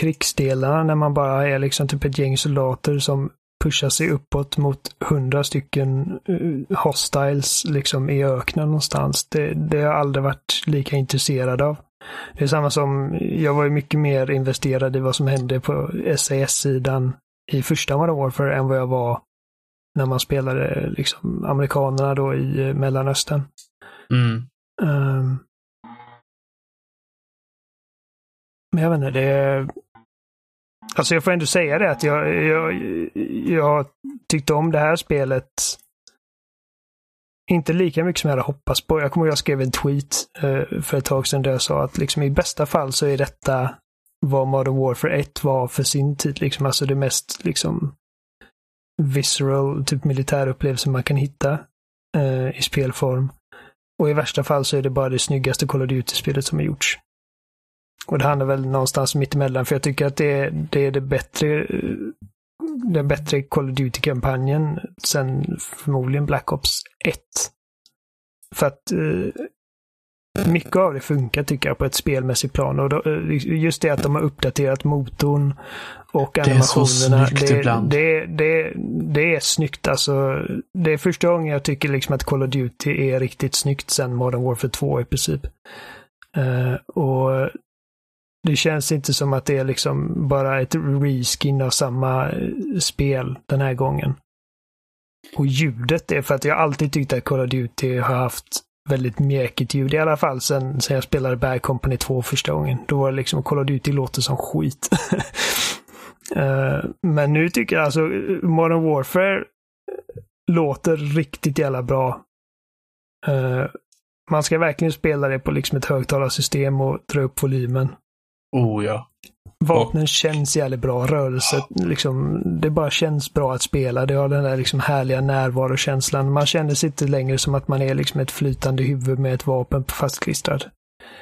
C: krigsdelarna när man bara är liksom typ ett gäng soldater som pushar sig uppåt mot hundra stycken uh, hostiles liksom i öknen någonstans. Det, det har jag aldrig varit lika intresserad av. Det är samma som, jag var ju mycket mer investerad i vad som hände på SAS-sidan i första Modern Warfare än vad jag var när man spelade liksom amerikanerna då i eh, Mellanöstern.
E: Mm.
C: Um, men jag vet inte, det är... Alltså jag får ändå säga det att jag, jag, jag tyckte om det här spelet inte lika mycket som jag hade hoppats på. Jag kommer ihåg att jag skrev en tweet eh, för ett tag sedan där jag sa att liksom i bästa fall så är detta vad Modern Warfare 1 var för sin tid. Liksom. Alltså det mest liksom visceral, typ militärupplevelse man kan hitta eh, i spelform. Och i värsta fall så är det bara det snyggaste Call of Duty-spelet som har gjorts. Och det handlar väl någonstans mittemellan, för jag tycker att det är det, är det bättre den bättre Call of Duty-kampanjen sen förmodligen Black Ops 1. För att eh, mycket av det funkar tycker jag på ett spelmässigt plan. Och då, just det att de har uppdaterat motorn och animationerna. Det är så snyggt det, ibland. Det, det, det är snyggt alltså. Det är första gången jag tycker liksom att Call of Duty är riktigt snyggt sen Modern Warfare 2 i princip. Uh, och det känns inte som att det är liksom bara ett reskin av samma eh, spel den här gången. Och ljudet är för att jag alltid tyckt att Call of Duty har haft väldigt mjäkigt ljud i alla fall sen, sen jag spelade Bad Company 2 första gången. Då var det liksom, Call of Duty låter som skit. uh, men nu tycker jag alltså eh, Modern Warfare låter riktigt jävla bra. Uh, man ska verkligen spela det på liksom ett högtalarsystem och dra upp volymen.
E: Oh ja.
C: Vapnen och... känns jävligt bra. Rörelse, liksom, det bara känns bra att spela. Det har den där liksom härliga närvarokänslan. Man känner sig inte längre som att man är liksom ett flytande huvud med ett vapen fastklistrad.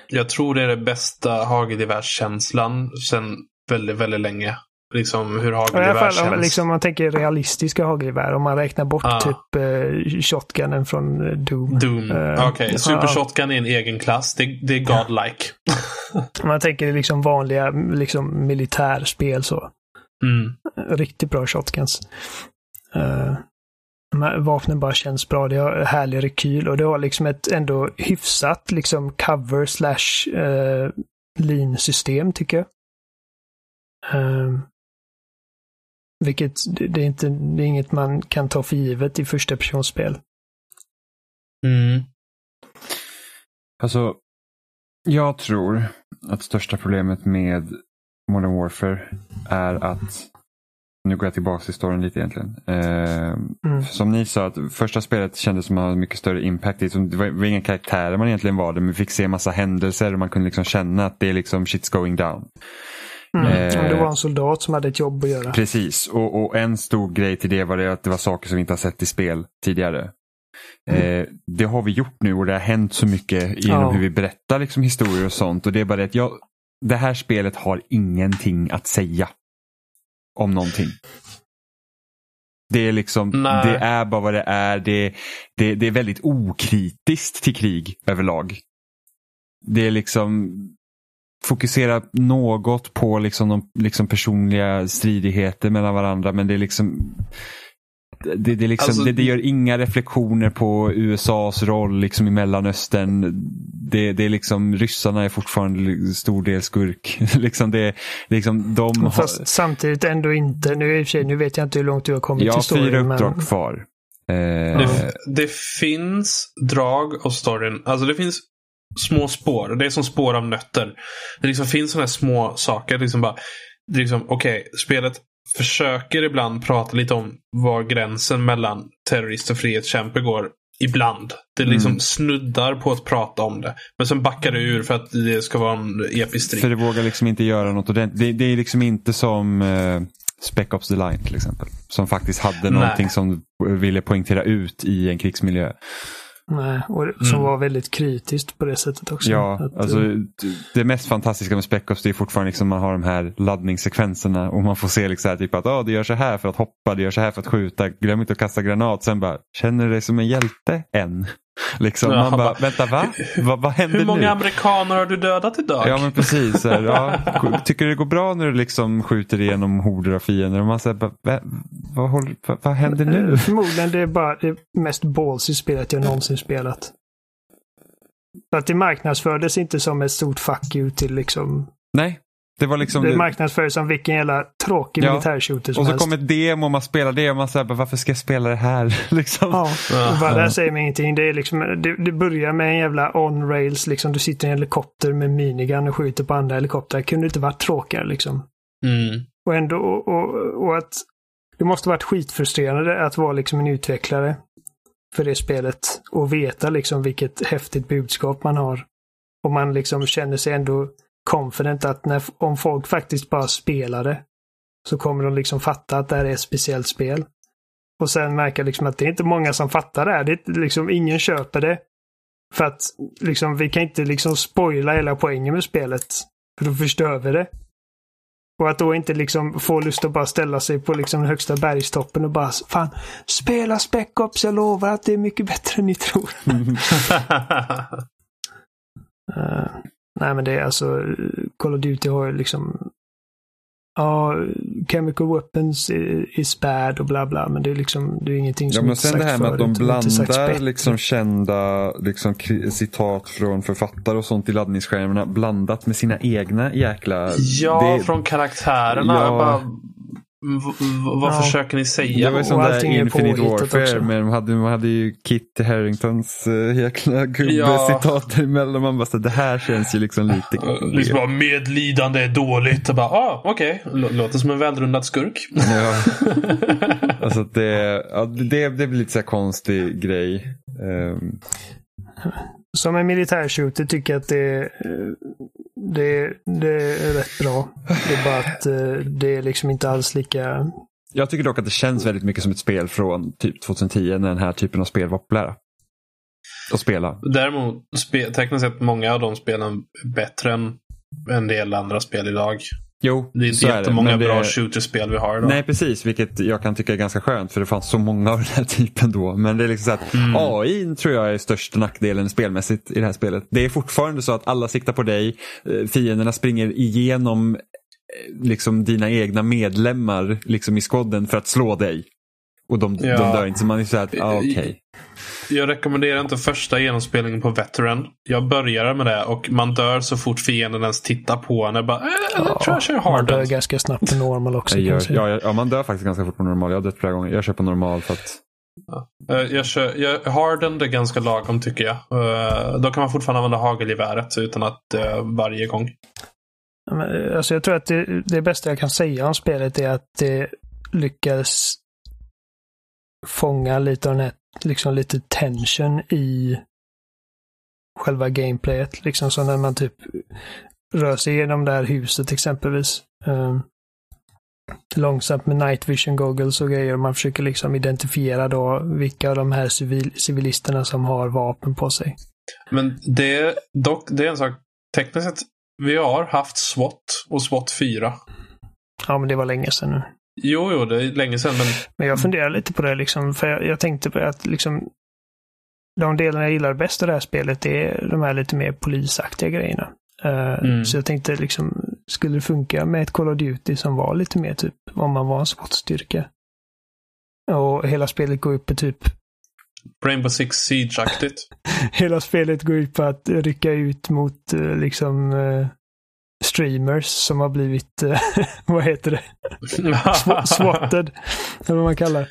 E: Jag tror det är den bästa hagelgevärskänslan sen väldigt, väldigt länge. Liksom hur hagelgevär känns.
C: Om, liksom, man tänker realistiska hagelgevär. Om man räknar bort ah. typ eh, shotgunen från eh, Doom.
E: Doom. Uh, Okej, okay. Super. Shotgun är en egen klass. Det, det är godlike.
C: man tänker liksom vanliga liksom, militärspel så.
E: Mm.
C: Riktigt bra shotguns. Uh, vapnen bara känns bra. Det har härlig rekyl och det har liksom ett ändå hyfsat liksom cover slash uh, lean system tycker jag. Uh, vilket det är, inte, det är inget man kan ta för givet i första personspel.
E: Mm.
D: Alltså, jag tror att största problemet med Modern Warfare är att nu går jag tillbaka till storyn lite egentligen. Eh, mm. Som ni sa, att första spelet kändes som att ha mycket större impact. Det var, det var inga karaktärer man egentligen var det, men vi fick se massa händelser och man kunde liksom känna att det är liksom shit's going down.
C: Mm. Eh, det var en soldat som hade ett jobb att göra.
D: Precis, och, och en stor grej till det var det att det var saker som vi inte har sett i spel tidigare. Mm. Eh, det har vi gjort nu och det har hänt så mycket genom ja. hur vi berättar liksom, historier och sånt. Och det är bara det att jag, det här spelet har ingenting att säga om någonting. Det är liksom, det är bara vad det är. Det, det, det är väldigt okritiskt till krig överlag. Det är liksom, fokusera något på liksom de liksom personliga stridigheter mellan varandra men det är liksom det, det, liksom, alltså, det, det, gör inga reflektioner på USAs roll liksom i Mellanöstern. Det, det är liksom, ryssarna är fortfarande stor del skurk. liksom det, liksom, de
C: Fast har... samtidigt ändå inte. Nu, i sig, nu vet jag inte hur långt du har kommit
D: jag
C: till storyn.
D: Jag har fyra uppdrag men... kvar.
E: Eh... Det, det, finns drag av storyn. Alltså det finns små spår. Det är som spår av nötter. Det liksom finns sådana här små saker. Liksom bara, det liksom, Okej, okay, spelet försöker ibland prata lite om var gränsen mellan terrorist och frihetskämpe går. Ibland. Det liksom mm. snuddar på att prata om det. Men sen backar det ur för att det ska vara en episk strid.
D: För det vågar liksom inte göra något ordentligt. Det, det är liksom inte som uh, Spec Ops The Line till exempel. Som faktiskt hade någonting som ville poängtera ut i en krigsmiljö.
C: Nej, och som mm. var väldigt kritiskt på det sättet också.
D: Ja, att, alltså, eh, det mest fantastiska med Spec Ops är fortfarande liksom man har de här laddningssekvenserna och man får se liksom här, typ att oh, det gör så här för att hoppa, det gör så här för att skjuta, glöm inte att kasta granat. Sen bara, känner du dig som en hjälte än? Liksom, ja, man bara, vänta va? vad, vad händer
E: nu? Hur många
D: nu?
E: amerikaner har du dödat idag?
D: Ja men precis. Här, ja. Tycker du det går bra när du liksom skjuter igenom horder av fiender? Och man säger, vad, vad, vad, vad händer nu?
C: Förmodligen det är bara det mest ballsy spelet jag någonsin spelat. För att det marknadsfördes inte som ett stort fuck you till liksom...
D: Nej, det var liksom...
C: Det marknadsfördes som vilken jävla tråkig ja. militärshooter som
D: Och så
C: helst.
D: kom ett demo och man spelar det och man säger varför ska jag spela det här? liksom.
C: Ja, bara, det här säger mig ingenting. Det, är liksom, det, det börjar med en jävla on-rails, liksom. Du sitter i en helikopter med minigun och skjuter på andra helikoptrar. Kunde inte varit tråkigare liksom.
E: Mm.
C: Och ändå, och, och, och, att det måste varit skitfrustrerande att vara liksom en utvecklare för det spelet och veta liksom vilket häftigt budskap man har. Och man liksom känner sig ändå confident att när, om folk faktiskt bara spelar det så kommer de liksom fatta att det här är ett speciellt spel. Och sen märka liksom att det är inte många som fattar det här. Det är liksom ingen köper det. För att liksom, vi kan inte liksom spoila hela poängen med spelet. För då förstör vi det. Och att då inte liksom få lust att bara ställa sig på liksom den högsta bergstoppen och bara Fan, spela Spec Ops, jag lovar att det är mycket bättre än ni tror. uh, Nej men det är alltså, Call of Duty har ju liksom Ja, chemical weapons is bad och bla bla. Men det är liksom, det är ingenting som
D: ja, men sen det här med att de blandar liksom kända liksom, citat från författare och sånt i laddningsskärmarna blandat med sina egna jäkla...
E: Ja, det... från karaktärerna. Ja. Bara vad ja. försöker ni säga?
D: Det var ju sån där Infinite Warfare. Också. Men man hade, man hade ju Kit Harringtons uh, jäkla gubbecitat ja. emellan. Man bara, det här känns ju liksom lite...
E: Uh, liksom bara medlidande är dåligt. Och bara, ah, okej. Okay. Låter som en välrundad skurk.
D: Ja. alltså det, ja, det, det blir lite så här konstig grej. Um...
C: Som en militärshooter tycker jag att det det, det är rätt bra. Det är bara att eh, det är liksom inte alls lika...
D: Jag tycker dock att det känns väldigt mycket som ett spel från typ 2010 när den här typen av spel var populära. Att spela.
E: Däremot, spe, tekniskt sett många av de spelen är bättre än en del andra spel idag.
D: Jo,
E: Det är inte jättemånga det, bra shooterspel vi har idag.
D: Nej, precis. Vilket jag kan tycka är ganska skönt för det fanns så många av den här typen då. Men det är liksom så att mm. AI tror jag är största nackdelen spelmässigt i det här spelet. Det är fortfarande så att alla siktar på dig. Eh, fienderna springer igenom eh, liksom dina egna medlemmar liksom i squaden för att slå dig. Och de, ja. de dör inte. Så man är så här, ah, okej. Okay.
E: Jag rekommenderar inte första genomspelningen på Veteran. Jag börjar med det och man dör så fort fienden ens tittar på en. Jag bara, eh, ja, jag tror jag kör hard.
C: Man dör ganska snabbt på normal också.
D: Jag gör, ja, ja, man dör faktiskt ganska fort på normal. Jag har dött flera gånger. Jag kör på normal för att
E: Ja. Eh, jag kör, jag, hardened är ganska lagom tycker jag. Uh, då kan man fortfarande använda hagelgeväret utan att uh, varje gång.
C: Alltså jag tror att det, det bästa jag kan säga om spelet är att det lyckas fånga lite av den här liksom lite tension i själva gameplayet. Liksom så när man typ rör sig genom det här huset exempelvis. Um, långsamt med night vision goggles och grejer. Man försöker liksom identifiera då vilka av de här civil civilisterna som har vapen på sig.
E: Men det, dock, det är en sak. Tekniskt sett, vi har haft SWAT och SWAT 4.
C: Ja, men det var länge sedan nu.
E: Jo, jo, det är länge sedan. Men,
C: men jag funderar lite på det liksom. För jag, jag tänkte på att liksom de delarna jag gillar bäst av det här spelet är de här lite mer polisaktiga grejerna. Uh, mm. Så jag tänkte liksom, skulle det funka med ett Call of Duty som var lite mer typ om man var en sportstyrka? Och hela spelet går ut på typ
E: Rainbow Six Siege-aktigt.
C: hela spelet går ut på att rycka ut mot uh, liksom uh, streamers som har blivit, uh, vad heter det? Swatted. Eller vad man kallar det.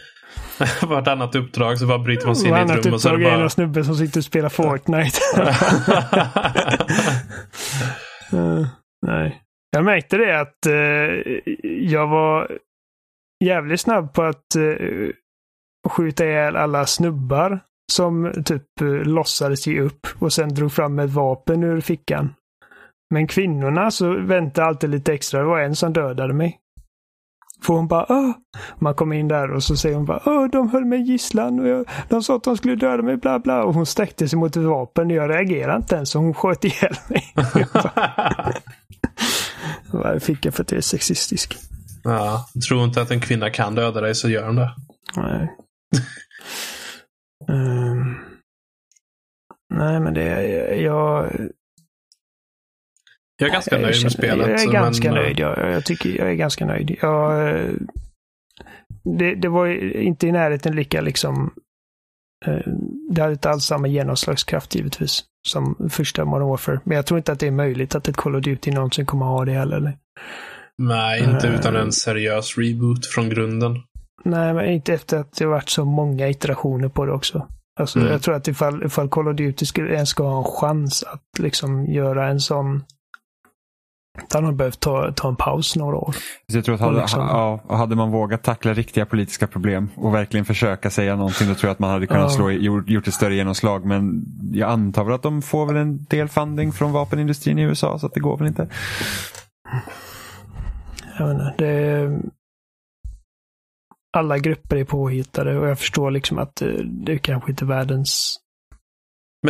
E: Vartannat uppdrag så bara bryter man sig in i ett rum
C: och så är
E: det bara...
C: är en snubbe som sitter och spelar Fortnite. uh, nej. Jag märkte det att uh, jag var jävligt snabb på att uh, skjuta ihjäl alla snubbar som typ låtsades ge upp och sen drog fram ett vapen ur fickan. Men kvinnorna så väntade alltid lite extra. Det var en som dödade mig. För hon bara Åh! Man kommer in där och så säger hon bara Åh, de höll mig gisslan och jag, de sa att de skulle döda mig bla bla. Och hon sträckte sig mot ett vapen och jag reagerade inte ens så hon sköt ihjäl mig. Vad fick jag för att jag är sexistisk.
E: ja, tror inte att en kvinna kan döda dig så gör hon det.
C: Nej. Ehm. nej, men det är jag...
E: Jag är ganska
C: jag
E: nöjd med
C: känner-
E: spelet.
C: Jag är ganska
E: men,
C: nöjd. Jag, jag tycker jag är ganska nöjd. Jag, eh, det, det var inte i närheten lika liksom... eh, Det hade inte alls samma genomslagskraft givetvis som första Modern Warfare. Men jag tror inte att det är möjligt att ett Call of Duty någonsin kommer ha det heller. eller?
E: Nej, inte
C: Eh.
E: utan en seriös reboot från grunden.
C: Nej, men inte efter att det varit så många iterationer på det också. Alltså,
E: Mm.
C: Jag tror att ifall, ifall Call of Duty skulle ens ska ha en chans att liksom göra en sån... Då hade man behövt ta, ta en paus några år.
D: Jag tror att hade,
C: liksom-
D: ja, hade man vågat tackla riktiga politiska problem och verkligen försöka säga någonting, då tror jag att man hade kunnat slå, gjort, gjort ett större genomslag. Men jag antar väl att de får väl en del funding från vapenindustrin i USA, så att det går väl inte.
C: Jag inte, det, alla grupper är påhittade och jag förstår liksom att eh, det kanske inte är världens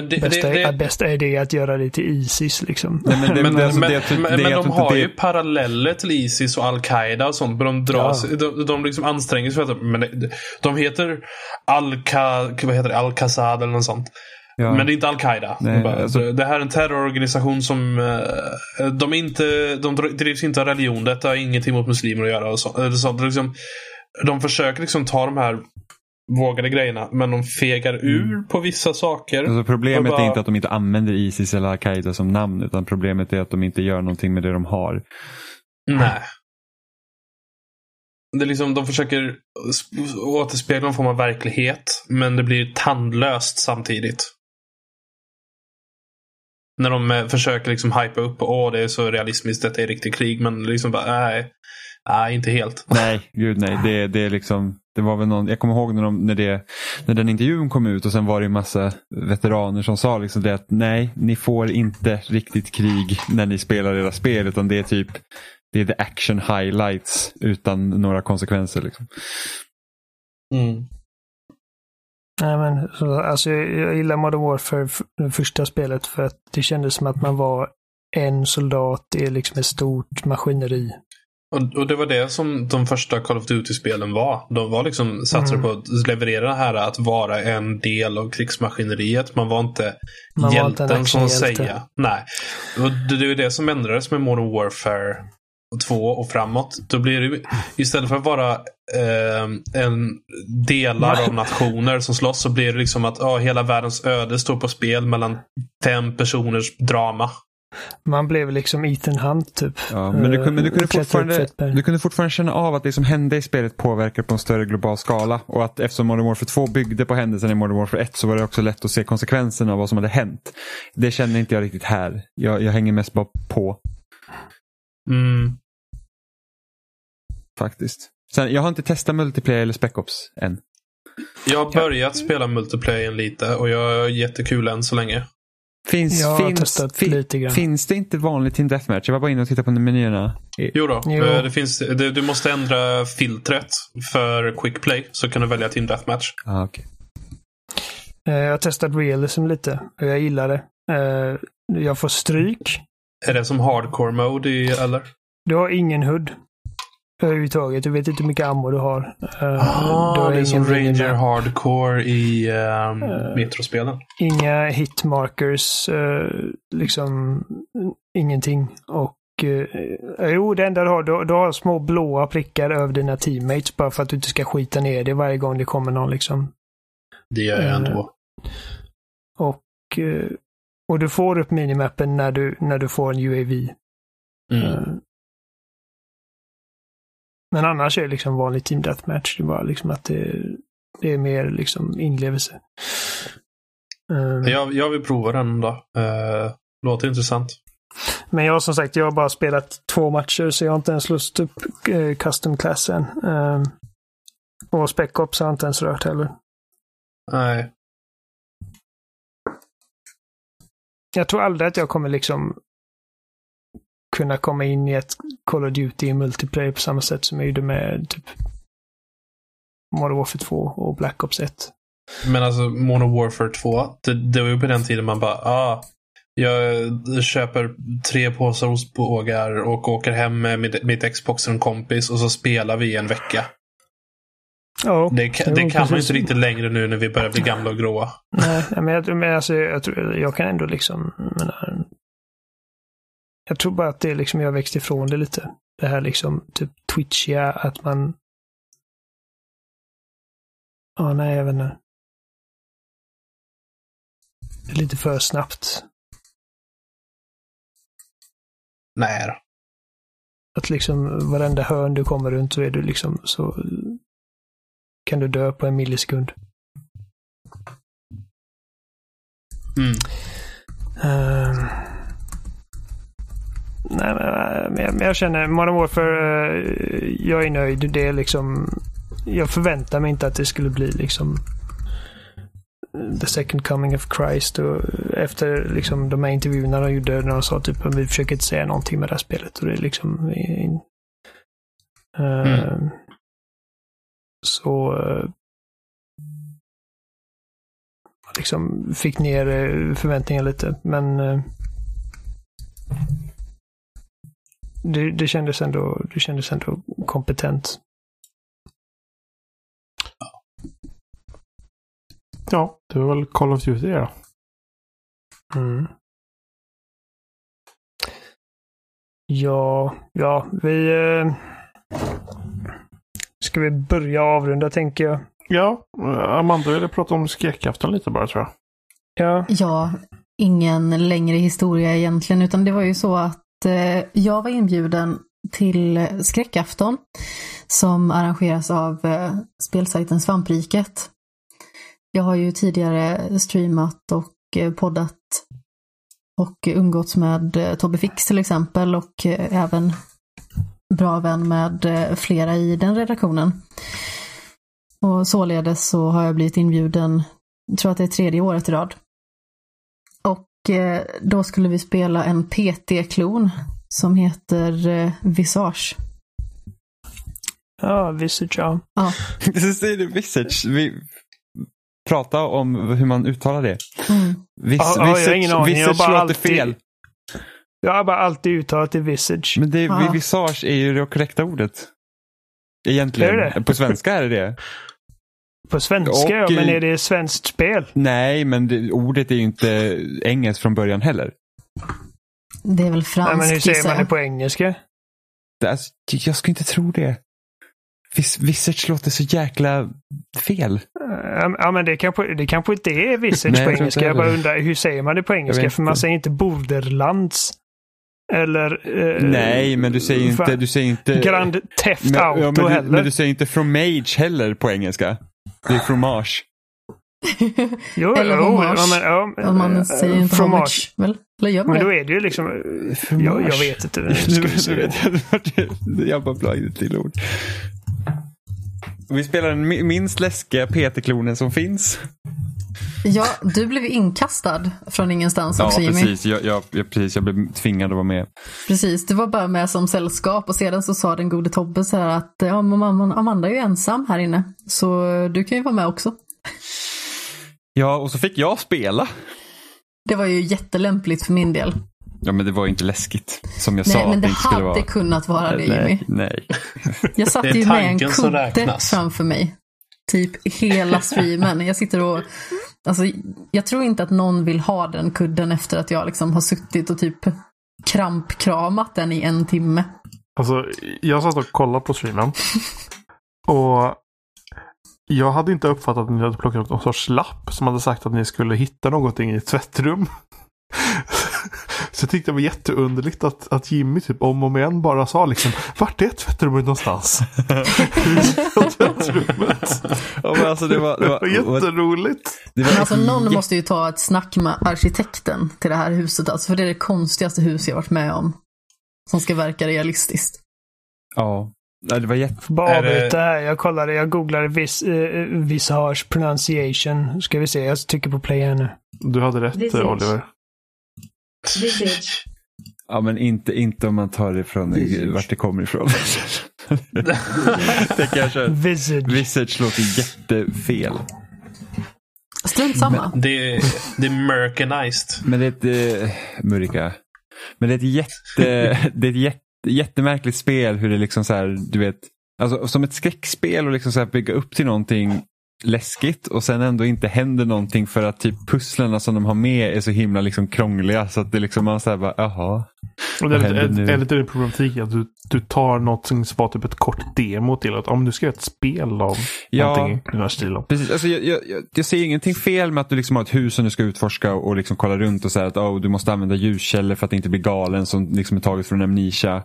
E: Men, det,
C: bästa,
E: det, det,
C: bästa idé att göra det till Isis liksom.
D: Nej, men det,
E: men,
D: det, alltså,
E: men,
D: det, det,
E: men,
D: det,
E: men de
D: inte
E: har
D: det-
E: ju paralleller till Isis och Al-Qaida och sånt. Men de, dras,
C: Ja.
E: de, de liksom anstränger sig för att... Men det, de heter Al-Qa- vad heter det? Al-Qassad eller något sånt.
D: ja.
E: Men det är inte Al-Qaida.
D: Alltså-
E: Det här är en terrororganisation som... eh, De, är inte, de drivs inte av religion. Detta har ingenting mot muslimer att göra. Och så, eller så, det är liksom, de försöker liksom ta de här vågade grejerna. Men de fegar ur på vissa saker.
D: Alltså problemet
E: bara-
D: är inte att de inte använder Isis eller Al-Qaida som namn, utan problemet är att de inte gör någonting med det de har.
E: Nej. Det är liksom, de försöker sp- återspegla någon form av verklighet. Men det blir tandlöst samtidigt. När de eh, försöker liksom hypa upp. Åh, det är så realistiskt. Detta är riktigt krig. Men liksom bara, nej. Nej, inte helt.
D: Nej, gud nej. Det, det är liksom, det var väl någon, jag kommer ihåg när, de, när, det, när den intervjun kom ut och sen var det en massa veteraner som sa liksom det att nej, ni får inte riktigt krig när ni spelar era spel utan det är typ det är the action highlights utan några konsekvenser. Liksom.
E: Mm.
C: Nej, men, så, alltså, jag, jag gillar Modern Warfare, det första spelet, för att det kändes som att man var en soldat i liksom ett stort maskineri.
E: Och, och det var det som de första Call of Duty-spelen var. De var liksom satsade
C: Mm.
E: på att leverera det här att vara en del av krigsmaskineriet. Man var inte
C: Man var inte
E: hjälten som säga. Nej. Och det, det är det som ändrades med Modern Warfare 2 och framåt. Då blir det istället för att vara eh, en delar av nationer som slåss så blir det liksom att ja, hela världens öde står på spel mellan fem personers drama.
C: Man blev liksom Ethan Hunt typ.
D: Ja, men du, kunde- men du, kunde
C: Eh,
D: fortfarande, du kunde fortfarande känna av att det som hände i spelet påverkar på en större global skala. Och att eftersom Modern Warfare 2 byggde på händelsen i Modern Warfare 1 så var det också lätt att se konsekvenserna av vad som hade hänt. Det känner inte jag riktigt här. Jag, jag hänger mest bara på
E: Mm.
D: faktiskt. Sen, jag har inte testat multiplayer eller Spec Ops än.
E: Jag har börjat spela multiplayer lite och jag har jättekul än så länge.
D: Finns,
C: Jag har
D: finns,
C: testat
D: fin-
C: lite grann.
D: finns det inte vanligt Team Deathmatch? Jag var bara inne och tittade på menyerna.
E: Jo då,
C: Jo.
E: eh, Det finns, det, du måste ändra filtret för quick play så kan du välja Team Deathmatch.
D: Ah, okay.
C: Eh, Jag har testat realism lite och jag gillar det. Eh, Jag får stryk.
E: Är det som hardcore mode i, eller?
C: Du har ingen HUD. Överhuvudtaget. Du vet inte hur mycket ammo du har. Eh, du
E: Ah,
C: har
E: det är som Ranger
C: linje.
E: Hardcore i um,
C: Eh.
E: Metrospelen.
C: Inga hitmarkers. eh, liksom ingenting. Och eh, jo, det enda du har, du, du har små blåa prickar över dina teammates bara för att du inte ska skita ner dig varje gång det kommer någon liksom.
E: Det gör jag ändå.
C: Och, och du får upp minimappen när du, när du får en UAV.
E: Mm.
C: Men annars är det liksom vanlig team deathmatch. Det är bara liksom att det, det är mer liksom inlevelse. Eh,
E: Jag, jag vill prova den då. Uh, låter intressant.
C: Men jag har som sagt, jag har bara spelat två matcher så jag har inte ens lust upp eh, custom class än. Och Spec Ops har jag inte ens rört heller.
E: Nej.
C: Jag tror aldrig att jag kommer liksom kunna komma in i ett Call of Duty multiplayer på samma sätt som jag gjorde med typ Modern Warfare 2 och Black Ops 1.
E: Men alltså Modern Warfare 2, det, det var ju på den tiden man bara, ah, jag köper tre påsar ostbågar och åker hem med mitt, mitt Xbox och en kompis och så spelar vi en vecka.
C: Ja,
E: Det, kan- det kan man inte riktigt längre nu när vi börjar bli gamla och gråa.
C: Nej, men jag, men alltså, jag, tror, jag kan ändå liksom, jag menar, jag tror bara att det är liksom, jag har växt ifrån det lite. Det här liksom, typ twitchiga, att man... Ja, nej, jag vet inte. Det är lite för snabbt.
E: Nej då.
C: Att liksom varenda hörn du kommer runt så är du liksom så kan du dö på en millisekund.
E: Mm.
C: Ehm. Nej, men, jag, känner Modern Warfare, eh, jag är nöjd. Det är liksom, jag förväntar mig inte att det skulle bli liksom The Second Coming of Christ. Och efter liksom, de här intervjuerna de gjorde när de sa typ att vi försöker inte säga någonting med det här spelet. Och det är liksom... In, Ehm, Så... eh, liksom fick ner eh, förväntningarna lite. Men eh, det, det, kändes ändå, det kändes ändå kompetent.
A: Ja, det var väl Call of Duty det då.
C: Mm. Ja, ja, vi... Eh, ska vi börja avrunda tänker jag.
A: Ja, Amanda ville prata om skräckafton lite bara tror jag.
C: Ja,
B: Ja, ingen längre historia egentligen, utan det var ju så att Eh, jag var inbjuden till skräckafton som arrangeras av eh, spelsajten Svampriket. Jag har ju tidigare streamat och eh, poddat och umgåtts med eh, Tobbe Fix till exempel och eh, även bra vän med eh, flera i den redaktionen. Och således så har jag blivit inbjuden, tror att det är tredje året i rad. Och eh, då skulle vi spela en PT-klon som heter eh, Visage.
C: ja Visage, ja.
B: Ja.
D: Så säger du Visage. Vi prata om hur man uttalar det.
B: Mm.
D: Vis,
C: Ja, ja, jag har ingen aning. Jag har
D: Visage
C: bara
D: låter
C: alltid-
D: fel.
C: Jag har bara alltid uttalat det Visage.
D: Men det,
B: Ja.
D: visage är ju det korrekta ordet. Egentligen.
C: Det det?
D: På svenska är det det.
C: På svenska,
D: Och,
C: ja, men
D: eh,
C: är det svenskt spel?
D: Nej, men det, ordet är ju inte engelskt från början heller.
B: Det är väl
C: Nej,
B: franskt
C: men hur säger man det på engelska?
D: Det, alltså, jag skulle inte tro det. Vis, visage låter så jäkla fel.
C: Ja, men det kanske, det kanske inte är Visage
D: Nej,
C: på
D: jag
C: engelska. Jag bara undrar, hur säger man det på engelska? För man säger inte Borderlands. Eller... eh,
D: Nej, men du säger inte... Du säger inte
C: Grand Theft
D: men,
C: Auto
D: ja, men, du,
C: heller.
D: men du säger inte fromage heller på engelska. Det är fromage.
C: Jo,
B: Eller hommage.
C: ja, men, ja,
B: Och man
C: eh,
B: säger inte
C: fromage.
B: homage, väl? Eller gör man
C: Men då är det ju liksom... eh,
D: Fromage.
C: Jag, jag vet inte.
D: Nu vet jag vart det- jag bara bla till ord. Vi spelar den mi- minst läskiga PT-klonen som finns.
B: Ja, du blev inkastad från ingenstans också
D: ja,
B: Jimmy.
D: precis. Jag, jag, jag, precis. Jag blev tvingad att vara med.
B: Precis, du var bara med som sällskap och sedan så sa den gode Tobbe så här att ja, men Amanda är ju ensam här inne. Så du kan ju vara med också.
D: Ja, och så fick jag spela.
B: Det var ju jättelämpligt för min del.
D: Ja, men det var ju inte läskigt. Som jag
B: Nej,
D: sa
B: men
D: att
B: det
D: det
B: hade
D: vara.
B: kunnat vara det Jimmy.
D: Nej, nej.
B: Jag satt
E: Det är
B: ju med en
E: tanken som
B: kudde framför mig. Typ hela streamen. Jag sitter och... Alltså, jag tror inte att någon vill ha den kudden efter att jag liksom har suttit och typ krampkramat den i en timme.
A: Alltså, jag satt och kollade på streamen. Och jag hade inte uppfattat att ni hade plockat upp någon sorts lapp som hade sagt att ni skulle hitta någonting i ett tvättrum. Så jag tyckte det var jätteunderligt att, att Jimmy typ om och om igen bara sa liksom Vart är tvättrummet någonstans? Tvättrummet?
D: Ja, men alltså, det var, det
A: Det var
D: var,
A: jätteroligt.
D: det var
B: Men alltså någon måste ju ta ett snack med arkitekten till det här huset. Alltså, för det är det konstigaste hus jag varit med om. Som ska verka realistiskt.
D: Ja. Nej, det var jätte...
C: Bara avbryta här. Jag kollade, jag googlade vis, eh, visage pronunciation. Ska vi se, jag trycker på play här nu.
A: Du hade rätt
F: Visage.
A: Oliver.
F: Visage.
D: Ja, men inte, inte om man tar det från vart det kommer ifrån. det kanske,
C: Visage.
D: Visage låter jättefel.
B: Strunt samma.
E: Det, är- det är Mercanized.
D: Men det är ett, eh, Murika. Men det är ett jätte, det är ett jätte, jättemärkligt spel hur det liksom så här, du vet, alltså som ett skräckspel och liksom så här bygga upp till någonting läskigt och sen ändå inte händer någonting för att typ pusslerna som de har med är så himla liksom krångliga så att det liksom man säger bara jaha.
A: Och det är lite,
D: händer nu?
A: är lite det problematik att du, du tar något som var typ ett kort demo till att om du ska göra ett spel av
D: Ja.
A: någonting i den här stilen.
D: Precis, alltså jag, jag, jag, ser ingenting fel med att du liksom har ett hus som du ska utforska och, liksom kolla runt och säga att oh, du måste använda ljuskällor för att inte bli galen som liksom är taget från Amnesia.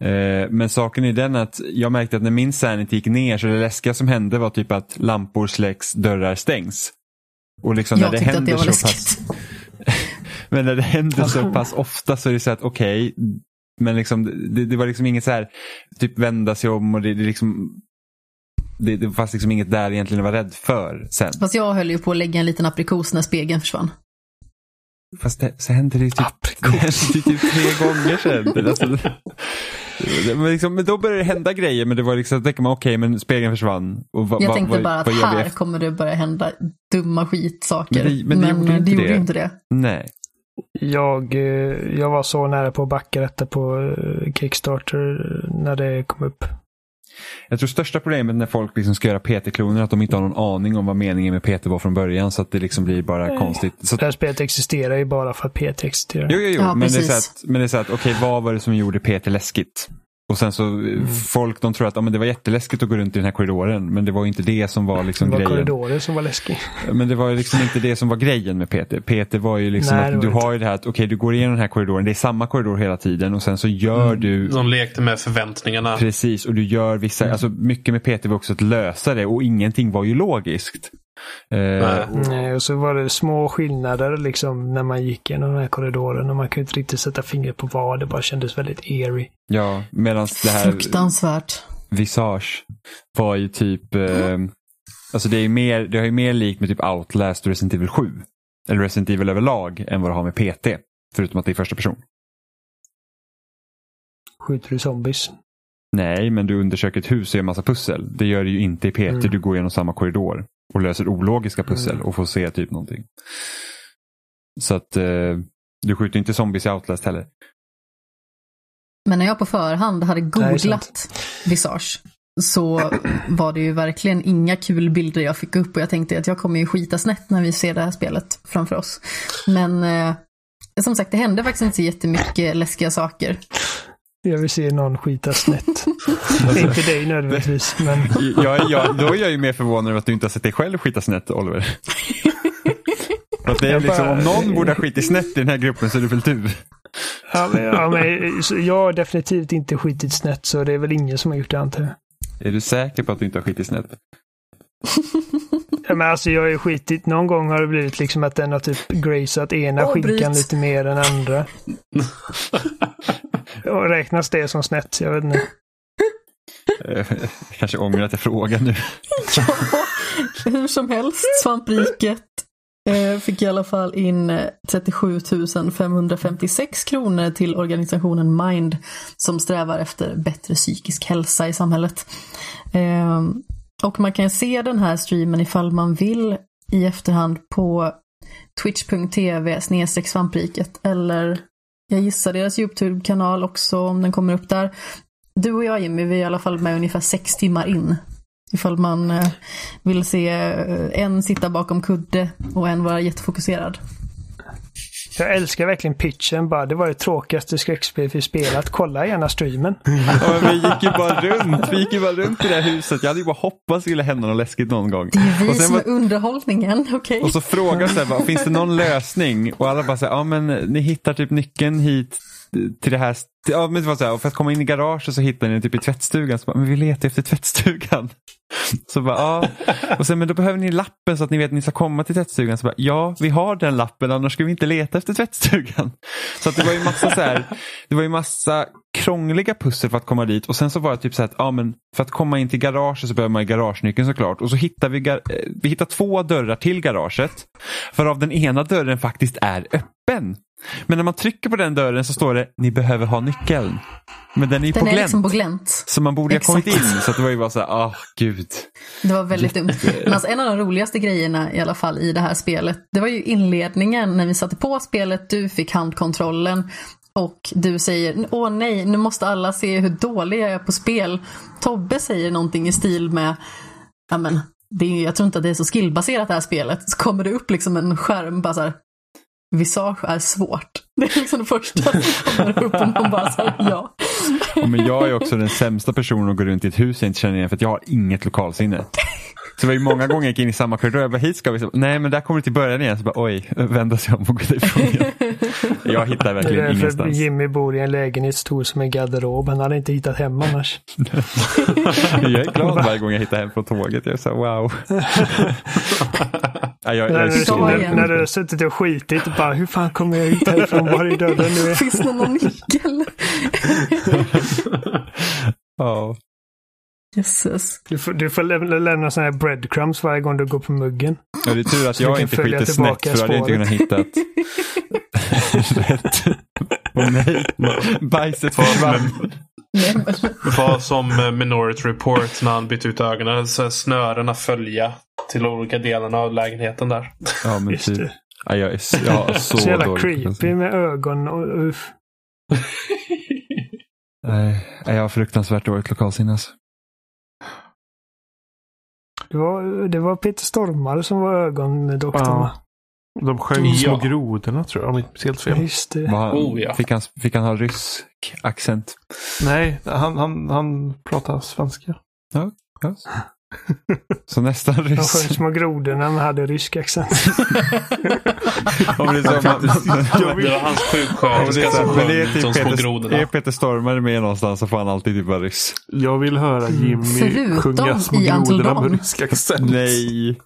D: Eh, men saken är den att jag märkte att när min sanity gick ner så det läskiga som hände var typ att lampor släcks, dörrar stängs. Och liksom när
B: Jag
D: det
B: tyckte att
D: händer
B: det var
D: så pass
B: läskigt.
D: Men när det händer så pass ofta så är det så att okej, men liksom, det, det var liksom inget så här, typ vända sig om och det, det liksom, det, det fanns liksom inget där egentligen att vara rädd för sen.
B: Fast jag höll ju på att lägga en liten aprikos när spegeln försvann.
D: Fast det, så hände det ju typ, det typ tre gånger sen. Alltså, men, liksom, men då började det hända grejer men det var liksom, tänker man okej men spegeln försvann. Och vad,
B: Jag tänkte
D: vad,
B: bara att här kommer det börja hända dumma skitsaker.
D: Men det- men det gjorde ju inte
B: gjorde
D: det.
B: inte det.
D: Nej.
C: Jag, eh, jag var så nära på att backa detta på eh, Kickstarter när det kom upp.
D: Jag tror största problemet när folk liksom ska göra PT-kloner är att de inte har någon aning om vad meningen med PT var från början så att det liksom blir bara konstigt. Så
C: Det här spelet existerar ju bara för att PT existerar.
D: Jo, jo, jo.
B: Ja,
D: men, det är så
B: precis.
D: att, men det är så att, okej, vad var det som gjorde PT läskigt? Och sen så,
C: Mm.
D: folk de tror att ja, men det var jätteläskigt att gå runt i den här korridoren. Men det var inte det som var liksom
C: det var
D: grejen.
C: korridorer som var läskig.
D: Men det var ju liksom inte det som var grejen med PT. PT var ju liksom
C: Nej,
D: att du
C: det
D: har ju det här att okej, du går igenom den här korridoren. Det är samma korridor hela tiden och sen så gör
C: Mm.
D: du
E: De lekte med förväntningarna.
D: Precis, och du gör vissa,
C: Mm.
D: alltså mycket med PT var också att lösa det och ingenting var ju logiskt. Eh,
E: Nej.
C: Nej, och så var det små skillnader liksom när man gick genom den här korridoren och man kunde inte riktigt sätta fingret på vad. Det bara kändes väldigt eerie.
D: ja, medan det här
B: Fruktansvärt.
D: Visage var ju typ, eh, alltså det är ju mer, det har ju mer likt med typ Outlast och Resident Evil 7. Eller Resident Evil överlag än vad det har med PT. Förutom att det är första person.
C: Skjuter du zombies?
D: Nej, men du undersöker ett hus och gör massa pussel. Det gör du ju inte i PT.
C: Mm.
D: Du går genom samma korridor och löser ologiska pussel
C: Mm.
D: och får se typ någonting. Så att eh, du skjuter inte zombies i Outlast heller.
B: Men när jag på förhand hade googlat Visage så var det ju verkligen inga kul bilder jag fick upp och jag tänkte att jag kommer ju skita snett när vi ser det här spelet framför oss. Men eh, som sagt, det hände faktiskt inte så jättemycket läskiga saker.
C: Jag vill se någon skita snett. inte dig nödvändigtvis, men
D: Jag, jag, då är jag ju mer förvånad över att du inte har sett dig själv skita snett, Oliver. Att det är liksom,
C: bara-
D: om någon borde ha skitit snett i den här gruppen så är det väl du.
C: Ja, men, ja, men jag har definitivt inte skitit snett så det är väl ingen som har gjort det antar jag.
D: Är du säker på att du inte har skitit snett?
C: Ja, men alltså jag har ju skitit, någon gång har det blivit liksom att den har typ graceat ena
B: Avbryt.
C: skinkan lite mer än andra. Och räknas det som snett? Jag vet inte.
D: Eh, Jag kanske ångrar att jag frågar nu.
B: Hur som helst, svampriket eh, fick i alla fall in eh, 37 556 kronor till organisationen Mind som strävar efter bättre psykisk hälsa i samhället. Och man kan se den här streamen ifall man vill i efterhand på twitch.tv svampriket eller jag gissar deras YouTube-kanal också om den kommer upp där. Du och jag Jimmy, vi är i alla fall med ungefär sex timmar in. Ifall man eh, vill se eh, en sitta bakom kudde och en vara jättefokuserad.
C: Jag älskar verkligen pitchen bara. Det var det tråkigaste skräckspel vi spelat. Kolla gärna streamen.
D: Ja, men vi gick ju bara runt. Vi gick ju bara runt i det här huset. Jag hade ju bara hoppats det skulle hända något läskigt någon gång.
B: Det är vi
D: Och sen
B: som
D: var-
B: är underhållningen, okej?
D: Och så frågar så här, bara, finns det någon lösning? Och alla bara säger, ja men ni hittar typ nyckeln hit till det här. Ja, men det var så här, och för att komma in i garaget så hittar ni den typ i tvättstugan. Så bara, men vi letar efter tvättstugan. Så bara, ja. Och sen, men då behöver ni lappen så att ni vet att ni ska komma till tvättstugan. Så bara, ja, vi har den lappen, annars ska vi inte leta efter tvättstugan. Så att det var ju massa så här, det var ju massa krångliga pussel för att komma dit och sen så var det typ så att ja, men för att komma in till garaget så behöver man garagenyckeln såklart och så hittar vi, eh, vi hittar två dörrar till garaget. Varav den ena dörren faktiskt är öppen. Men när man trycker på den dörren så står det ni behöver ha nyckeln. Men den är ju
B: Den
D: på
B: är
D: glänt.
B: liksom på glänt.
D: Så man borde ha kommit
B: Exakt.
D: in så det var ju bara så här, ah gud.
B: Det var väldigt dumt. Men alltså, en av de roligaste grejerna i alla fall i det här spelet, det var ju inledningen när vi satte på spelet, du fick handkontrollen och du säger åh nej, nu måste alla se hur dålig jag är på spel. Tobbe säger någonting i stil med, ja men, det är, ju- jag tror inte att det är så skillbaserat det här spelet. Så kommer det upp liksom en skärm bara så här, visage är svårt. Det är liksom det första som kommer upp och man bara här, ja.
D: Ja, men jag är också den sämsta personen att gå runt i ett hus jag inte känner igen för att jag har inget lokalsinne. Så det var ju många gånger jag gick in i samma korridor jag bara hit ska vi. Så, Nej men där kommer det till början igen. Så bara oj, vända sig om och gå därifrån igen. Jag hittar
C: Det är
D: verkligen
C: därför
D: ingenstans.
C: Jimmy bor i en lägenhet stor som en garderob. Han hade inte hittat hem annars.
D: Jag är glad varje gång jag hittar hem från tåget. Jag är så wow. Ja, jag, jag
C: När
D: är
C: du,
D: så
C: när, när du har suttit och skitit och bara hur fan kommer jag ut härifrån? Var är dörren nu?
B: Finns det någon nyckel?
D: Ja.
B: Jösses.
C: Du får, du får lämna, lämna sådana här breadcrumbs varje gång du går på muggen.
D: Ja, det är tur att jag
C: kan
D: inte skiter snett
C: tillbaka
D: för då hade jag inte kunnat hitta rätt. Åh nej, bajset försvann.
E: Var som Minority Report när han bytte ut ögonen. Så snörena följa till olika delarna av lägenheten där.
D: Ja, men
C: Just
D: typ.
C: det.
D: Ja, jag är så, jag har så,
C: Så jävla creepy med ögon och uff.
D: Nej, jag har fruktansvärt dåligt lokalsinne. alltså.
C: Det var, det var Peter Stormare som var ögondoktorn
A: Ja. De sjöng
E: Ja.
A: Små grodorna tror jag, om jag inte helt fel.
C: Just det.
D: Var han,
E: Oh, ja.
D: fick, han, fick han ha rysk accent?
A: Nej, han, han, han pratar svenska.
D: Ja. Så nästan
C: De sjöng
D: ryss.
C: små grodorna men hade rysk accent.
D: Om det är så, man,
E: Det var hans
D: Ja, men det
E: sjuksköterska som
D: men det är
E: sjöng
D: typ
E: de små
D: Peter,
E: grodorna.
D: är Peter Stormare med någonstans så får han alltid typ vara ryss.
A: Jag vill höra Jimmy
B: Förutom
A: sjunga Små grodorna med rysk accent.
D: Nej.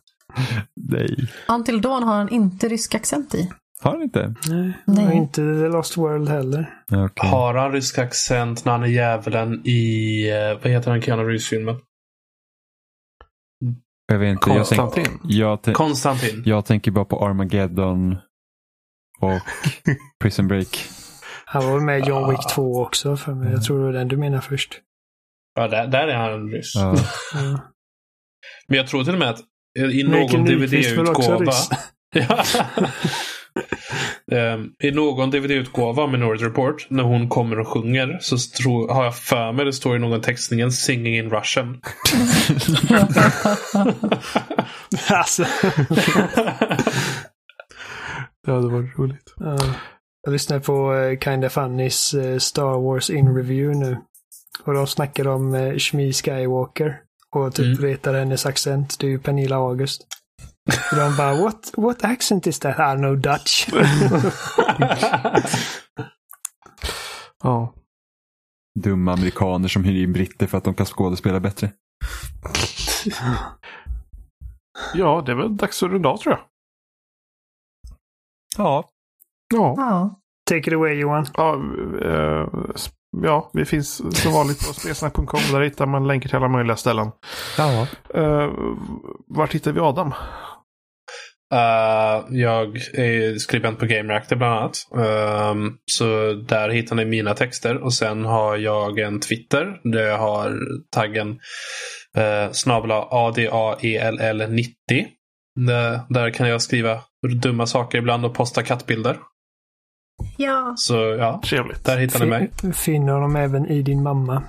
D: Nej.
B: Until Dawn har han inte rysk accent i.
D: Har han inte?
C: Nej.
B: Nej.
C: Inte The Lost World heller.
D: Okej.
E: Har han rysk accent när han är djävulen i, eh, vad heter den Keanu Reeves-filmen?
D: Jag vet inte. Jag, tänk,
A: Konstantin.
D: jag, tän-
E: Konstantin.
D: jag tänker bara på Armageddon och Prison Break.
C: Han var med i John Wick 2 också för mig. Jag tror det var den du menar först.
E: Ja, där, där är han ryss.
D: Ja.
E: Men jag tror till och med att i någon DVD-utgåva. Ja. Ehm, I någon DVD-utgåva av Minority Report, när hon kommer och sjunger, så tror, har jag för mig det står i någon textningen Singing in Russian.
C: alltså.
A: Det hade varit roligt.
C: Ja. Jag lyssnar på uh, Kinda Funnys eh, Star Wars in review nu. Och de snackar om uh, Shmi Skywalker. Och typ
E: Mm.
C: retar hennes accent. Det är ju Pernilla August. Och de bara what, what accent is that? I don't know Dutch.
A: Ja.
D: Dumma amerikaner som hyr in britter för att de kan skådespela bättre.
A: ja, det är väl dags att runda av tror jag.
D: Ja.
A: Ja.
B: Ja.
C: Take it away Johan.
A: Ja, s- ja, vi finns som vanligt på spelsnack.com. Där hittar man länkar till alla möjliga ställen.
D: ja.
A: Uh, vart hittar vi Adam?
E: Eh, jag är skribent på Game Reactor bland annat. Ehm, så där hittar ni mina texter. Och sen har jag en Twitter där jag har taggen uh, snabla ADAELL90. Där, där kan jag skriva dumma saker ibland och posta kattbilder.
B: Ja.
E: Så ja,
A: Trevligt.
E: där hittar ni mig.
C: Fin- Finner dem även i din mamma.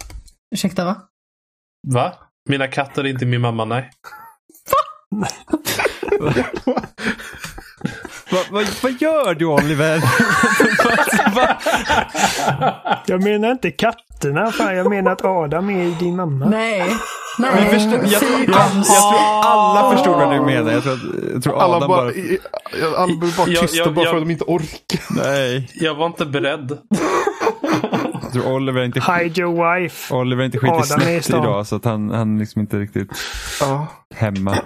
B: Ursäkta va?
E: Va? Mina katter är inte min mamma, nej.
D: Vad vad- vad gör du Oliver? Va?
C: Jag menar inte katterna. Fan, jag menar att Adam är i din mamma.
B: Nej.
D: Jag,
B: Nej.
D: förstår, jag, tror,
B: Fy
D: jag, jag tror alla förstod vad du menar. Jag tror, jag tror
A: Alla
D: Adam
A: bara,
D: bara...
A: alla blir bara
E: Jag-
A: tysta
E: jag-
A: bara för
E: jag-
A: att de inte orkar.
D: Nej,
E: Jag var inte beredd.
D: jag tror Oliver inte,
C: Hide your wife.
D: Oliver är inte skit i
C: Adam är i
D: snett idag så att han, han är liksom inte riktigt
A: Ja.
D: hemma.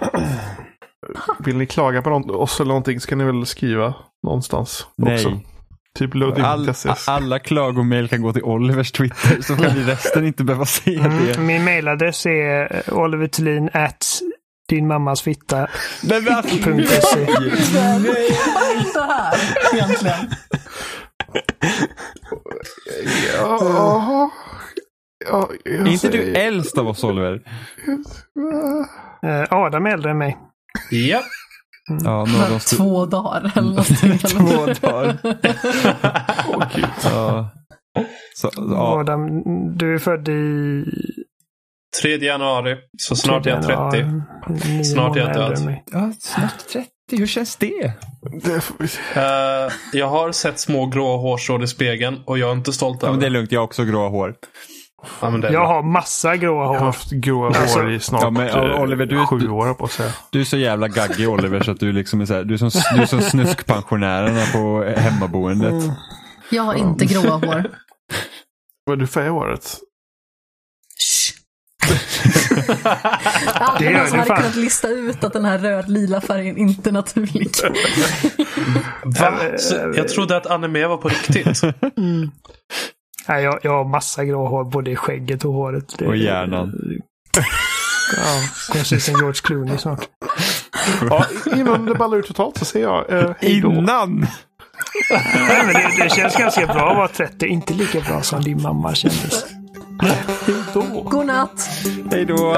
A: Vill ni klaga på någon, oss eller någonting så kan ni väl skriva någonstans
D: Nej.
A: också. Typ
D: All, alla klagomail kan gå till Olivers Twitter så kan vi resten inte behöva se det.
C: Mm, min mailadress är eh, oliverthelin at din mammas fitta.
D: Men varför?
C: .se.
B: Så här, egentligen.
A: Ja, ja,
D: Är inte du äldst av oss Oliver?
C: Eh, Adam är äldre än mig.
E: Ja.
D: Ja, några av oss.
B: Två dagar eller någonting.
D: Två dagar.
A: Åh, gud.
D: Ja. Så, ja.
C: Du är född i...
E: 3 januari. Så snart är jag 30.
C: Nio
E: Snart är jag död.
D: ja, snart 30. Hur känns det?
E: Eh, jag har sett små grå hårstrån i spegeln och jag är inte stolt
D: Ja,
E: över
D: men det är lugnt, jag har också gråa hår.
E: Ja, men det är
C: Jag har massa gråa
A: Jag har
C: hår.
A: haft gråa
C: Alltså-
A: hår i snart
D: Ja, men,
A: eh,
D: Oliver, du-
A: sju år på säga.
D: Du är så jävla gaggig Oliver så att du liksom är så här, du är som, du är som snuskpensionärerna på hemmaboendet.
B: Jag har inte gråa hår.
A: Vad är du färg håret?
B: Shh.
C: Det gör
B: som hade
C: fan.
B: kunnat lista ut att den här röd-lila färgen inte är naturlig.
E: Va? Så jag trodde att anime var på riktigt.
C: Nej, jag, jag har massa grå hår, både i skägget och håret. Det,
D: och hjärnan.
C: Ja, kanske se ut som George Clooney snart.
A: Ja, innan det ballar ut totalt så ser jag eh,
D: Innan!
C: Nej, men det, det, känns ganska bra att vara 30. Inte lika bra som din mamma kändes.
B: Hej då!
D: Hej då!